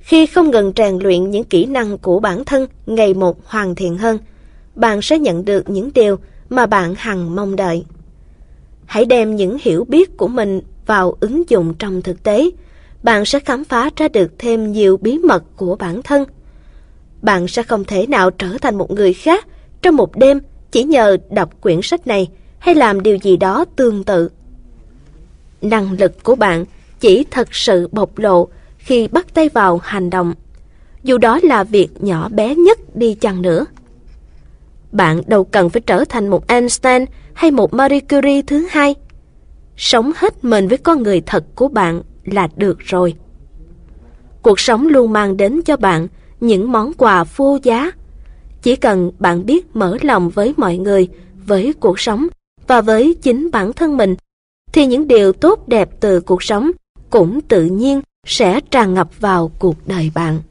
S1: Khi không ngừng rèn luyện những kỹ năng của bản thân ngày một hoàn thiện hơn, bạn sẽ nhận được những điều mà bạn hằng mong đợi. Hãy đem những hiểu biết của mình vào ứng dụng trong thực tế, bạn sẽ khám phá ra được thêm nhiều bí mật của bản thân. Bạn sẽ không thể nào trở thành một người khác trong một đêm chỉ nhờ đọc quyển sách này hay làm điều gì đó tương tự. Năng lực của bạn chỉ thật sự bộc lộ khi bắt tay vào hành động, dù đó là việc nhỏ bé nhất đi chăng nữa. Bạn đâu cần phải trở thành một Einstein hay một Marie Curie thứ hai. Sống hết mình với con người thật của bạn là được rồi. Cuộc sống luôn mang đến cho bạn những món quà vô giá. Chỉ cần bạn biết mở lòng với mọi người, với cuộc sống và với chính bản thân mình, thì những điều tốt đẹp từ cuộc sống cũng tự nhiên sẽ tràn ngập vào cuộc đời bạn.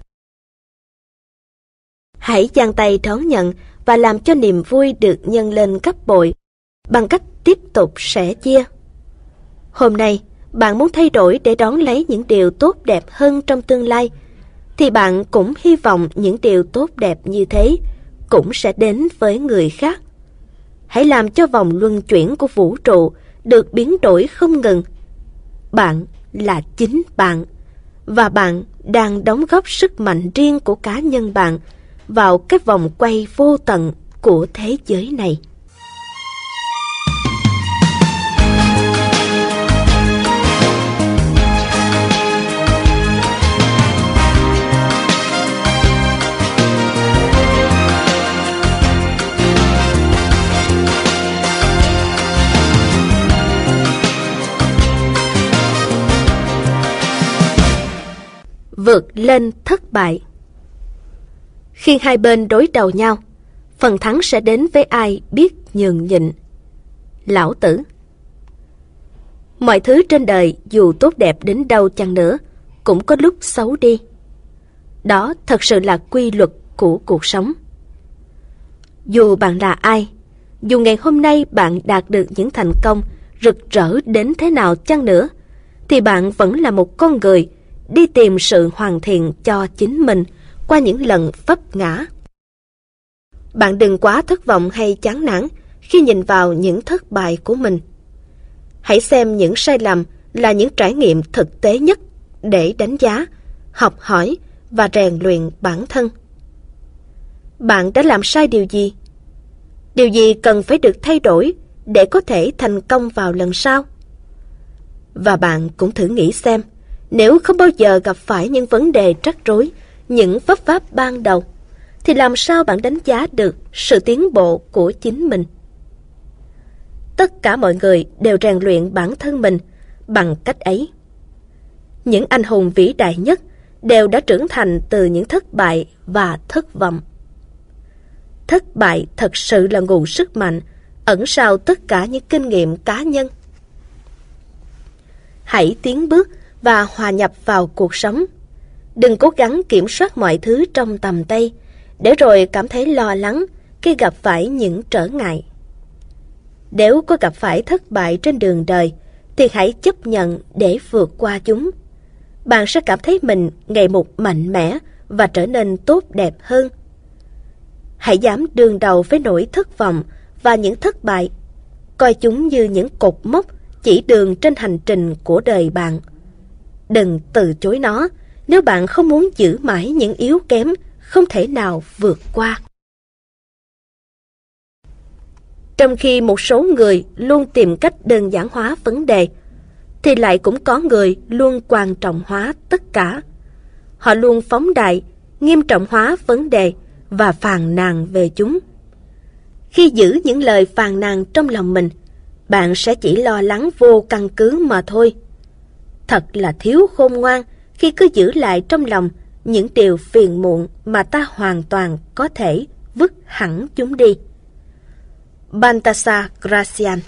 S1: Hãy giang tay đón nhận và làm cho niềm vui được nhân lên gấp bội bằng cách tiếp tục sẻ chia. Hôm nay, bạn muốn thay đổi để đón lấy những điều tốt đẹp hơn trong tương lai, thì bạn cũng hy vọng những điều tốt đẹp như thế cũng sẽ đến với người khác. Hãy làm cho vòng luân chuyển của vũ trụ được biến đổi không ngừng. Bạn là chính bạn, và bạn đang đóng góp sức mạnh riêng của cá nhân bạn vào cái vòng quay vô tận của thế giới này. Vượt lên thất bại. Khi hai bên đối đầu nhau, phần thắng sẽ đến với ai biết nhường nhịn. Lão tử Mọi thứ trên đời dù tốt đẹp đến đâu chăng nữa, cũng có lúc xấu đi. Đó thật sự là quy luật của cuộc sống. Dù bạn là ai, dù ngày hôm nay bạn đạt được những thành công rực rỡ đến thế nào chăng nữa, thì bạn vẫn là một con người đi tìm sự hoàn thiện cho chính mình qua những lần vấp ngã. Bạn đừng quá thất vọng hay chán nản khi nhìn vào những thất bại của mình. Hãy xem những sai lầm là những trải nghiệm thực tế nhất để đánh giá, học hỏi và rèn luyện bản thân. Bạn đã làm sai điều gì? Điều gì cần phải được thay đổi để có thể thành công vào lần sau? Và bạn cũng thử nghĩ xem, nếu không bao giờ gặp phải những vấn đề rắc rối, những vấp váp ban đầu, thì làm sao bạn đánh giá được sự tiến bộ của chính mình? Tất cả mọi người đều rèn luyện bản thân mình bằng cách ấy. Những anh hùng vĩ đại nhất đều đã trưởng thành từ những thất bại và thất vọng. Thất bại thật sự là nguồn sức mạnh ẩn sau tất cả những kinh nghiệm cá nhân. Hãy tiến bước và hòa nhập vào cuộc sống. Đừng cố gắng kiểm soát mọi thứ trong tầm tay, để rồi cảm thấy lo lắng khi gặp phải những trở ngại. Nếu có gặp phải thất bại trên đường đời, thì hãy chấp nhận để vượt qua chúng. Bạn sẽ cảm thấy mình ngày một mạnh mẽ và trở nên tốt đẹp hơn. Hãy dám đương đầu với nỗi thất vọng và những thất bại. Coi chúng như những cột mốc chỉ đường trên hành trình của đời bạn. Đừng từ chối nó nếu bạn không muốn giữ mãi những yếu kém không thể nào vượt qua. Trong khi một số người luôn tìm cách đơn giản hóa vấn đề, thì lại cũng có người luôn quan trọng hóa tất cả. Họ luôn phóng đại, nghiêm trọng hóa vấn đề và phàn nàn về chúng. Khi giữ những lời phàn nàn trong lòng mình, bạn sẽ chỉ lo lắng vô căn cứ mà thôi. Thật là thiếu khôn ngoan khi cứ giữ lại trong lòng những điều phiền muộn mà ta hoàn toàn có thể vứt hẳn chúng đi. Bantasa Gracian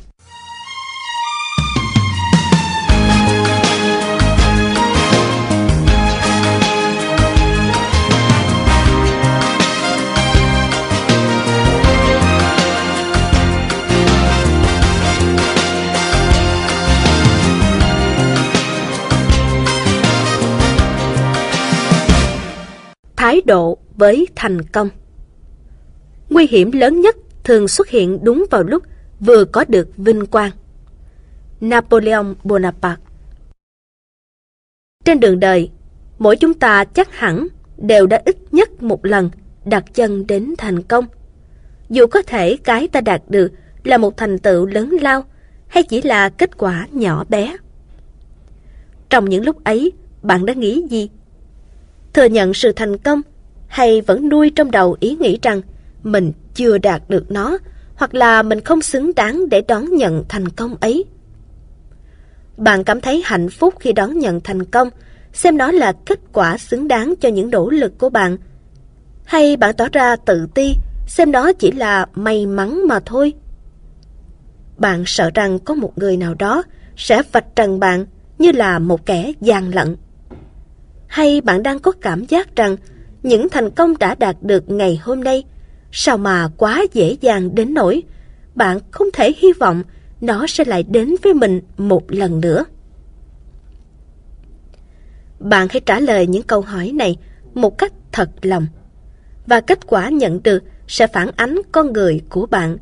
S1: thái độ với thành công. Nguy hiểm lớn nhất thường xuất hiện đúng vào lúc vừa có được vinh quang. Napoleon Bonaparte Trên đường đời, mỗi chúng ta chắc hẳn đều đã ít nhất một lần đặt chân đến thành công. Dù có thể cái ta đạt được là một thành tựu lớn lao hay chỉ là kết quả nhỏ bé. Trong những lúc ấy, bạn đã nghĩ gì thừa nhận sự thành công hay vẫn nuôi trong đầu ý nghĩ rằng mình chưa đạt được nó hoặc là mình không xứng đáng để đón nhận thành công ấy. Bạn cảm thấy hạnh phúc khi đón nhận thành công, xem nó là kết quả xứng đáng cho những nỗ lực của bạn. Hay bạn tỏ ra tự ti, xem nó chỉ là may mắn mà thôi. Bạn sợ rằng có một người nào đó sẽ vạch trần bạn như là một kẻ gian lận. Hay bạn đang có cảm giác rằng những thành công đã đạt được ngày hôm nay sao mà quá dễ dàng đến nỗi bạn không thể hy vọng nó sẽ lại đến với mình một lần nữa. Bạn hãy trả lời những câu hỏi này một cách thật lòng, và kết quả nhận được sẽ phản ánh con người của bạn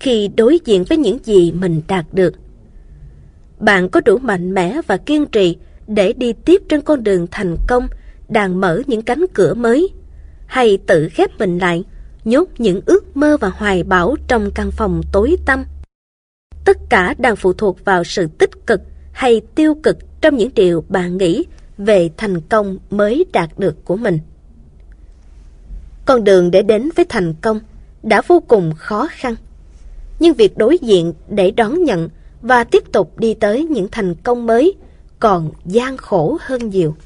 S1: khi đối diện với những gì mình đạt được. Bạn có đủ mạnh mẽ và kiên trì để đi tiếp trên con đường thành công, đang mở những cánh cửa mới hay tự khép mình lại, nhốt những ước mơ và hoài bão trong căn phòng tối tăm. Tất cả đang phụ thuộc vào sự tích cực hay tiêu cực trong những điều bạn nghĩ về thành công mới đạt được của mình. Con đường để đến với thành công đã vô cùng khó khăn. Nhưng việc đối diện để đón nhận và tiếp tục đi tới những thành công mới còn gian khổ hơn nhiều.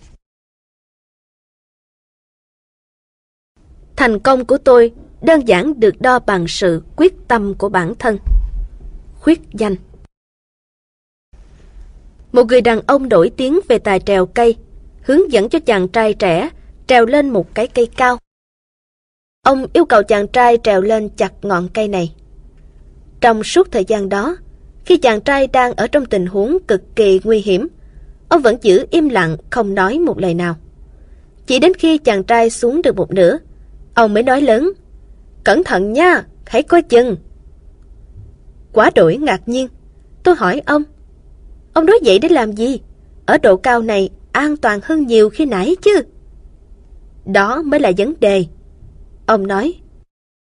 S1: Thành công của tôi đơn giản được đo bằng sự quyết tâm của bản thân. Khuyết danh Một người đàn ông nổi tiếng về tài trèo cây, hướng dẫn cho chàng trai trẻ trèo lên một cái cây cao. Ông yêu cầu chàng trai trèo lên chặt ngọn cây này. Trong suốt thời gian đó, khi chàng trai đang ở trong tình huống cực kỳ nguy hiểm, ông vẫn giữ im lặng không nói một lời nào. Chỉ đến khi chàng trai xuống được một nửa, ông mới nói lớn Cẩn thận nha, hãy coi chừng. Quá đổi ngạc nhiên, tôi hỏi ông. Ông nói vậy để làm gì? Ở độ cao này an toàn hơn nhiều khi nãy chứ. Đó mới là vấn đề. Ông nói,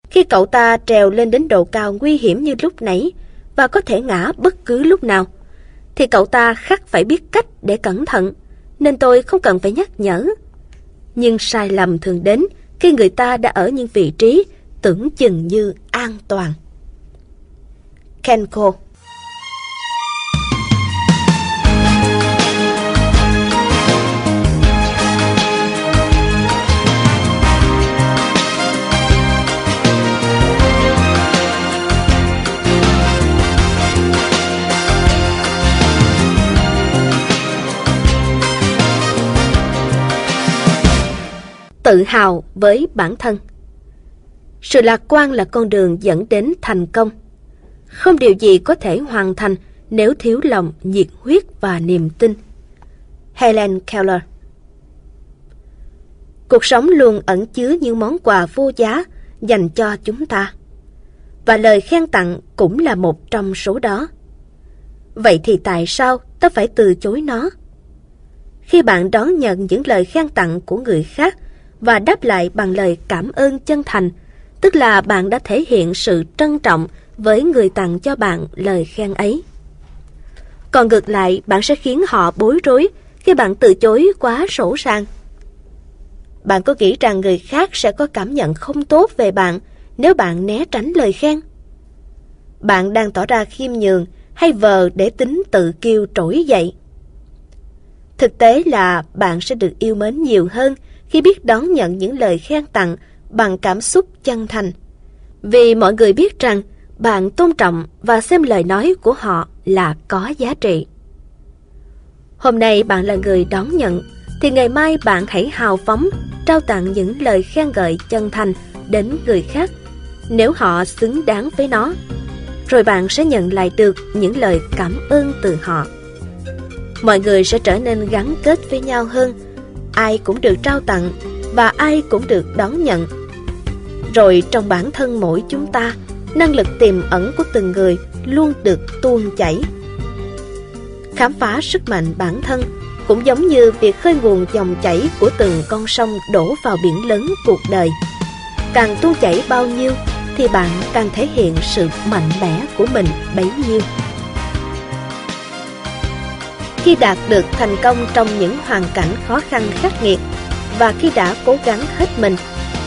S1: khi cậu ta trèo lên đến độ cao nguy hiểm như lúc nãy và có thể ngã bất cứ lúc nào, thì cậu ta khắc phải biết cách để cẩn thận, nên tôi không cần phải nhắc nhở. Nhưng sai lầm thường đến khi người ta đã ở những vị trí tưởng chừng như an toàn. Kenko tự hào với bản thân sự lạc quan là con đường dẫn đến thành công. Không điều gì có thể hoàn thành nếu thiếu lòng, nhiệt huyết và niềm tin. Helen Keller Cuộc sống luôn ẩn chứa những món quà vô giá dành cho chúng ta. Và lời khen tặng cũng là một trong số đó. Vậy thì tại sao ta phải từ chối nó? Khi bạn đón nhận những lời khen tặng của người khác và đáp lại bằng lời cảm ơn chân thành tức là bạn đã thể hiện sự trân trọng với người tặng cho bạn lời khen ấy. Còn ngược lại, bạn sẽ khiến họ bối rối khi bạn từ chối quá sổ sàng. Bạn có nghĩ rằng người khác sẽ có cảm nhận không tốt về bạn nếu bạn né tránh lời khen? Bạn đang tỏ ra khiêm nhường hay vờ để tính tự kiêu trỗi dậy? Thực tế là bạn sẽ được yêu mến nhiều hơn khi biết đón nhận những lời khen tặng bằng cảm xúc chân thành. Vì mọi người biết rằng bạn tôn trọng và xem lời nói của họ là có giá trị. Hôm nay bạn là người đón nhận, thì ngày mai bạn hãy hào phóng trao tặng những lời khen ngợi chân thành đến người khác nếu họ xứng đáng với nó. Rồi bạn sẽ nhận lại được những lời cảm ơn từ họ. Mọi người sẽ trở nên gắn kết với nhau hơn, ai cũng được trao tặng và ai cũng được đón nhận rồi trong bản thân mỗi chúng ta, năng lực tiềm ẩn của từng người luôn được tuôn chảy. Khám phá sức mạnh bản thân cũng giống như việc khơi nguồn dòng chảy của từng con sông đổ vào biển lớn cuộc đời. Càng tuôn chảy bao nhiêu thì bạn càng thể hiện sự mạnh mẽ của mình bấy nhiêu. Khi đạt được thành công trong những hoàn cảnh khó khăn khắc nghiệt và khi đã cố gắng hết mình,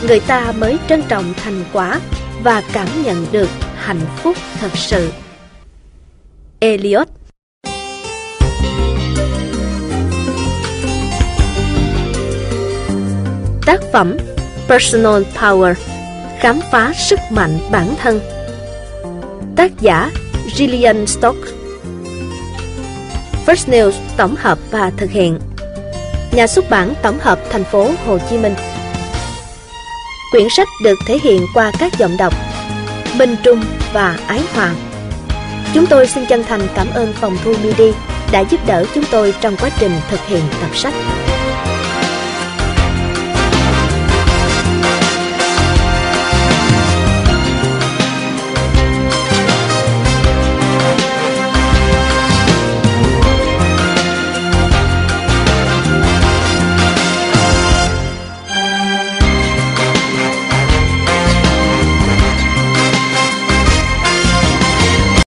S1: người ta mới trân trọng thành quả và cảm nhận được hạnh phúc thật sự. Eliot Tác phẩm Personal Power, Khám phá sức mạnh bản thân Tác giả Gillian Stock First News tổng hợp và thực hiện. Nhà xuất bản tổng hợp thành phố Hồ Chí Minh. Quyển sách được thể hiện qua các giọng đọc Minh Trung và Ái Hoàng. Chúng tôi xin chân thành cảm ơn phòng thu MIDI đã giúp đỡ chúng tôi trong quá trình thực hiện tập sách.